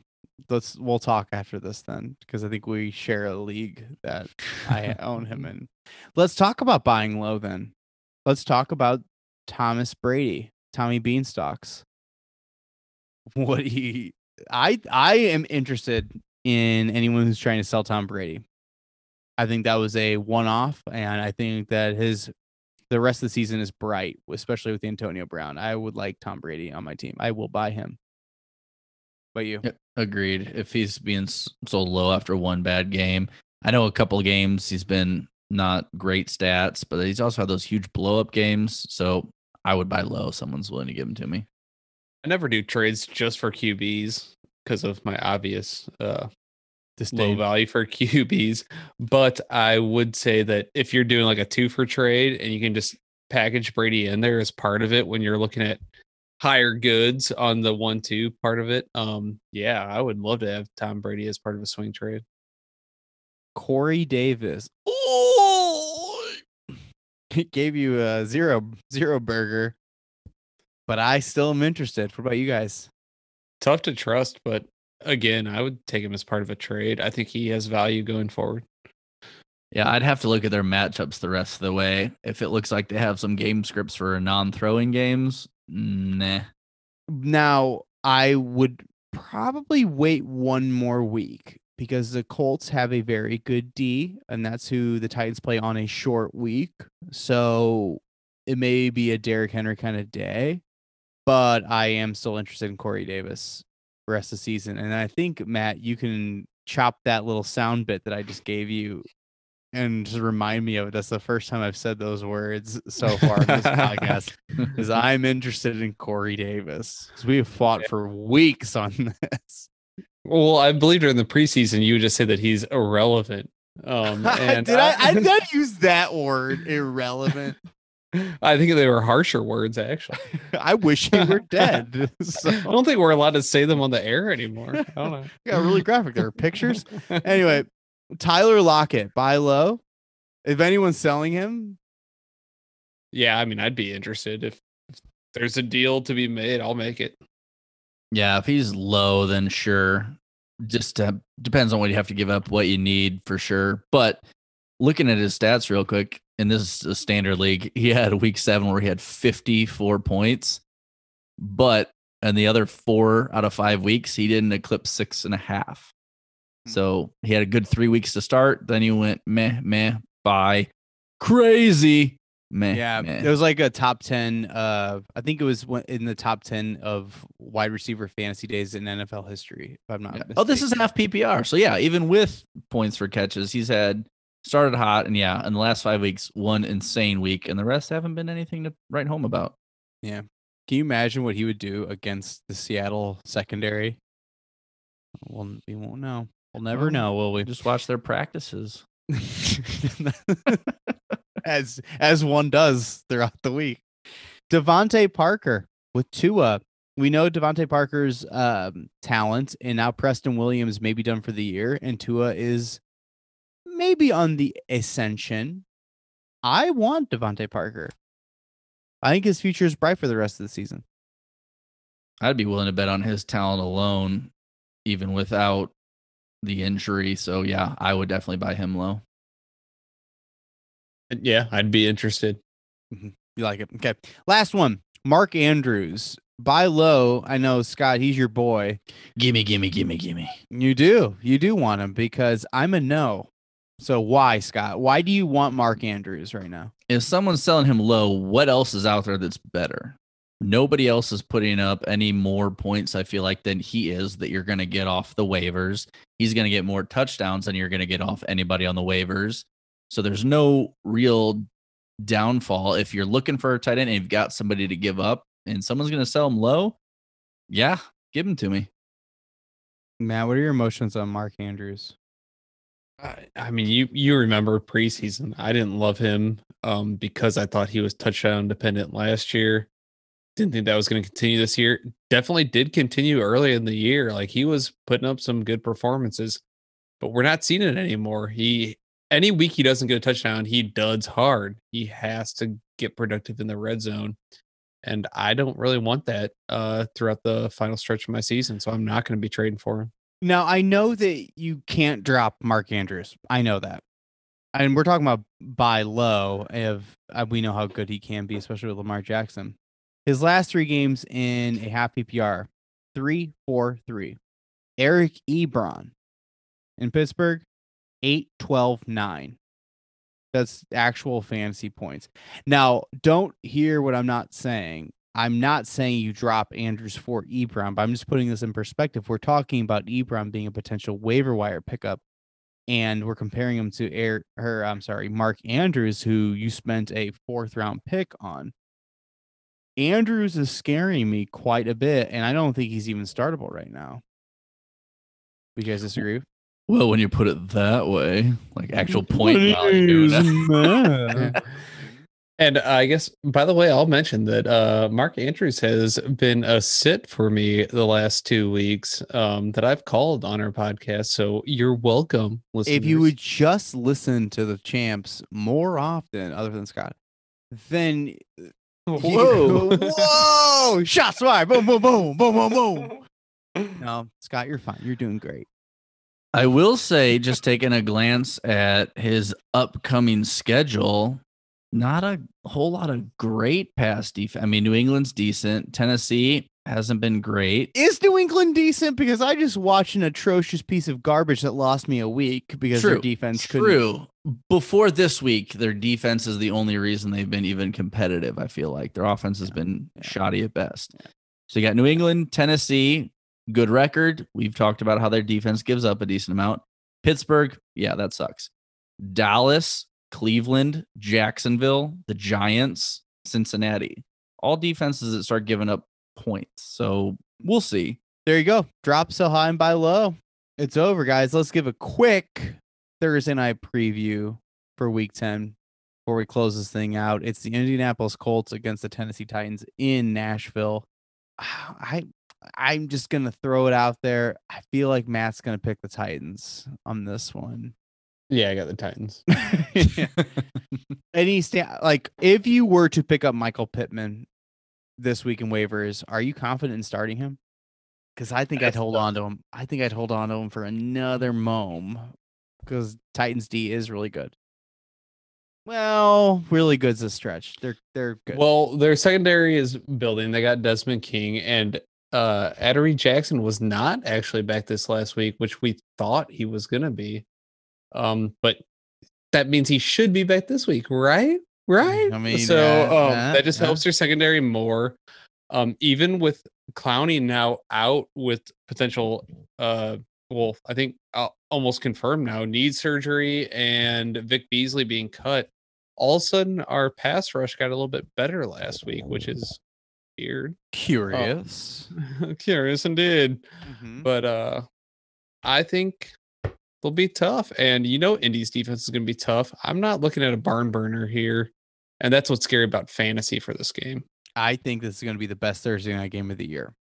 Speaker 1: Let's we'll talk after this then because I think we share a league that I own him in. Let's talk about buying low then. Let's talk about Thomas Brady, Tommy Beanstalks. What he I I am interested in anyone who's trying to sell Tom Brady. I think that was a one off and I think that his the rest of the season is bright, especially with Antonio Brown. I would like Tom Brady on my team. I will buy him. But you?
Speaker 3: Agreed. If he's being so low after one bad game, I know a couple games he's been not great stats, but he's also had those huge blow up games. So I would buy low. Someone's willing to give him to me.
Speaker 2: I never do trades just for QBs because of my obvious uh, low value for QBs. But I would say that if you're doing like a two for trade and you can just package Brady in there as part of it when you're looking at higher goods on the one two part of it, um, yeah, I would love to have Tom Brady as part of a swing trade.
Speaker 1: Corey Davis. Oh, he gave you a zero zero burger. But I still am interested. What about you guys?
Speaker 2: Tough to trust, but again, I would take him as part of a trade. I think he has value going forward.
Speaker 3: Yeah, I'd have to look at their matchups the rest of the way. If it looks like they have some game scripts for non-throwing games, nah.
Speaker 1: Now, I would probably wait one more week because the Colts have a very good D, and that's who the Titans play on a short week. So it may be a Derrick Henry kind of day, but I am still interested in Corey Davis rest of the season. And I think, Matt, you can chop that little sound bit that I just gave you and just remind me of it. That's the first time I've said those words so far in this podcast. Is I'm interested in Corey Davis because we have fought for weeks on this.
Speaker 2: Well, I believe during the preseason you would just say that he's irrelevant. Um, and
Speaker 1: did I, I did I use that word irrelevant?
Speaker 2: I think they were harsher words, actually.
Speaker 1: I wish he were dead. So,
Speaker 2: I don't think we're allowed to say them on the air anymore. I don't know.
Speaker 1: got really graphic there. Are pictures. Anyway, Tyler Lockett, buy low. If anyone's selling him,
Speaker 2: Yeah, I mean, I'd be interested if, if there's a deal to be made. I'll make it.
Speaker 3: Yeah, if he's low, then sure. Just uh, depends on what you have to give up, what you need for sure. But looking at his stats real quick, and this is a standard league, he had a week seven where he had 54 points, but in the other four out of five weeks, he didn't eclipse six and a half.
Speaker 1: Hmm.
Speaker 3: So he had a good three weeks to start. Then he went meh, meh, bye. Crazy. Meh.
Speaker 1: yeah,
Speaker 3: meh.
Speaker 1: it was like a top ten. Uh, I think it was in the top ten of wide receiver fantasy days in NFL history. If I'm not.
Speaker 3: Yeah. Oh, this is half PPR. So yeah, even with points for catches, he's had started hot, and yeah, in the last five weeks, one insane week, and the rest haven't been anything to write home about. Yeah.
Speaker 1: Can you imagine what he would do against the Seattle secondary? Well, we won't know. We'll never
Speaker 3: Well,
Speaker 1: know, will we?
Speaker 3: Just watch their practices.
Speaker 1: as as one does throughout the week. DeVante Parker with Tua. We know DeVante Parker's um, talent, and now Preston Williams may be done for the year, and Tua is maybe on the ascension. I want DeVante Parker. I think his future is bright for the rest of the season.
Speaker 3: I'd be willing to bet on his talent alone, even without the injury. So yeah, I would definitely buy him low.
Speaker 2: Uh, yeah, I'd be interested. Mm-hmm.
Speaker 1: You like it? Okay. Last one. Mark Andrews. Buy low. I know Scott. He's your boy.
Speaker 3: Gimme, gimme, gimme, gimme.
Speaker 1: You do. You do want him because I'm a no. So why, Scott? Why do you want Mark Andrews right now?
Speaker 3: If someone's selling him low, what else is out there that's better? Nobody else is putting up any more points, I feel like, than he is that you're going to get off the waivers. He's going to get more touchdowns than you're going to get off anybody on the waivers. So there's no real downfall. If you're looking for a tight end and you've got somebody to give up and someone's going to sell him low, yeah, give him to me.
Speaker 1: Matt, what are your emotions on Mark Andrews?
Speaker 2: I, mean, you you remember preseason. I didn't love him um, because I thought he was touchdown dependent last year. Didn't think that was going to continue this year. Definitely did continue early in the year. Like he was putting up some good performances, but we're not seeing it anymore. He any week he doesn't get a touchdown, he duds hard. He has to get productive in the red zone. And I don't really want that uh, throughout the final stretch of my season. So I'm not going to be trading for him.
Speaker 1: Now, I know that you can't drop Mark Andrews. I know that. And we're talking about buy low if uh, we know how good he can be, especially with Lamar Jackson. His last three games in a half PPR, three, four, three. Eric Ebron in Pittsburgh, 8, 12, 9. That's actual fantasy points. Now, don't hear what I'm not saying. I'm not saying you drop Andrews for Ebron, but I'm just putting this in perspective. We're talking about Ebron being a potential waiver wire pickup, and we're comparing him to Air, her. I'm sorry, Mark Andrews, who you spent a fourth round pick on. Andrews is scaring me quite a bit, and I don't think he's even startable right now. Would you guys disagree?
Speaker 3: Well, when you put it that way, like actual point value.
Speaker 2: And I guess, by the way, I'll mention that uh, Mark Andrews has been a sit for me the last two weeks um, that I've called on our podcast. So you're welcome. Listeners.
Speaker 1: if you would just listen to the champs more often, other than Scott, then
Speaker 2: Whoa.
Speaker 1: Whoa! Shots fired. Boom, boom, boom, boom, boom, boom. No, Scott, you're fine. You're doing great.
Speaker 3: I will say, just taking a glance at his upcoming schedule, not a whole lot of great pass defense. I mean, New England's decent. Tennessee hasn't been great.
Speaker 1: Is New England decent? Because I just watched an atrocious piece of garbage that lost me a week because their
Speaker 3: True.
Speaker 1: defense couldn't.
Speaker 3: True. Before this week, their defense is the only reason they've been even competitive. I feel like their offense has been
Speaker 1: Yeah.
Speaker 3: shoddy at best. So you got New England, Tennessee, good record. We've talked about how their defense gives up a decent amount. Pittsburgh, yeah, that sucks. Dallas, Cleveland, Jacksonville, the Giants, Cincinnati. All defenses that start giving up points. So we'll see.
Speaker 1: There you go. Drop so high and buy low. It's over, guys. Let's give a quick Thursday night preview for week 10 before we close this thing out. It's the Indianapolis Colts against the Tennessee Titans in Nashville. I I'm just gonna throw it out there. I feel like Matt's gonna pick the Titans on this one.
Speaker 2: Yeah, I got the Titans.
Speaker 1: Any sta- like if you were to pick up Michael Pittman this week in waivers, are you confident in starting him? Because I think I'd
Speaker 2: That's
Speaker 1: hold
Speaker 2: tough.
Speaker 1: on to him. I think I'd hold on to him for another mom. Because Titans D is really good. Well, really good's a stretch. They're they're good.
Speaker 2: Well, their secondary is building. They got Desmond King and uh Adoree' Jackson was not actually back this last week, which we thought he was gonna be. Um, but that means he should be back this week, right? Right.
Speaker 1: I mean,
Speaker 2: so um, that just helps their secondary more. Um, even with Clowney now out with potential uh well, I think uh, almost confirmed now knee surgery and Vic Beasley being cut. All of a sudden, our pass rush got a little bit better last week, which is weird.
Speaker 1: curious.
Speaker 2: Curious indeed.
Speaker 1: Mhm.
Speaker 2: But uh I think they'll be tough. And you know Indy's defense is gonna be tough. I'm not looking at a barn burner here. And that's what's scary about fantasy for this game.
Speaker 1: I think this is going to be the best Thursday night game of the year.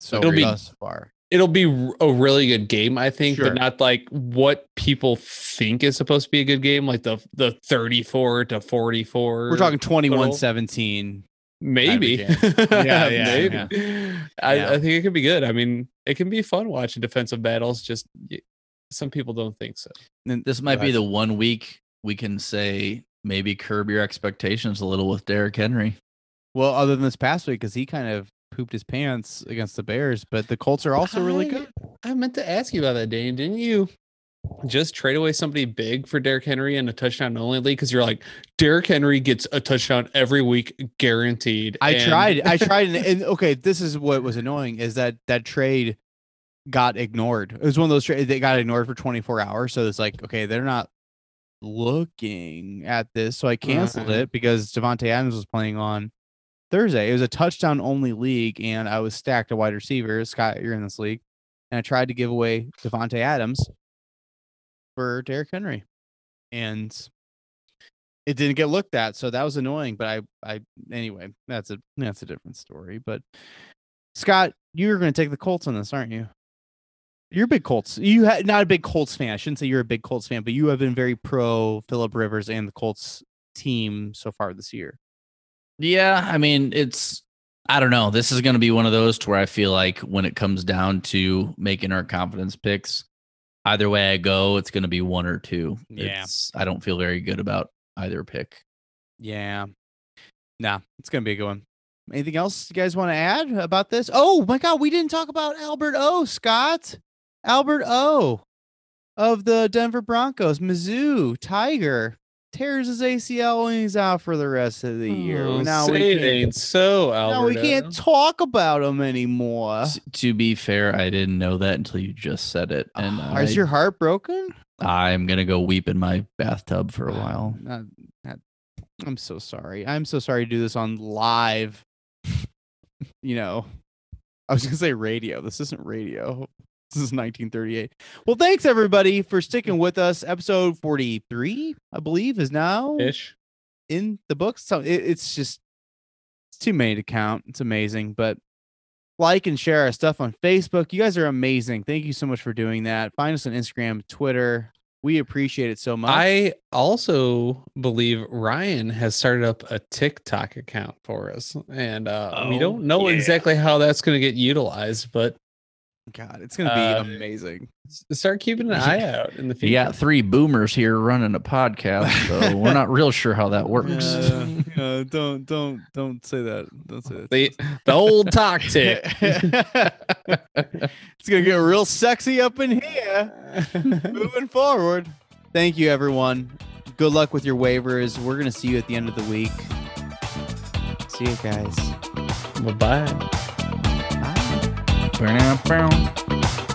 Speaker 1: So
Speaker 2: It'll be-
Speaker 1: thus far.
Speaker 2: It'll be a really good game, I think,
Speaker 1: Sure.
Speaker 2: but not like what people think is supposed to be a good game, like the the 34 to 44.
Speaker 1: We're talking 21 17.
Speaker 2: Maybe.
Speaker 1: Yeah, yeah,
Speaker 2: Maybe. I,
Speaker 1: Yeah.
Speaker 2: I think it could be good. I mean, it can be fun watching defensive battles. Just some people don't think so.
Speaker 3: And This might be
Speaker 1: Right.
Speaker 3: the one week we can say maybe curb your expectations a little with Derrick Henry.
Speaker 1: Well, other than this past week, because he kind of pooped his pants against the Bears, but the Colts are also really good.
Speaker 2: I meant to ask you about that, Dane. Didn't you just trade away somebody big for Derrick Henry in a touchdown only league? Because you're like, Derrick Henry gets a touchdown every week, guaranteed.
Speaker 1: I
Speaker 2: And-
Speaker 1: tried. I tried. And, and okay, this is what was annoying is that that trade got ignored. It was one of those trades that got ignored for 24 hours. So it's like, okay, they're not looking at this. So I canceled
Speaker 2: Uh-huh.
Speaker 1: it because Davante Adams was playing on Thursday. It was a touchdown only league, and I was stacked a wide receiver. Scott, you're in this league. And I tried to give away Davante Adams for Derrick Henry. And it didn't get looked at, so that was annoying. But I, I anyway, that's a that's a different story. But Scott, you're going to take the Colts on this, aren't you? You're a big Colts. You ha- not a big Colts fan. I shouldn't say you're a big Colts fan, but you have been very pro Philip Rivers and the Colts team so far this year.
Speaker 3: Yeah, I mean, it's I don't know. This is going to be one of those to where I feel like when it comes down to making our confidence picks, either way I go, it's going to be one or two.
Speaker 1: Yeah.
Speaker 3: It's, I don't feel very good about either pick.
Speaker 1: Yeah. Nah, it's gonna be a good one. Anything else you guys want to add about this? Oh my god, we didn't talk about Albert O, Scott. Albert O of the Denver Broncos, Mizzou, Tiger, tears his ACL and he's out for the rest of the year.
Speaker 2: Oh,
Speaker 1: now
Speaker 2: say
Speaker 1: we
Speaker 2: it
Speaker 1: can't,
Speaker 2: ain't so,
Speaker 1: now we can't talk about him anymore.
Speaker 3: S- to be fair, I didn't know that until you just said it, and
Speaker 1: Ah, is
Speaker 3: I,
Speaker 1: your heart broken?
Speaker 3: I'm gonna go weep in my bathtub for a while.
Speaker 1: Not- not- I'm so sorry. I'm so sorry to do this on live. you know, I was gonna say radio. This isn't radio. This is 1938. Well, thanks everybody for sticking with us. Episode 43, I believe, is now
Speaker 2: ish.
Speaker 1: in the books. So it, it's just it's too many to count. It's amazing, but like and share our stuff on Facebook. You guys are amazing. Thank you so much for doing that. Find us on Instagram, Twitter. We appreciate it so much.
Speaker 2: I also believe Ryan has started up a TikTok account for us, and uh, we
Speaker 1: Oh,
Speaker 2: don't know
Speaker 1: yeah.
Speaker 2: exactly how that's going to get utilized, but
Speaker 1: God, it's gonna be
Speaker 2: Uh,
Speaker 1: amazing.
Speaker 2: start keeping an eye out in the
Speaker 3: You
Speaker 2: future.
Speaker 3: got three boomers here running a podcast, so we're not real sure how that works.
Speaker 1: Uh, don't don't don't say that. Don't say that.
Speaker 2: the the old talk tick.
Speaker 1: it's gonna get real sexy up in here. Moving forward. Thank you, everyone. Good luck with your waivers. We're gonna see you at the end of the week. See you guys.
Speaker 2: Bye bye.
Speaker 1: Bye.
Speaker 3: Bow, bow.